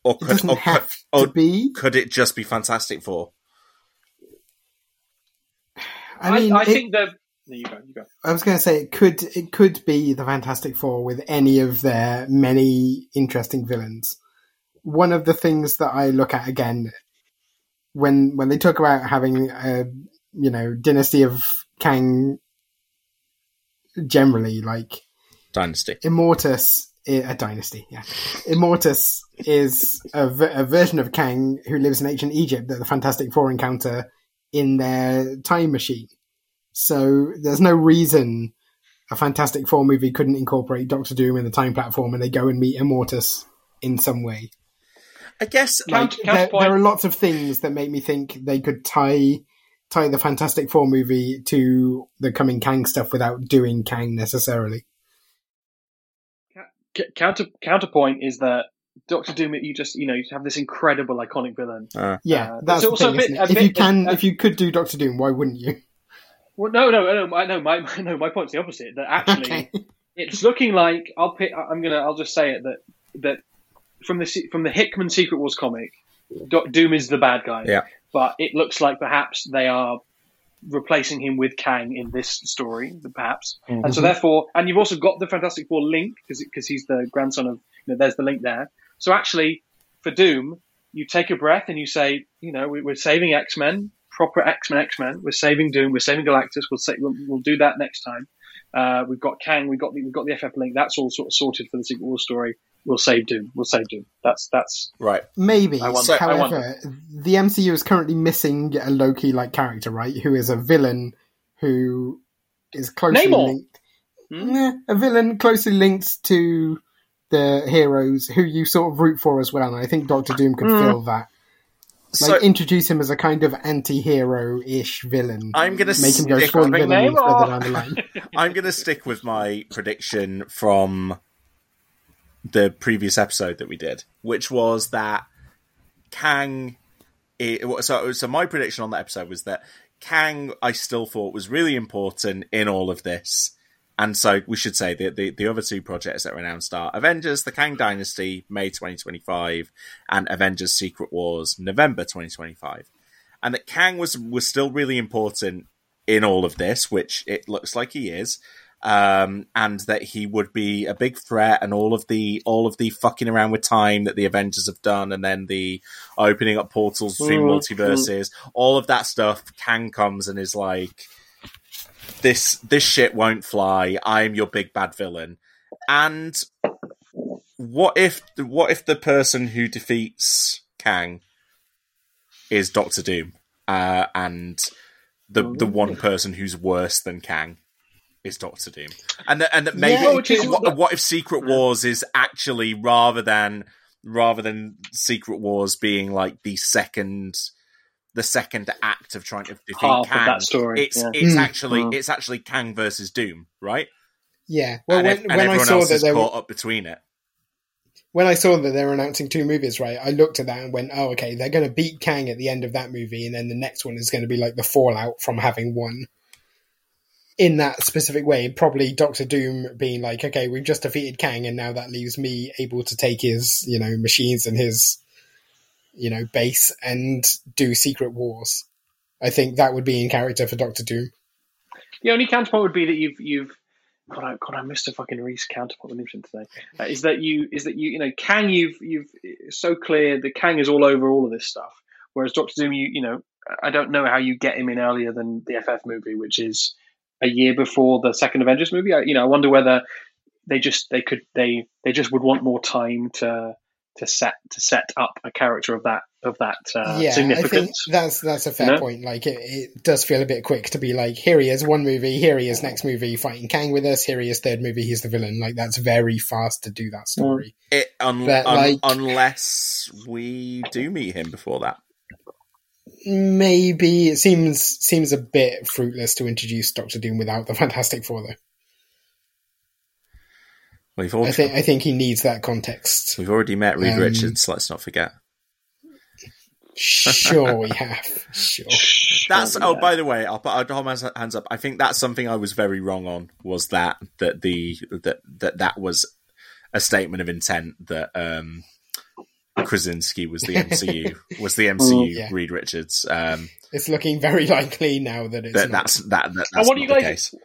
B: or could
C: doesn't
B: or could,
C: have
B: or
C: be.
B: could it just be Fantastic Four?
C: I
D: I,
C: mean,
D: I
C: it-
D: think the there you go, you go.
C: I was going to say it could it could be the Fantastic Four with any of their many interesting villains. One of the things that I look at again when when they talk about having a you know dynasty of Kang generally like
B: Dynasty.
C: Immortus a dynasty, yeah. Immortus is a version of Kang who lives in ancient Egypt that the Fantastic Four encounter in their time machine. So there's no reason a Fantastic Four movie couldn't incorporate Doctor Doom in the time platform and they go and meet Immortus in some way.
B: I guess
C: Like
D: Count-
C: there, there are lots of things that make me think they could tie tie the Fantastic Four movie to the coming Kang stuff without doing Kang necessarily.
D: Counter counterpoint is that Doctor Doom. You just you know you have this incredible iconic villain.
B: Uh,
C: Yeah,
D: Uh,
C: that's
D: it's
C: the
D: also
C: thing.
D: a bit- a
C: if
D: bit-
C: you can,
D: uh,
C: if you could do Doctor Doom, why wouldn't you?
D: Well, no, no, no, I- no. My no, my point's the opposite. That actually,
C: Okay.
D: it's looking like I'll pick. I'm gonna. I'll just say it that that from the from the Hickman Secret Wars comic, Doom is the bad guy.
B: Yeah.
D: But it looks like perhaps they are replacing him with Kang in this story, perhaps. And so mm-hmm. therefore, and you've also got the Fantastic Four link because he's the grandson of. You know, there's the link there. So actually, for Doom, you take a breath and you say, you know, we, we're saving X Men, proper X Men, X Men. We're saving Doom. We're saving Galactus. We'll say, we'll, we'll do that next time. Uh, we've got Kang. We've got the, we've got the FF link. That's all sort of sorted for the Secret War story. We'll save Doom. We'll save Doom. That's that's
B: right.
C: Maybe.
D: I wonder- I
C: However,
D: wonder.
C: the MCU is currently missing a Loki like character, right? Who is a villain who is closely
D: Namor.
C: linked.
D: Hmm?
C: Nah, a villain closely linked to the heroes who you sort of root for as well. And I think Doctor Doom could
D: Hmm.
C: fill that. Like
B: So
C: introduce him as a kind of anti-hero-ish villain.
B: I'm gonna
C: make him go
B: stick-
C: full villain
D: name,
C: further down the line.
B: I'm going to stick with my prediction from the previous episode that we did, which was that Kang. It, so, so my prediction on that episode was that Kang, I still thought was really important in all of this, and so we should say the, the the other two projects that were announced are Avengers: The Kang Dynasty, May 2025, and Avengers: Secret Wars, November 2025, and that Kang was was still really important in all of this, which it looks like he is, um, and that he would be a big threat, and all of the all of the fucking around with time that the Avengers have done, and then the opening up portals between
D: Mm,
B: multiverses, all of that stuff. Kang comes and is like, "This this shit won't fly. I'm your big bad villain." And what if what if the person who defeats Kang is Doctor Doom, uh, and the the one person who's worse than Kang is Doctor Doom, and that, and that maybe
C: Yeah,
D: is-
B: what, what if Secret Wars is actually rather than rather than Secret Wars being like the second the second act of trying to defeat
D: Half of
B: Kang,
D: that story,
B: it's
D: yeah.
B: it's
C: Mm.
B: actually
D: Mm.
B: it's actually Kang versus Doom, right?
C: Yeah. Well,
B: and,
C: when,
B: ev- and
C: when I saw
B: else
C: that
B: is
C: they were
B: caught up between it.
C: when I saw that they were announcing two movies, right, I looked at that and went, "Oh, okay, they're going to beat Kang at the end of that movie, and then the next one is going to be like the fallout from having won in that specific way. Probably Doctor Doom being like, "Okay, we've just defeated Kang, and now that leaves me able to take his, you know, machines and his, you know, base and do Secret Wars." I think that would be in character for Doctor Doom.
D: The only counterpoint would be that you've you've God, I, God, I missed a fucking Reese counterpoint that mentioned today. Uh, is that you? Is that you? You know, Kang, you've you've so clear that Kang is all over all of this stuff. Whereas Doctor Doom, you you know, I don't know how you get him in earlier than the FF movie, which is a year before the second Avengers movie. I, you know, I wonder whether they just they could they they just would want more time to to set to set up a character of that of that uh,
C: yeah, I think
D: significance.
C: that's that's a fair
D: You know?
C: point. Like it, it does feel a bit quick to be like, here he is, one movie, here he is, next movie, fighting Kang with us. Here he is, third movie, he's the villain. Like that's very fast to do that story.
B: It un-
C: That,
B: un-
C: like-
B: unless we do meet him before that.
C: Maybe it seems seems a bit fruitless to introduce Doctor Doom without the Fantastic Four, though.
B: We've
C: I think I think he needs that context.
B: we've already met Reed
C: Um,
B: Richards. Let's not forget.
C: Sure, we have. Sure.
B: That's
D: Sure,
B: oh,
D: yeah.
B: by the way, I'll put I'll hold my hands up. I think that's something I was very wrong on. Was that that the that that that was a statement of intent that um Krasinski was the MCU was the MCU
C: Yeah.
B: Reed Richards. Um,
C: It's looking very likely now that it's
B: that
C: not.
B: that's that, that that's
D: what do
B: not
D: you
B: the
D: guys-
B: case.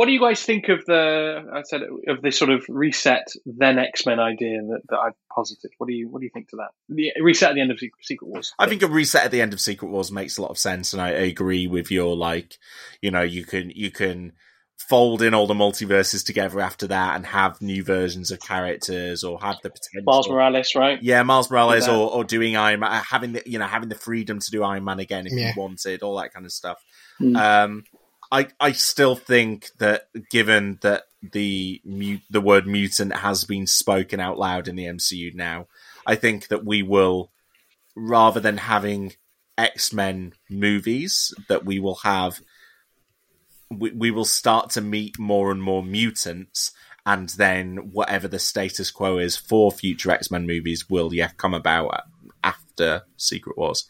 D: What do you guys think of the I said of this sort of reset then X Men idea that, that I've posited? What do you what do you think to that? The reset at the end of Secret Wars.
B: I think a reset at the end of Secret Wars makes a lot of sense, and I agree with your like, you know, you can you can fold in all the multiverses together after that and have new versions of characters or have the potential.
D: Miles Morales, right?
B: Yeah, Miles Morales,
D: that.
B: or, or doing Iron Man, having the you know having the freedom to do Iron Man again if
C: Yeah.
B: you wanted, all that kind of stuff.
D: Hmm.
B: Um, I I still think that given that the mu- the word mutant has been spoken out loud in the MCU now, I think that we will rather than having X Men movies, that we will have we, we will start to meet more and more mutants and then whatever the status quo is for future X-Men movies will yeah come about after Secret Wars.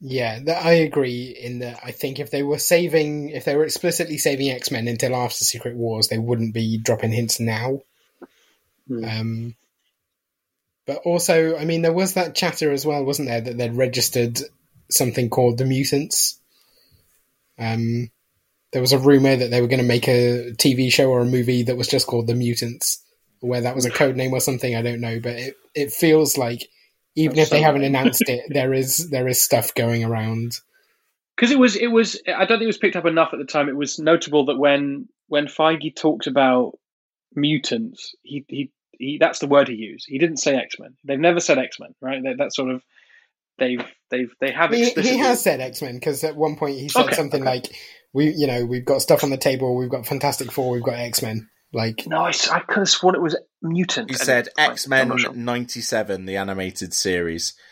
C: Yeah, that I agree in that I think if they were saving, if they were explicitly saving X Men until after Secret Wars, they wouldn't be dropping hints now. Um, but also, I mean, there was that chatter as well, wasn't there, that they'd registered something called the Mutants. Um, there was a rumor that they were going to make a TV show or a movie that was just called the Mutants, where that was a code name or something. I don't know, but it it feels like even
D: That's
C: if they
D: so
C: haven't announced it, there is there is stuff going around.
D: because it was it was I don't think it was picked up enough at the time. It was notable that when when Feige talked about mutants, he he, he that's the word he used. He didn't say X Men. They've never said X Men, right? That, that's sort of they've they've they have
C: He, he has said X Men because at one point he said
D: Okay,
C: something
D: okay.
C: like, "We, you know, we've got stuff on the table. We've got Fantastic Four. We've got X Men." Like,
D: No, I could have sworn it was mutant.
B: He
D: And
B: said. X Men
D: sure.
B: '97, the animated series.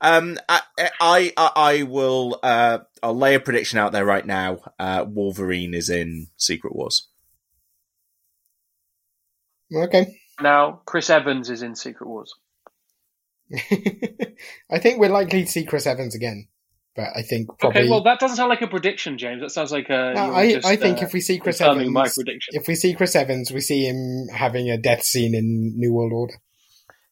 B: Um, I, I, I, I will. Uh, I'll lay a prediction out there right now. Uh, Wolverine is in Secret Wars.
C: okay.
D: now Chris Evans is in Secret Wars.
C: I think we're likely to see Chris Evans again, but I think probably.
D: Okay, well that doesn't sound like a prediction, James. That sounds like a.
C: No,
D: you're
C: I,
D: just,
C: I think
D: uh,
C: if we see Chris
D: confirming
C: Evans,
D: my prediction.
C: if we see Chris Evans, we see him having a death scene in New World Order.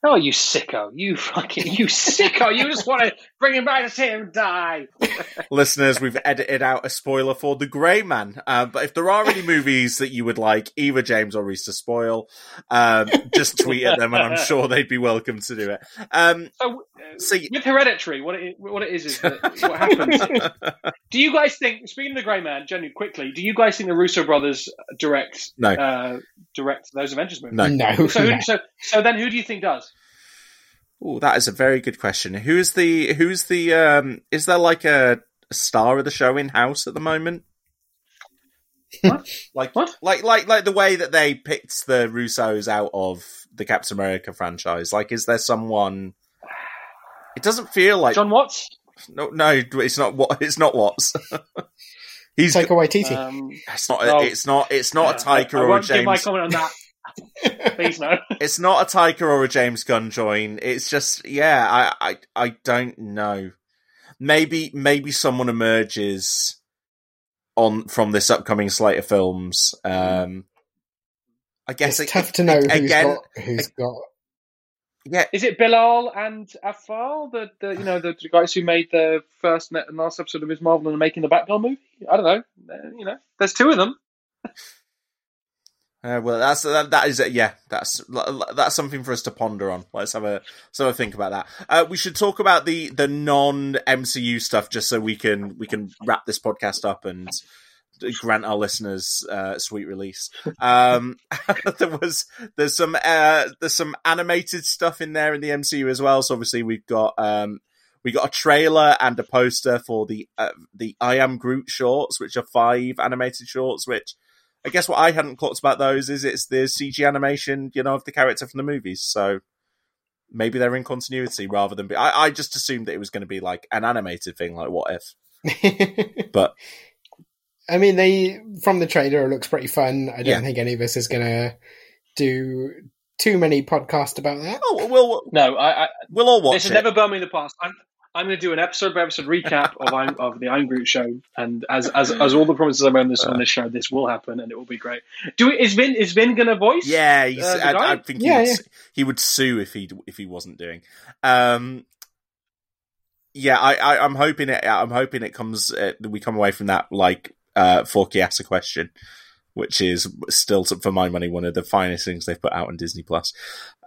D: Oh, you sicko! You fucking you sicko! You just want to bring him back to see him die.
B: Listeners, we've edited out a spoiler for The Grey Man. Uh, but if there are any movies that you would like either James or Reese to spoil, um, just tweet at them, and I'm sure they'd be welcome to do it. Um,
D: So, uh,
B: See-
D: with Hereditary, what it what it is is that what happens. do you guys think? Speaking of the Grey Man, genuinely quickly, do you guys think the Russo brothers direct
B: No.
D: uh, direct those Avengers movies?
B: no.
C: No,
D: So, who, so so then, who do you think does?
B: Oh, that is a very good question. Who's the who's the um is there like a, a star of the show in house at the moment?
D: What?
B: Like
D: What?
B: Like like like the way that they picked the Russos out of the Captain America franchise. Like is there someone It doesn't feel like
D: Jon Watts.
B: no no it's not what it's not Watts. He's
C: Taika Waititi.
D: Um,
B: it's not
D: no.
B: it's not it's not a Taika
D: I, I
B: or a
D: won't give my
B: James
D: comment on that. Please no.
B: it's not a Taika or a James Gunn join. It's just yeah, I, I I don't know. Maybe maybe someone emerges on from this upcoming slate of films. Um I guess
C: it's
B: it-
C: tough to know who's
B: again.
C: got who's got.
B: Yeah,
D: Is it Bilal and Afal, the, the you know the, the guys who made the first and last episode of Ms. Marvel and are making the Batgirl movie? I don't know. Uh, you know, there's two of them.
B: Uh, well, that's that, that is yeah. That's that's something for us to ponder on. Let's have a have a think about that. Uh, we should talk about the the non MCU stuff just so we can we can wrap this podcast up and grant our listeners uh, sweet release. Um, there was there's some uh, there's some animated stuff in there in the MCU as well. So obviously we've got um, we got a trailer and a poster for the uh, the I Am Groot shorts, which are five animated shorts, which. I guess what I hadn't clocked about those is it's the CG animation, you know, of the character from the movies. So maybe they're in continuity rather than be. I, I just assumed that it was going to be like an animated thing, like what if? But
C: I mean, they from the trailer it looks pretty fun. I don't
B: Yeah.
C: think any of us is gonna do too many podcasts about that.
B: oh, we'll
D: No, I, I
B: we'll all watch
D: this has
B: it.
D: never burned me in the past. I'm I'm going to do an episode by episode recap of I'm, of the I'm Groot show, and as as as all the promises I made on this on this show, this will happen, and it will be great. Do we, is Vin is Vin going to voice?
B: Yeah, he's,
D: Uh,
B: I. I think he, would,
C: yeah.
B: he would sue if he if he wasn't doing. Um, yeah, I, I I'm hoping it. I'm hoping it comes. Uh, we come away from that like uh, Forky asked a question, which is still for my money one of the finest things they've put out on Disney Plus.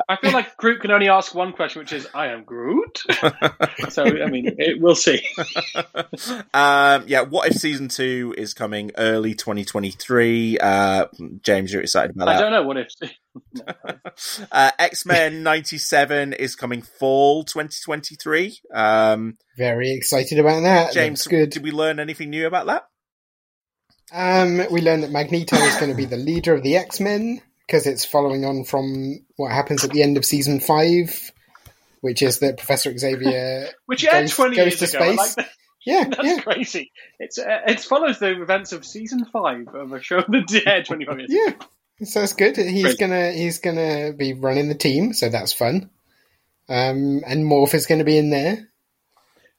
D: I feel like Groot can only ask one question, which is, "I am Groot." so I mean, it, we'll see.
B: um, yeah, what if season two is coming early 2023? Uh, James, you're excited about that?
D: I don't know what if.
B: uh, X Men '97 is coming fall 2023. Um,
C: Very excited about that.
B: James,
C: Looks good.
B: did we learn anything new about that?
C: Um, we learned that Magneto is going to be the leader of the X Men because it's following on from what happens at the end of season five, which is that Professor Xavier
D: Which
C: goes,
D: twenty
C: goes
D: years
C: to
D: ago.
C: Space.
D: like that.
C: Yeah,
D: That's
C: yeah,
D: crazy. It's uh, it follows the events of season five of a show that aired twenty five years.
C: yeah. So that's good. He's gonna he's gonna be running the team, so that's fun. Um, and Morph is going to be in there.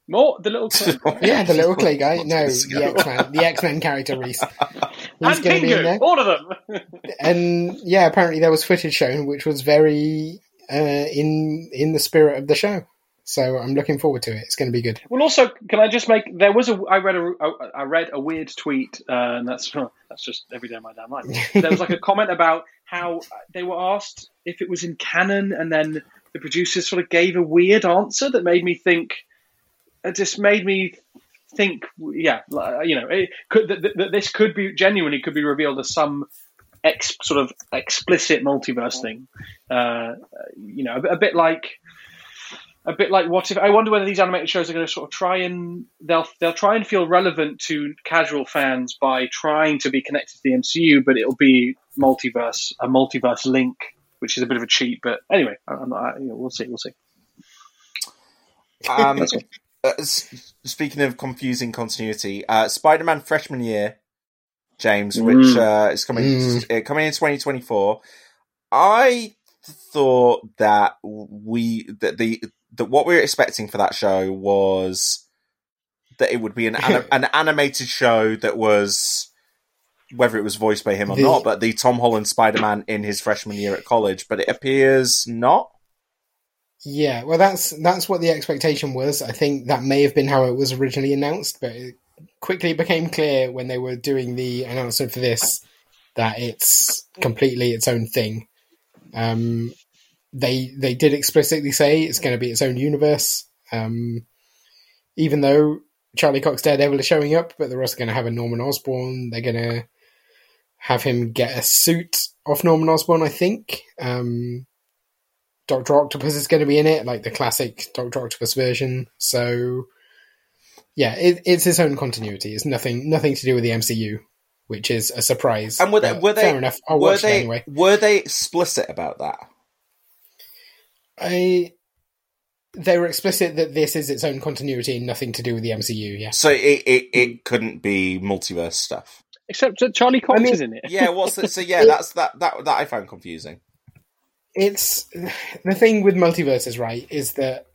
D: More the little
C: Yeah, the little clay guy. No, the. X Men, the X Men character Reese. He's
D: and
C: going to be in
D: Pingu,
C: there.
D: all of them.
C: and yeah, apparently there was footage shown which was very uh, in in the spirit of the show. So I'm looking forward to it. It's going to be good.
D: Well, also, can I just make? There was a. I read a. I read a weird tweet, uh, and that's that's just every day of my damn life. There was like a comment about how they were asked if it was in canon, and then the producers sort of gave a weird answer that made me think. It just made me think. Yeah, you know, it could that, that- that this could be genuinely could be revealed as some. Ex, sort of explicit multiverse thing, uh, you know, a, a bit like a bit like what if I wonder whether these animated shows are going to sort of try and they'll they'll try and feel relevant to casual fans by trying to be connected to the MCU, but it'll be multiverse a multiverse link, which is a bit of a cheat. But anyway, I- I'm not, I- you know, we'll see, we'll see.
B: Um, uh, s- speaking of confusing continuity, uh, Spider-Man freshman year, James, which
D: Mm.
B: uh, is coming uh, coming in 2024. I thought that we that the that what we were expecting for that show was that it would be an anim- an animated show that was whether it was voiced by him or
C: The-
B: not, but the Tom Holland Spider-Man in his freshman year at college. But it appears not.
C: Yeah, well, that's that's what the expectation was. I think that may have been how it was originally announced, but it quickly became clear when they were doing the announcement for this that it's completely its own thing. Um, they they did explicitly say it's going to be its own universe. Um, even though Charlie Cox Daredevil is showing up, but they're also going to have a Norman Osborn. They're going to have him get a suit off Norman Osborn, I think. Um, Doctor Octopus is going to be in it, like the classic Doctor Octopus version. So, yeah, it, it's its own continuity. It's nothing nothing to do with the MCU, which is a surprise.
B: And were they were they
C: fair enough? I'll
B: were
C: watch
B: they
C: it anyway.
B: were they explicit about that?
C: I they were explicit that this is its own continuity and nothing to do with the MCU. Yeah.
B: So it it, it couldn't be multiverse stuff.
D: Except that Charlie Cox
C: I mean-
D: is in it.
B: Yeah, what's the, so yeah, that's that that that I found confusing.
C: It's the thing with multiverses, right? Is that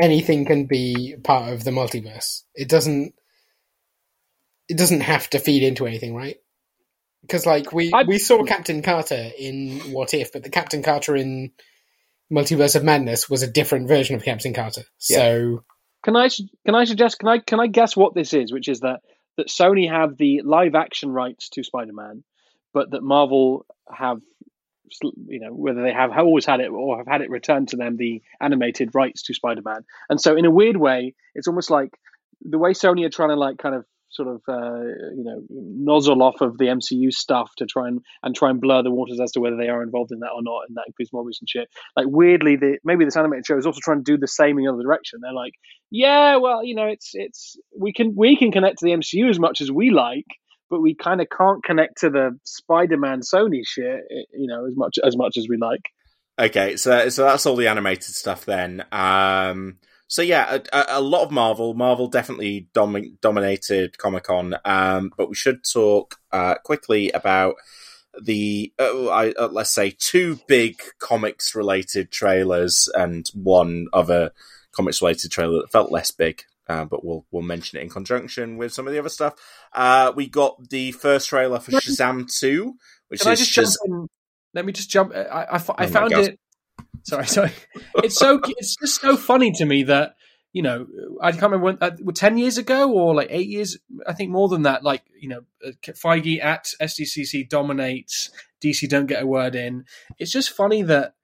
C: anything can be part of the multiverse. It doesn't. It doesn't have to feed into anything, right? Because like we
D: I-
C: we saw Captain Carter in What If, but the Captain Carter in Multiverse of Madness was a different version of Captain Carter. So
D: Can I can I suggest can I can I guess what this is, which is that that Sony have the live action rights to Spider Man, but that Marvel have sl- you know whether they have always had it or have had it returned to them the animated rights to Spider Man, and so in a weird way, it's almost like the way Sony are trying to like kind of sort of uh, you know nozzle off of the MCU stuff to try and and try and blur the waters as to whether they are involved in that or not, and that includes Morbius and shit. Like weirdly, the maybe this animated show is also trying to do the same in the other direction. They're like, yeah, well, you know, it's it's we can we can connect to the MCU as much as we like, but we kind of can't connect to the Spider-Man Sony shit, eh, you know, as much as much as we like.
B: Okay, so so that's all the animated stuff then. Um, so yeah, a, a- lot of Marvel. Marvel definitely dom- dominated Comic Con. Um, but we should talk uh, quickly about the uh, I, uh, let's say two big comics related trailers and one other comics related trailer that felt less big. Uh, but we'll we'll mention it in conjunction with some of the other stuff. Uh, we got the first trailer for Shazam two, which
F: Can
B: is Shaz-?
F: Let me just jump. I, I, I
B: Oh
F: found it. Sorry, sorry. It's so it's just so funny to me that you know I can't remember when uh, ten years ago or like eight years. I think more than that. Like you know, uh, Feige at SDCC dominates. DC don't get a word in. It's just funny that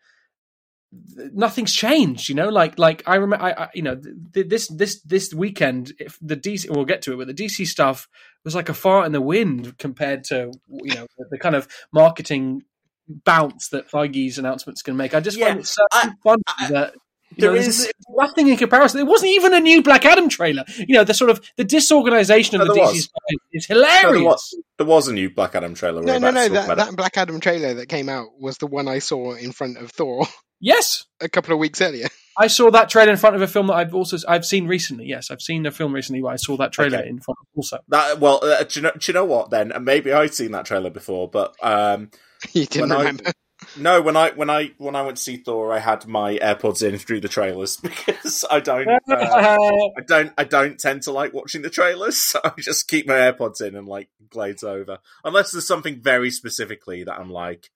D: nothing's changed. You know, like like I remember, I, I you know th- this this this weekend, if the DC we'll get to it, but the DC stuff was like a fart in the wind compared to you know the, the kind of marketing bounce that Feige's announcements can make. I just
B: Yeah,
D: find it so
B: I-
D: funny
B: I-
D: that. You
B: there
D: know, there's
B: is-
D: nothing in comparison. There wasn't even a new Black Adam trailer. You know, the sort of the disorganization of
B: No,
D: the
B: there
D: DC
B: was.
D: stuff is
B: No,
D: hilarious.
B: there, was, there was a new Black Adam trailer. We're
C: No, no, no. That, that Black Adam trailer that came out was the one I saw in front of Thor
D: Yes,
C: a couple of weeks earlier.
D: I saw that trailer in front of a film that I've also I've seen recently. Yes, I've seen a film recently where I saw that trailer
B: Okay.
D: in front of also.
B: That well, uh, do, you know, do you know what? Then and maybe I'd seen that trailer before, but um,
C: You didn't remember.
B: I no, when I when I when I went to see Thor, I had my AirPods in through the trailers because I don't uh, I don't I don't tend to like watching the trailers, so I just keep my AirPods in and like glaze over unless there's something very specifically that I'm like.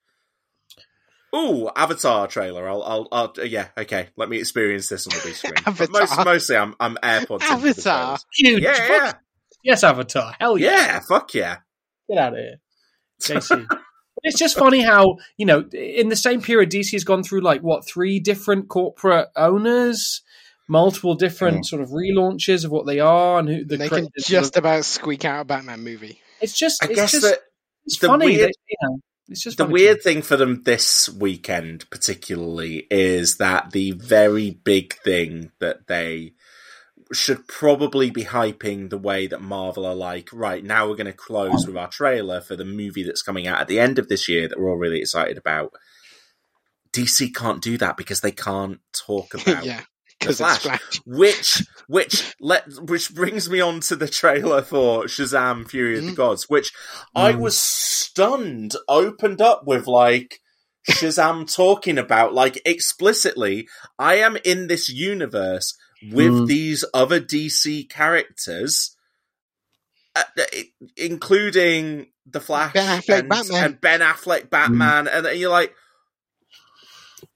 B: Ooh, Avatar trailer. I'll, I'll, I'll, uh, yeah, okay. Let me experience this on the big screen. But most,
C: Avatar.
B: mostly, I'm, I'm AirPods. in for the
C: Avatar.
B: trailers.
D: Huge.
B: Yeah,
D: Fuck
B: yeah,
D: Yes, Avatar. Hell yeah.
B: yeah. Fuck yeah.
D: Get out of here. JC. It's just funny how, you know, in the same period, DC has gone through like, what, three different corporate owners, multiple different mm. sort of relaunches of what they are and who the
C: they can
D: the-
C: just about squeak out a Batman movie.
D: It's just,
B: I
D: it's
B: guess
D: just,
B: that
D: it's
B: the
D: funny.
B: weird-
D: that, you know, it's just
B: the weird thing for them this weekend, particularly, is that the very big thing that they should probably be hyping the way that Marvel are like, right, now we're going to close with our trailer for the movie that's coming out at the end of this year that we're all really excited about. DC can't do that because they can't talk about
C: yeah, because it's
B: Flash, which which let which brings me on to the trailer for Shazam: Fury of the
C: Mm.
B: Gods, which I
D: Mm.
B: was stunned. Opened up with like Shazam talking about like explicitly, I am in this universe with
D: Mm.
B: these other DC characters. Uh, including the Flash
C: Ben Affleck
B: and,
C: Batman.
B: and Ben Affleck Batman, and you're like,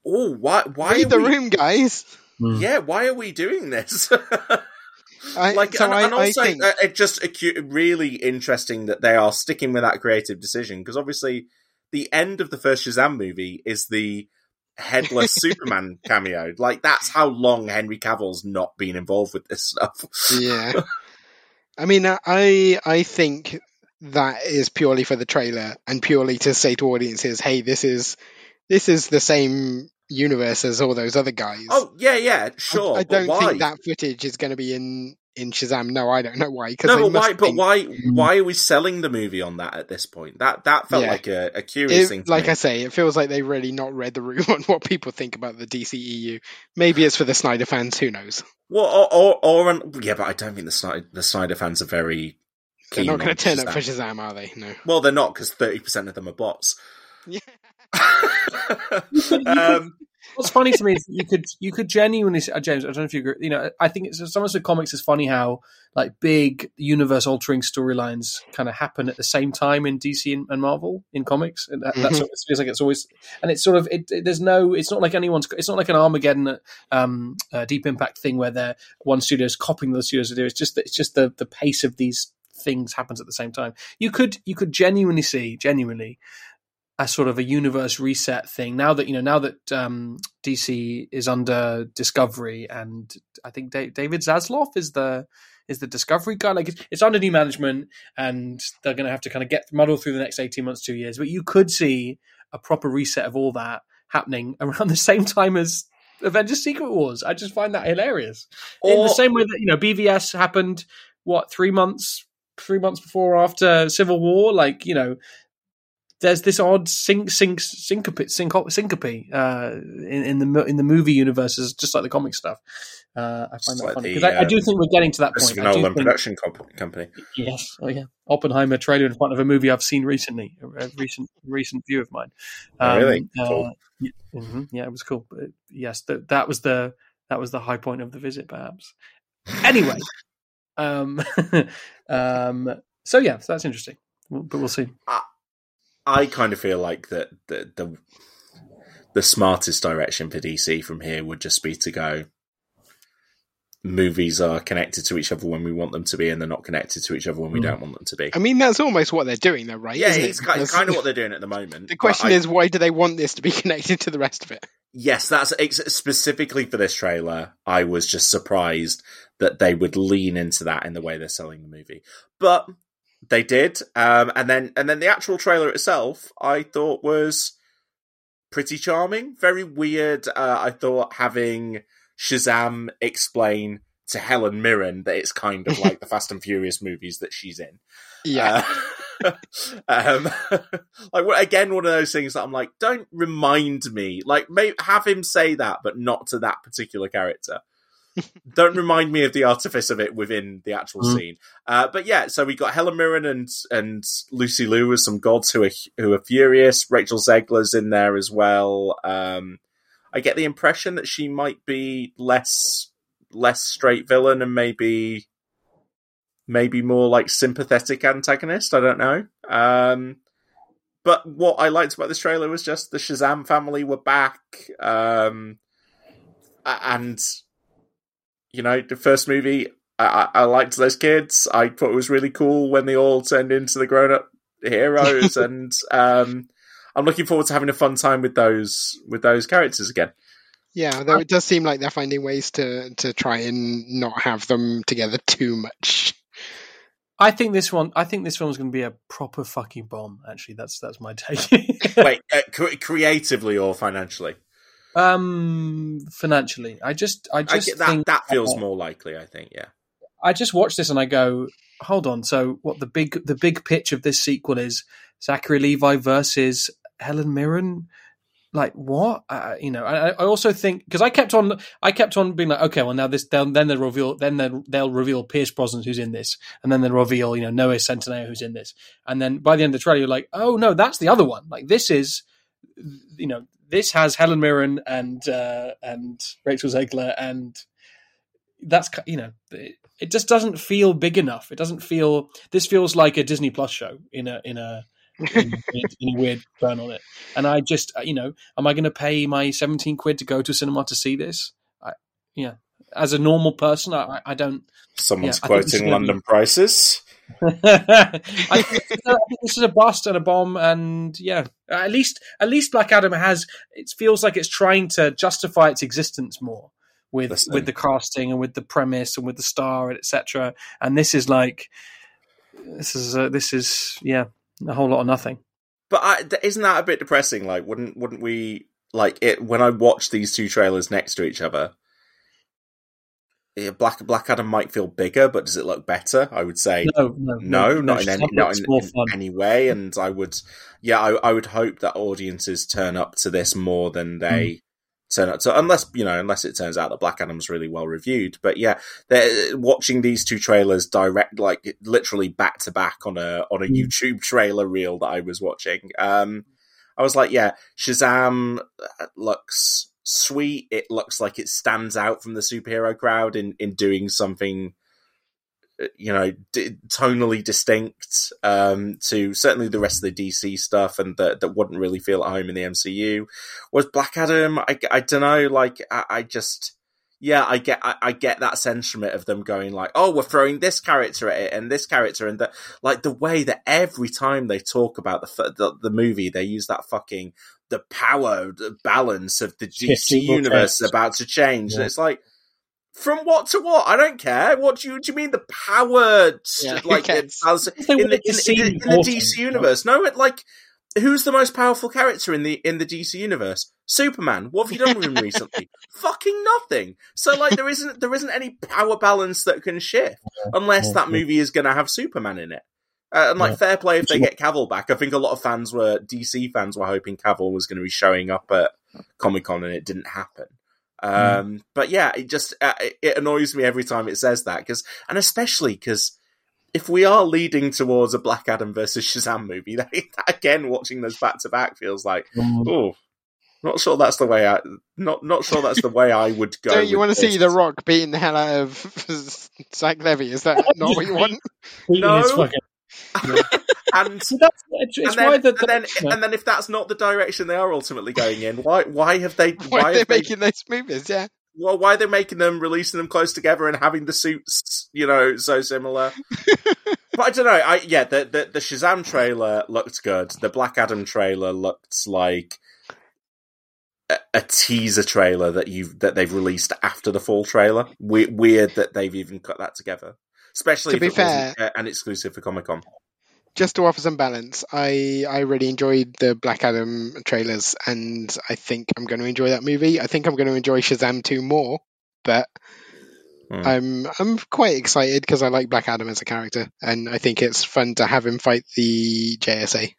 B: oh, why? Why
C: Read the
B: we
C: room, guys.
D: Mm.
B: yeah, why are we doing this?
C: I,
B: like,
C: so
B: and,
C: I,
B: and also,
C: I think
B: uh, it just acu- really interesting that they are sticking with that creative decision because obviously, the end of the first Shazam movie is the headless Superman cameo. Like, that's how long Henry Cavill's not been involved with this stuff.
C: yeah. I mean, I I think that is purely for the trailer and purely to say to audiences, "Hey, this is this is the same universe as all those other guys."
B: Oh yeah, yeah, sure.
C: I,
B: but
C: don't think that footage is going to be in in Shazam. No, I don't know why. Because
B: No, but why? But
C: think-
B: why? Mm. Why are we selling the movie on that at this point? That that felt
C: Yeah.
B: like a, a curious
C: It-
B: thing. To
C: like
B: me.
C: I say, it feels like they really not read the room on what people think about the DCEU. Maybe it's for the Snyder fans. Who knows?
B: Well, or, or, or yeah, but I don't think the Snyder, the Snyder fans are very.
C: They're not going to turn up
B: Shazam.
C: for Shazam, are they? No.
B: Well, they're not because thirty percent of them are bots.
C: Yeah.
B: um,
D: What's funny to me is you could you could genuinely uh, James. I don't know if you agree. You know, I think it's sometimes with comics. It's funny how like big universe altering storylines kind of happen at the same time in DC and, and Marvel in comics. And that, that's
C: Mhm.
D: what it feels like. It's always and it's sort of it, it- There's no. It's not like anyone's. It's not like an Armageddon, um, uh, Deep Impact thing where they're one studio's copying the studios to do. It's just it's just the the pace of these things happens at the same time. You could you could genuinely see genuinely a sort of a universe reset thing. Now that you know now that um, DC is under Discovery and I think Da- David Zaslav is the is the Discovery guy like it's, it's under new management and they're going to have to kind of get muddle through the next 18 months 2 years but you could see a proper reset of all that happening around the same time as Avengers Secret Wars. I just find that hilarious. In the same way that you know BVS happened what 3 months 3 months before or after Civil War like you know there's this odd sync, sync, syncope, syncope, syncope uh, in, in the in the movie universes, just like the comic stuff. Uh, I find
B: Just
D: that
B: like
D: funny because I, I do
B: um,
D: think we're getting to that
B: Christopher
D: point.
B: Nolan
D: think-
B: production comp- company.
D: Yes, oh yeah, Oppenheimer trailer in front of a movie I've seen recently, a, a recent recent view of mine.
B: Oh, really?
D: uh,
B: Cool.
D: yeah, mhm, yeah, it was cool. But yes, that that was the that was the high point of the visit, perhaps. Anyway, um, um, so yeah, so that's interesting, but we'll see.
B: I kind of feel like that the, the the smartest direction for DC from here would just be to go. Movies are connected to each other when we want them to be, and they're not connected to each other when we
D: Mm.
B: don't want them to be.
C: I mean, that's almost what they're doing, though, right?
B: yeah,
C: Isn't it?
B: it's kind, kind of what they're doing at the moment.
C: The question
B: I-
C: is, why do they want this to be connected to the rest of it?
B: yes, that's specifically for this trailer. I was just surprised that they would lean into that in the way they're selling the movie, but they did. Um, and then and then the actual trailer itself, I thought was pretty charming, very weird. Uh, I thought having Shazam explain to Helen Mirren that it's kind of like the Fast and Furious movies that she's in.
C: Yeah.
B: Uh, um, like again, one of those things that I'm like, don't remind me. Like, may, have him say that, but not to that particular character. Don't remind me of the artifice of it within the actual
D: Mm.
B: scene. Uh, but yeah, so we got Helen Mirren and and Lucy Liu as some gods who are who are furious. Rachel Zegler's in there as well. Um, I get the impression that she might be less less straight villain and maybe maybe more like sympathetic antagonist. I don't know. Um, but what I liked about this trailer was just the Shazam family were back, um, and you know the first movie. I, I I liked those kids. I thought it was really cool when they all turned into the grown-up heroes, and um, I'm looking forward to having a fun time with those with those characters again.
C: Yeah, though it does seem like they're finding ways to to try and not have them together too much.
D: I think this one. I think this one's going to be a proper fucking bomb. Actually, that's that's my take.
B: Wait, uh, cre- creatively or financially?
D: Um, financially, I just, I
B: I
D: just
B: get that.
D: think
B: that feels
D: uh,
B: more likely. I think. Yeah.
D: I just watched this and I go, hold on. So what the big the big pitch of this sequel is Zachary Levi versus Helen Mirren. Like what? Uh, you know, I, I also think because I kept on, I kept on being like, okay, well now this, then they'll reveal, then they'll, they'll reveal Pierce Brosnan who's in this, and then they'll reveal, you know, Noah Centineo who's in this, and then by the end of the trailer, you're like, oh no, that's the other one. Like this is, you know, this has Helen Mirren and uh, and Rachel Zegler, and that's you know, it, it just doesn't feel big enough. It doesn't feel. This feels like a Disney Plus show in a in a in, in a weird burn on it. And I just, uh, you know, am I going to pay my seventeen quid to go to cinema to see this? I, yeah, as a normal person, I, I- I don't.
B: Someone's
D: Yeah, I think this is
B: quoting
D: gonna be-
B: London prices.
D: I, think, I think this is a bust and a bomb, and yeah, at least at least Black Adam has. It feels like it's trying to justify its existence more with
B: Listen.
D: with the casting and with the premise and with the star and etc. And this is like this is uh, this is yeah a whole lot of nothing.
B: But I, isn't that a bit depressing? Like, wouldn't wouldn't we like it when I watch these two trailers next to each other? Yeah, Black Black Adam might feel bigger, but does it look better? I would say
D: No, no,
B: no, not in any not in, in any way. And I would, yeah, I, I would hope that audiences turn up to this more than they
D: Hmm.
B: turn up to, unless you know, unless it turns out that Black Adam's really well reviewed. But yeah, watching these two trailers direct, like literally back to back on a on a
D: Hmm.
B: YouTube trailer reel that I was watching. Um, I was like, yeah, Shazam uh, looks sweet. It looks like it stands out from the superhero crowd in in doing something uh, you know d- tonally distinct um to certainly the rest of the DC stuff and that that wouldn't really feel at home in the MCU was Black Adam I, I don't know like I, I just yeah I get I, I get that sentiment of them going like oh we're throwing this character at it and this character and that like the way that every time they talk about the the, the movie they use that fucking the power the balance of the DC universe is about to change and it's like from what to what? I don't care. What do you do? You mean the power?
C: Yeah,
B: like
C: cares?
B: it does
D: If they
B: in the, in, in, in the DC universe? No, it like who's the most powerful character in the in the DC universe? Superman. What have you done with him recently? Fucking nothing. So like there isn't there isn't any power balance that can shift unless that movie is going to have Superman in it. Uh, and like
D: Yeah.
B: fair play if they get Cavill back. I think a lot of fans were DC fans were hoping Cavill was going to be showing up at Comic Con and it didn't happen. Um, But yeah, it just uh, it- it annoys me every time it says that because, and especially because if we are leading towards a Black Adam versus Shazam movie, that, again, watching those back to back feels like,
D: Mm.
B: oh, not sure that's the way I, not not sure that's the way I would go.
C: Don't you want to see. The Rock beating the hell out of Zach Levi? Is that not what you want?
B: No.
D: It's fucking-
B: and
D: So that's it's, it's
B: and then,
D: why the,
B: and then and then if that's not the direction they are ultimately going in, why why have they
C: Why,
B: why
C: are they
B: have they
C: making those movies? Yeah.
B: well, why are they making them, releasing them close together, and having the suits, you know, so similar? but I don't know. I yeah, the, the the Shazam trailer looked good. The Black Adam trailer looked like a teaser trailer that you that they've released after the full trailer. We- weird that they've even cut that together, especially
C: To be fair-
B: uh, an exclusive for Comic Con.
C: just to offer some balance, I I really enjoyed the Black Adam trailers, and I think I'm going to enjoy that movie. I think I'm going to enjoy Shazam 2 more, but
B: Hmm.
C: I'm I'm quite excited because I like Black Adam as a character, and I think it's fun to have him fight the JSA.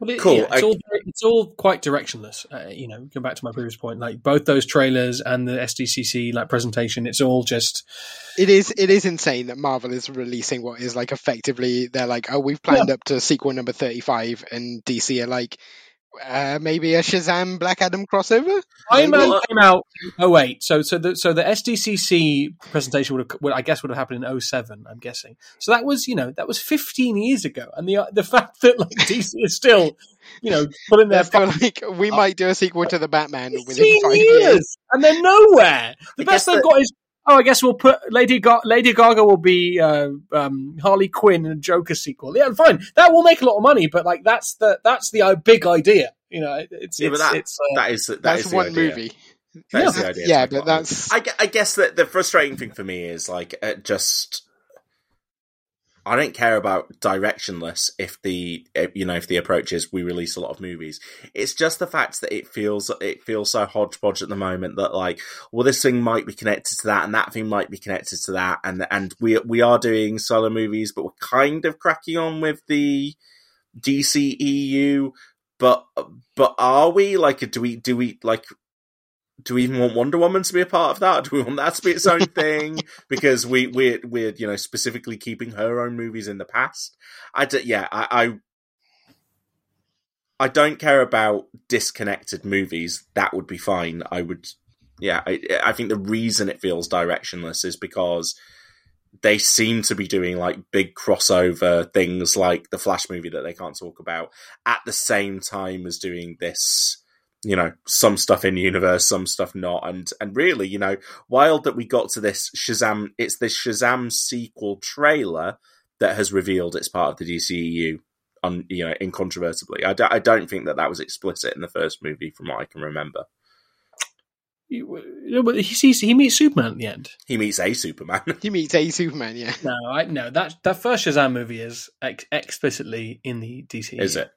D: Well, it,
B: Cool,
D: yeah, it's,
B: I-
D: all, it's all quite directionless. Uh, you know, go back to my previous point. Like both those trailers and the SDCC like presentation, it's all just
C: It is it is insane that Marvel is releasing what is like effectively they're like, oh, we've planned up to sequel number 35, and DC are like, uh, maybe a Shazam Black Adam crossover.
D: Iron Man
B: Well,
D: came out. Oh wait, so so the so the SDCC presentation would have, well, I guess, would have happened in 07, I'm guessing. So that was you know that was 15 years ago, and the the fact that like DC is still you know pulling their
C: They're still like, we might do a sequel to the Batman within five
D: years,
C: years.
D: and they're nowhere. The
B: I
D: best they've
B: that-
D: got is. Oh, I guess we'll put Lady Ga- Lady Gaga will be uh, um, Harley Quinn in a Joker sequel. Yeah, fine. That will make a lot of money, but like that's the that's the uh, big idea. You know, it's
B: Yeah,
D: it's,
B: that,
D: it's uh,
B: that is that
C: That's
B: is the
C: one
B: idea.
C: movie.
B: That is
D: Yeah.
B: the idea.
C: Yeah, but
B: a lot of
C: that's-
B: I, I guess that the frustrating thing for me is like uh, just I don't care about directionless if the you know if the approach is we release a lot of movies. It's just the fact that it feels it feels so hodgepodge at the moment that like well this thing might be connected to that and that thing might be connected to that and and we we are doing solo movies but we're kind of cracking on with the DCEU but but are we like do we do we like do we even want Wonder Woman to be a part of that? Do we want that to be its own thing? Because we we're we're you know specifically keeping her own movies in the past. I d- yeah I, I I don't care about disconnected movies. That would be fine. I would yeah. I I think the reason it feels directionless is because they seem to be doing like big crossover things like the Flash movie that they can't talk about at the same time as doing this you know some stuff in universe some stuff not and and really you know wild that we got to this shazam it's this shazam sequel trailer that has revealed it's part of the dceu on you know incontrovertibly I, don't- I don't think that that was explicit in the first movie from what i can remember
D: You know, but he sees he meets Superman at the end.
B: he meets a superman
C: He meets a Superman, yeah.
D: No, I no that that first Shazam movie is ex- explicitly in the DC.
B: is it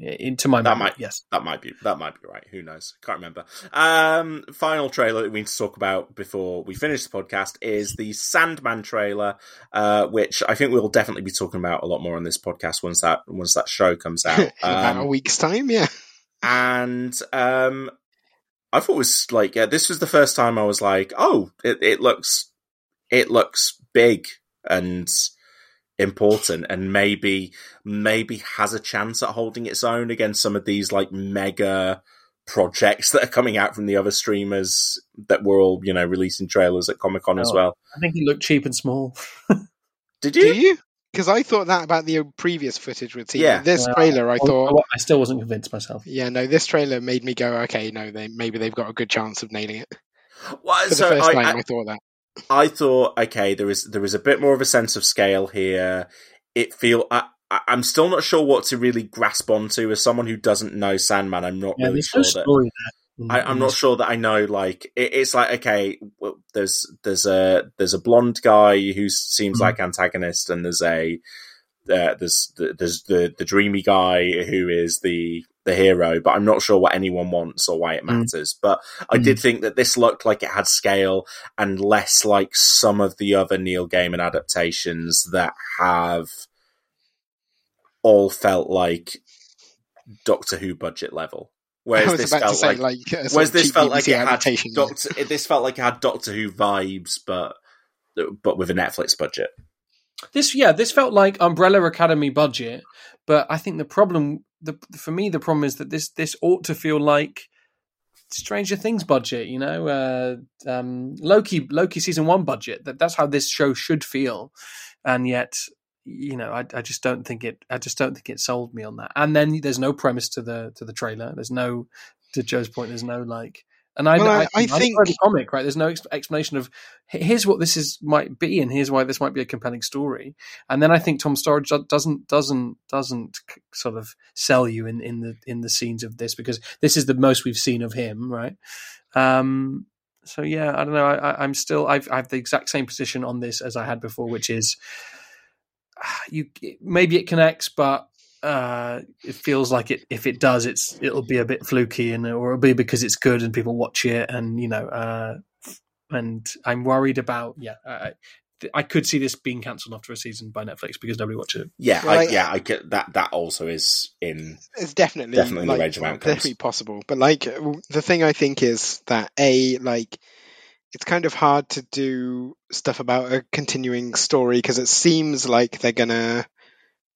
D: Into my
B: That
D: mind,
B: might-
D: yes.
B: That might be that might be right. Who knows? Can't remember. Um, final trailer that we need to talk about before we finish the podcast is the Sandman trailer, uh, which I think we'll definitely be talking about a lot more on this podcast once that once that show comes out.
C: In about a
B: Um,
C: week's time, yeah.
B: and um, I thought it was like yeah, this was the first time I was like, oh, it, it looks it looks big and important and maybe maybe has a chance at holding its own against some of these like mega projects that are coming out from the other streamers that were all you know releasing trailers at Comic Con as
D: Oh.
B: well.
D: I think he looked cheap and small.
B: Did you?
C: Do you? Because I thought that about the previous footage with TV.
B: Yeah.
C: This
D: Well,
C: trailer, I thought,
D: I still wasn't convinced myself.
C: yeah, no, this trailer made me go, okay, no, they maybe they've got a good chance of nailing it.
B: Well,
C: For the first
B: I,
C: time,
B: I,
C: I thought that.
B: I thought, okay, there is there is a bit more of a sense of scale here. It feel I, I'm still not sure what to really grasp onto as someone who doesn't know Sandman. I'm not
D: Yeah,
B: really sure
D: no
B: that. I, I'm not sure that I know. Like it, it's like okay, well, there's there's a there's a blonde guy who seems
D: Mhm.
B: like antagonist, and there's a uh, there's the, there's the the dreamy guy who is the the hero, but I'm not sure what anyone wants or why it
D: Mm.
B: matters. But I did think that this looked like it had scale and less like some of the other Neil Gaiman adaptations that have all felt like Doctor Who budget level.
C: I
B: Whereas this felt
C: say,
B: like,
C: like, a sort
B: whereas this
C: cheap
B: felt like it had
C: adaptation. yeah.
B: This felt like it had Doctor Who vibes, but but with a Netflix budget.
D: This, yeah, this felt like Umbrella Academy budget, but I think the problem, the for me, the problem is that this this ought to feel like Stranger Things budget. You know, uh, um, Loki Loki season one budget. That that's how this show should feel, and yet. You know, I, I just don't think it. I just don't think it sold me on that. And then there's no premise to the to the trailer. There's no, to Joe's point, there's no like And I,
C: Well, I-
D: I,
C: I think-
D: the comic, right? There's no ex- explanation of here's what this is might be, and here's why this might be a compelling story. And then I think Tom Sturridge doesn't doesn't doesn't sort of sell you in, in the in the scenes of this because this is the most we've seen of him, right? Um, so yeah, I don't know. I, I'm still I've I have the exact same position on this as I had before, which is you maybe it connects, but uh, it feels like it. If it does, it's it'll be a bit fluky, and or it'll be because it's good and people watch it, and you know. Uh, and I'm worried about yeah. I, I could see this being cancelled after a season by Netflix because nobody watches it.
B: Yeah,
C: Well,
B: I,
C: I-
B: yeah, I get that. That also is in.
C: It's definitely
B: Definitely in the range of outcomes.
C: definitely possible. But like the thing I think is that a like it's kind of hard to do stuff about a continuing story because it seems like they're gonna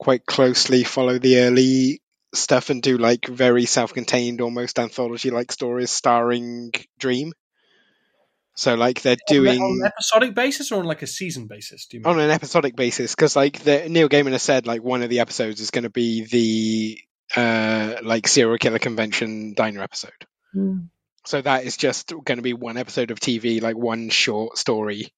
C: quite closely follow the early stuff and do like very self-contained, almost anthology-like stories starring Dream. So like they're doing
D: on an episodic basis or on like a season basis. Do you mean?
C: on an episodic basis because like the Neil Gaiman has said like one of the episodes is going to be the uh like serial killer convention diner episode
D: Hmm.
C: so that is just going to be one episode of tv like one short story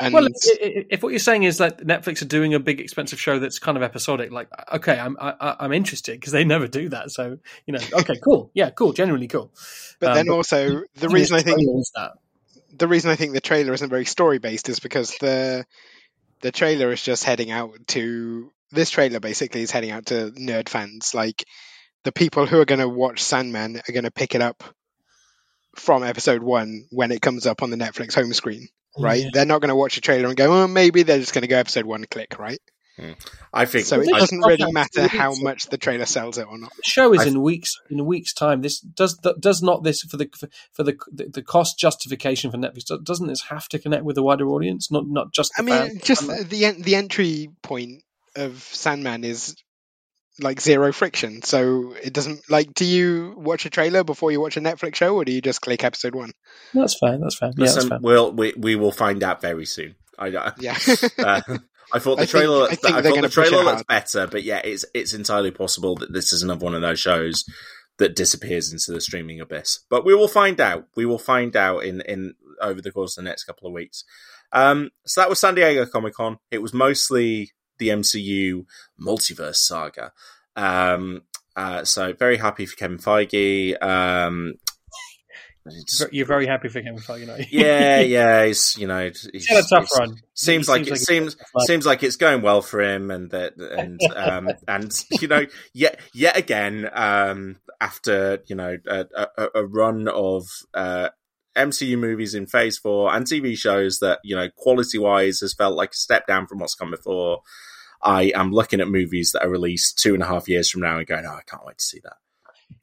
C: and
D: Well, if what you're saying is that Netflix are doing a big expensive show that's kind of episodic, like okay, I'm I, I- I'm interested because they never do that. So you know, okay, cool, yeah, cool, genuinely cool.
C: but
D: Um,
C: then also the reason i think
D: that.
C: the reason i think the trailer isn't very story based is because the the trailer is just heading out to this trailer basically is heading out to nerd fans. Like the people who are going to watch sandman are going to pick it up from episode one when it comes up on the netflix home screen right
D: Yeah.
C: they're not going to watch a trailer and go well maybe they're just going to go episode one click right hmm.
B: I think.
C: so it
D: Well,
C: doesn't
D: I-
C: really matter how much the trailer sells it or not
D: The show is
B: I-
D: in weeks in a week's time. This does does not this for the for the the, the cost justification for Netflix. Doesn't this have to connect with a wider audience? Not not just.
C: i mean
D: fans?
C: just the en- the entry point of sandman is like zero friction so it doesn't like do you watch a trailer before you watch a netflix show or do you just click episode one
D: that's fine. That's fair. Yeah, that's
B: Listen,
D: fair.
B: we'll we we will find out very soon. I, I
C: yeah
B: uh, I thought the
C: I think-
B: trailer.
C: I
B: I,
C: think they're
B: thought the trailer looks better, but yeah, it's it's entirely possible that this is another one of those shows that disappears into the streaming abyss. But we will find out. We will find out in in over the course of the next couple of weeks. Um, so that was San Diego Comic Con. It was mostly the MCU multiverse saga. Um, uh, so very happy for Kevin Feige. Um,
D: You're very happy for him, you know.
B: yeah, yeah, he's you know he's,
D: He's had a tough run.
B: Seems
D: He
B: like
D: seems
B: it seems
D: like-
B: seems like it's going well for him, and that and um and you know yet yet again um after you know a, a, a run of uh MCU movies in Phase Four and TV shows that you know quality wise has felt like a step down from what's come before. I am looking at movies that are released two and a half years from now and going, oh, I can't wait to see that.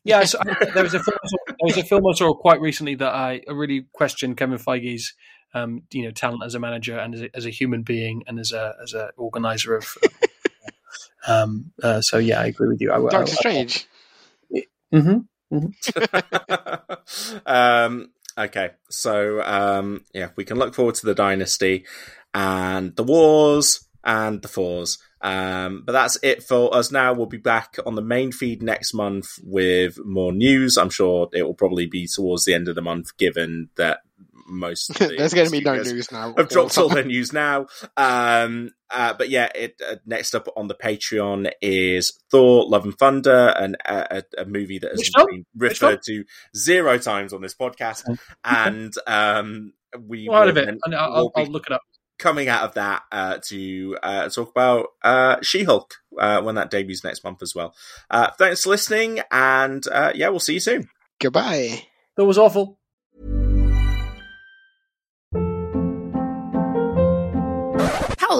D: Yeah, so there was a film. I saw- There was a film I saw quite recently that I really questioned Kevin Feige's, um, you know, talent as a manager and as a, as a human being and as a as an organizer of. um. Uh, so yeah, I agree with you. I,
C: doctor strange
D: hmm
B: um, okay, so um, yeah, we can look forward to the dynasty and the wars and the fours. Um, but that's it for us now. We'll be back on the main feed next month with more news. I'm sure it will probably be towards the end of the month, given that most of the
C: there's going to be no news now
B: I've dropped
C: all
B: all
C: the
B: their news now. Um, uh, but yeah, it, uh, next up on the Patreon is Thor: Love and Thunder, and a, a, a movie that has
D: Which
B: been
D: Which
B: referred to zero times on this podcast, and um, we
D: Well, out of
B: will
D: it, I'll, I'll, I'll look it up.
B: coming out of that uh, to uh, talk about uh, She-Hulk uh, when that debuts next month as well. Uh, thanks for listening, and uh, yeah, we'll see you soon.
C: goodbye
D: That was awful.